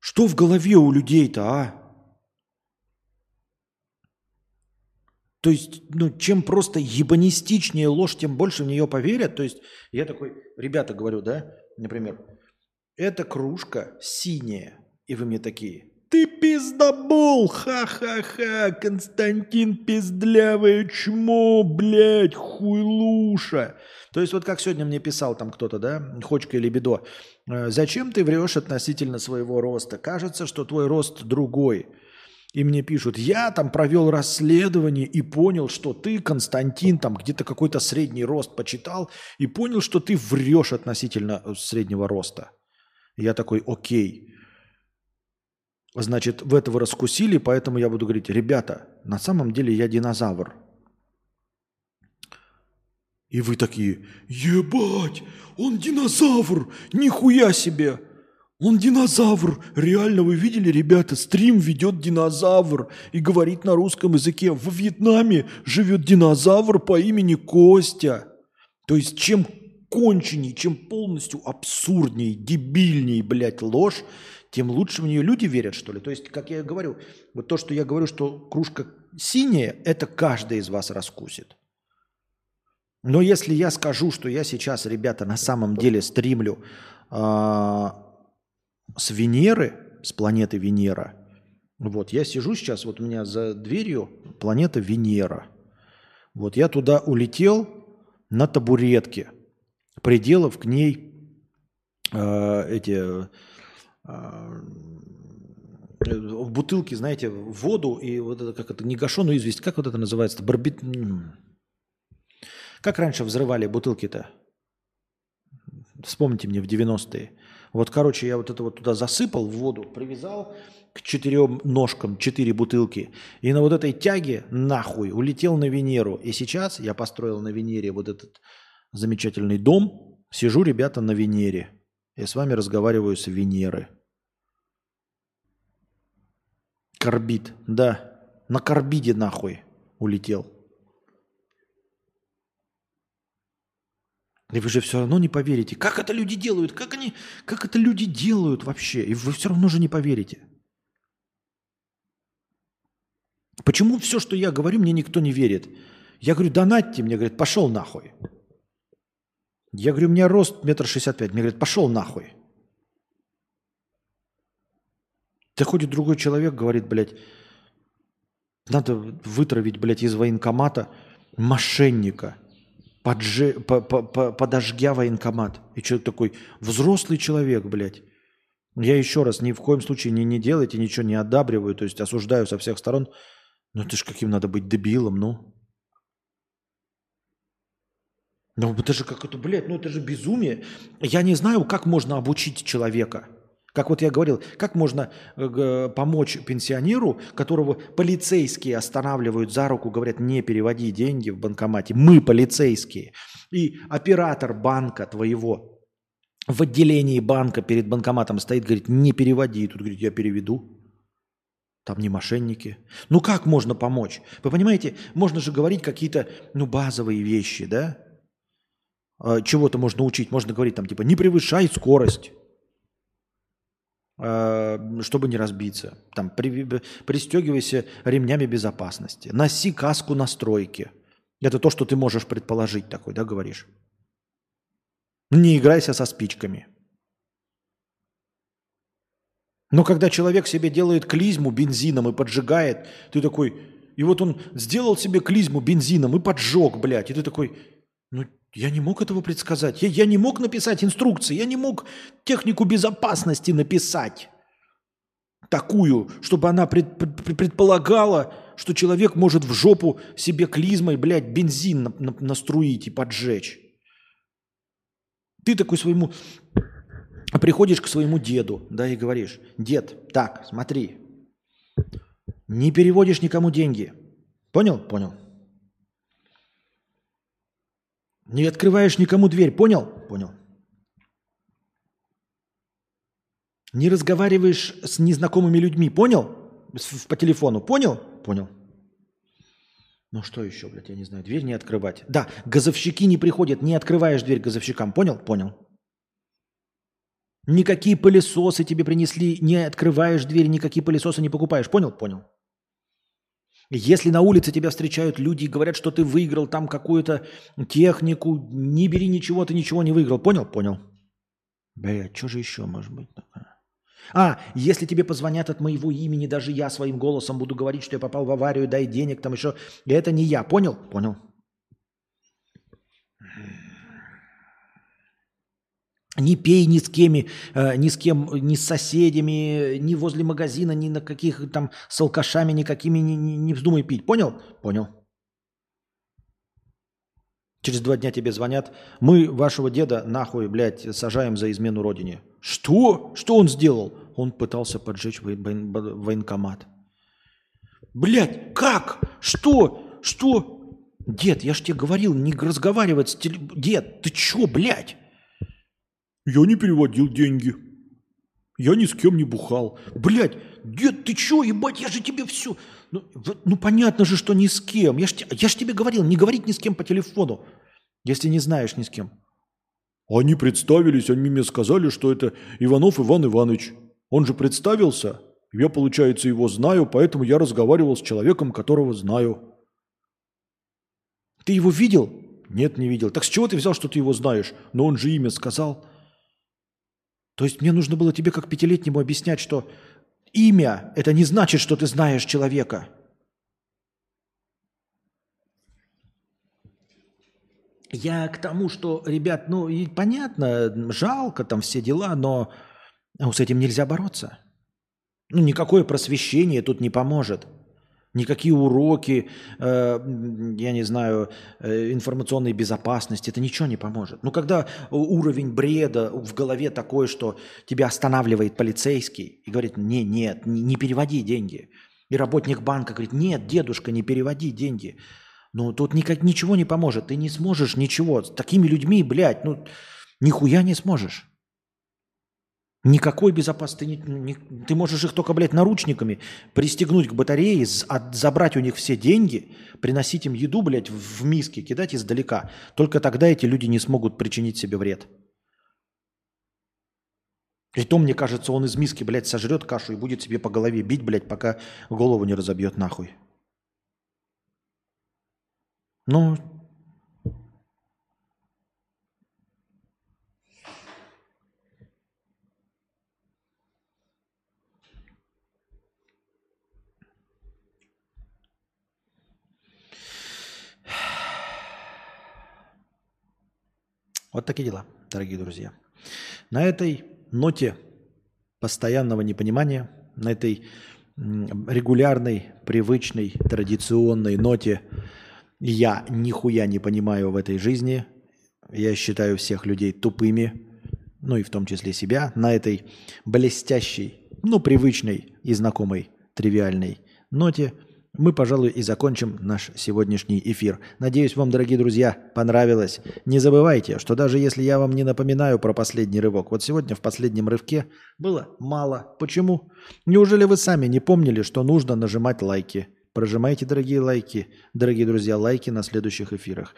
что в голове у людей-то, а? То есть, ну, чем просто ебанистичнее ложь, тем больше в нее поверят. То есть, я такой, ребята говорю, да, например, эта кружка синяя. И вы мне такие, ты пиздобол, ха-ха-ха, Константин пиздлявое чмо, блядь, хуйлуша. То есть вот как сегодня мне писал там кто-то, да, Хочка или Бедо, «Э, зачем ты врешь относительно своего роста? Кажется, что твой рост другой. И мне пишут, я там провел расследование и понял, что ты, Константин, там где-то какой-то средний рост почитал и понял, что ты врешь относительно э, среднего роста. Я такой, окей. Значит, в этого раскусили, поэтому я буду говорить, ребята, на самом деле я динозавр. И вы такие, ебать, он динозавр, нихуя себе. Он динозавр. Реально, вы видели, ребята, стрим ведет динозавр и говорит на русском языке. В Вьетнаме живет динозавр по имени Костя. То есть чем конченней, чем полностью абсурдней, дебильней, блядь, ложь, тем лучше в нее люди верят, что ли. То есть, как я говорю, вот то, что я говорю, что кружка синяя, это каждый из вас раскусит. Но если я скажу, что я сейчас, ребята, на самом деле стримлю а, с Венеры, с планеты Венера. Вот, я сижу сейчас, вот у меня за дверью планета Венера. Вот я туда улетел на табуретке, приделав к ней э, эти э, в бутылке, знаете, воду и вот это как это не гашеную известь, как вот это называется, барбит, как раньше взрывали бутылки-то? Вспомните мне в 90-е. Вот, короче, я вот это вот туда засыпал в воду, привязал к четырем ножкам четыре бутылки. И на вот этой тяге нахуй улетел на Венеру. И сейчас я построил на Венере вот этот замечательный дом. Сижу, ребята, на Венере. Я с вами разговариваю с Венеры. Карбид, да. На карбиде нахуй улетел. И вы же все равно не поверите. Как это люди делают? Как они, как это люди делают вообще? И вы все равно же не поверите. Почему все, что я говорю, мне никто не верит? Я говорю, донатьте, мне говорят, пошел нахуй. Я говорю, у меня рост метр шестьдесят пять. Мне говорят, пошел нахуй. Заходит другой человек, говорит, блядь, надо вытравить, блядь, из военкомата мошенника – подже, по, по, по, подожгя военкомат. И человек такой, взрослый человек, блядь. Я еще раз, ни в коем случае не, не делайте, ничего не одабриваю, то есть осуждаю со всех сторон. Но это же каким надо быть дебилом, ну. Ну это же как это, блядь, ну это же безумие. Я не знаю, как можно обучить человека – как вот я говорил, как можно э, помочь пенсионеру, которого полицейские останавливают за руку, говорят, не переводи деньги в банкомате. Мы полицейские. И оператор банка твоего в отделении банка перед банкоматом стоит, говорит, не переводи. И тут говорит, я переведу. Там не мошенники. Ну как можно помочь? Вы понимаете, можно же говорить какие-то ну, базовые вещи, да? А, чего-то можно учить. Можно говорить там типа не превышай скорость. Э, чтобы не разбиться. Там, при, пристегивайся ремнями безопасности. Носи каску на стройке. Это то, что ты можешь предположить такой, да, говоришь? Не играйся со спичками. Но когда человек себе делает клизму бензином и поджигает, ты такой, и вот он сделал себе клизму бензином и поджег, блядь, и ты такой, ну Я не мог этого предсказать. Я, я не мог написать инструкции. Я не мог технику безопасности написать. Такую, чтобы она пред, пред, предполагала, что человек может в жопу себе клизмой, блядь, бензин на, на, наструить и поджечь. Ты такой своему... Приходишь к своему деду, да, и говоришь, дед, так, смотри, не переводишь никому деньги. Понял? Понял. Не открываешь никому дверь. Понял? Понял. Не разговариваешь с незнакомыми людьми. Понял? По телефону. Понял? Понял. Ну что еще, блядь, я не знаю. Дверь не открывать. Да, газовщики не приходят, не открываешь дверь газовщикам. Понял? Понял. Никакие пылесосы тебе принесли, не открываешь дверь, никакие пылесосы не покупаешь. Понял? Понял. Если на улице тебя встречают люди и говорят, что ты выиграл там какую-то технику, не бери ничего, ты ничего не выиграл. Понял? Понял. Бля, что же еще может быть такое? А, если тебе позвонят от моего имени, даже я своим голосом буду говорить, что я попал в аварию, дай денег, там еще. Это не я. Понял? Понял. Не пей ни с кем, э, ни с кем, ни с соседями, ни возле магазина, ни на каких там с алкашами, никакими не, не, не вздумай пить. Понял? Понял. Через два дня тебе звонят. Мы вашего деда нахуй, блядь, сажаем за измену родине. Что? Что он сделал? Он пытался поджечь военкомат. Блядь, как? Что? Что? Дед, я ж тебе говорил, не разговаривать с теле... Дед, ты чё, блядь? Я не переводил деньги. Я ни с кем не бухал. Блядь, дед, ты чё, ебать, я же тебе все... Ну, ну понятно же, что ни с кем. Я ж, я ж тебе говорил, не говорить ни с кем по телефону, если не знаешь ни с кем. Они представились, они мне сказали, что это Иванов Иван Иванович. Он же представился. Я, получается, его знаю, поэтому я разговаривал с человеком, которого знаю. Ты его видел? Нет, не видел. Так с чего ты взял, что ты его знаешь? Но он же имя сказал. То есть мне нужно было тебе как пятилетнему объяснять, что имя – это не значит, что ты знаешь человека. Я к тому, что, ребят, ну, и понятно, жалко там все дела, но ну, с этим нельзя бороться. Ну, никакое просвещение тут не поможет. Никакие уроки, э, я не знаю, э, информационной безопасности, это ничего не поможет. Но когда уровень бреда в голове такой, что тебя останавливает полицейский и говорит, не, нет, не, не переводи деньги. И работник банка говорит, нет, дедушка, не переводи деньги. Ну, тут никак, ничего не поможет, ты не сможешь ничего. С такими людьми, блядь, ну, нихуя не сможешь. Никакой безопасности. Ты, не, не, ты можешь их только, блядь, наручниками пристегнуть к батарее, от, забрать у них все деньги, приносить им еду, блядь, в, в миске, кидать издалека. Только тогда эти люди не смогут причинить себе вред. И то, мне кажется, он из миски, блядь, сожрет кашу и будет себе по голове бить, блядь, пока голову не разобьет нахуй. Ну, Вот такие дела, дорогие друзья. На этой ноте постоянного непонимания, на этой регулярной, привычной, традиционной ноте я нихуя не понимаю в этой жизни. Я считаю всех людей тупыми, ну и в том числе себя, на этой блестящей, ну привычной и знакомой тривиальной ноте – мы, пожалуй, и закончим наш сегодняшний эфир. Надеюсь, вам, дорогие друзья, понравилось. Не забывайте, что даже если я вам не напоминаю про последний рывок, вот сегодня в последнем рывке было мало. Почему? Неужели вы сами не помнили, что нужно нажимать лайки? Прожимайте, дорогие лайки, дорогие друзья, лайки на следующих эфирах.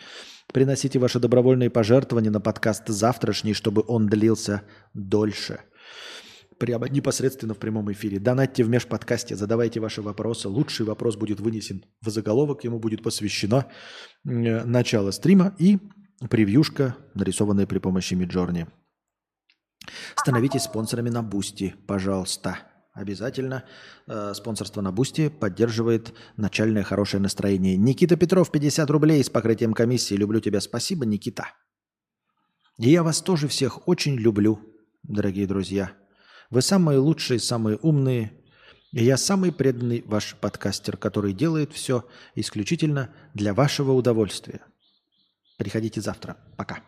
Приносите ваши добровольные пожертвования на подкаст завтрашний, чтобы он длился дольше прямо непосредственно в прямом эфире. Донатьте в межподкасте, задавайте ваши вопросы. Лучший вопрос будет вынесен в заголовок, ему будет посвящено э, начало стрима и превьюшка, нарисованная при помощи Midjourney. Становитесь спонсорами на Boosty, пожалуйста. Обязательно. Э, спонсорство на Boosty поддерживает начальное хорошее настроение. Никита Петров, 50 рублей с покрытием комиссии. Люблю тебя. Спасибо, Никита. И я вас тоже всех очень люблю, дорогие друзья. Вы самые лучшие, самые умные. И я самый преданный ваш подкастер, который делает все исключительно для вашего удовольствия. Приходите завтра. Пока.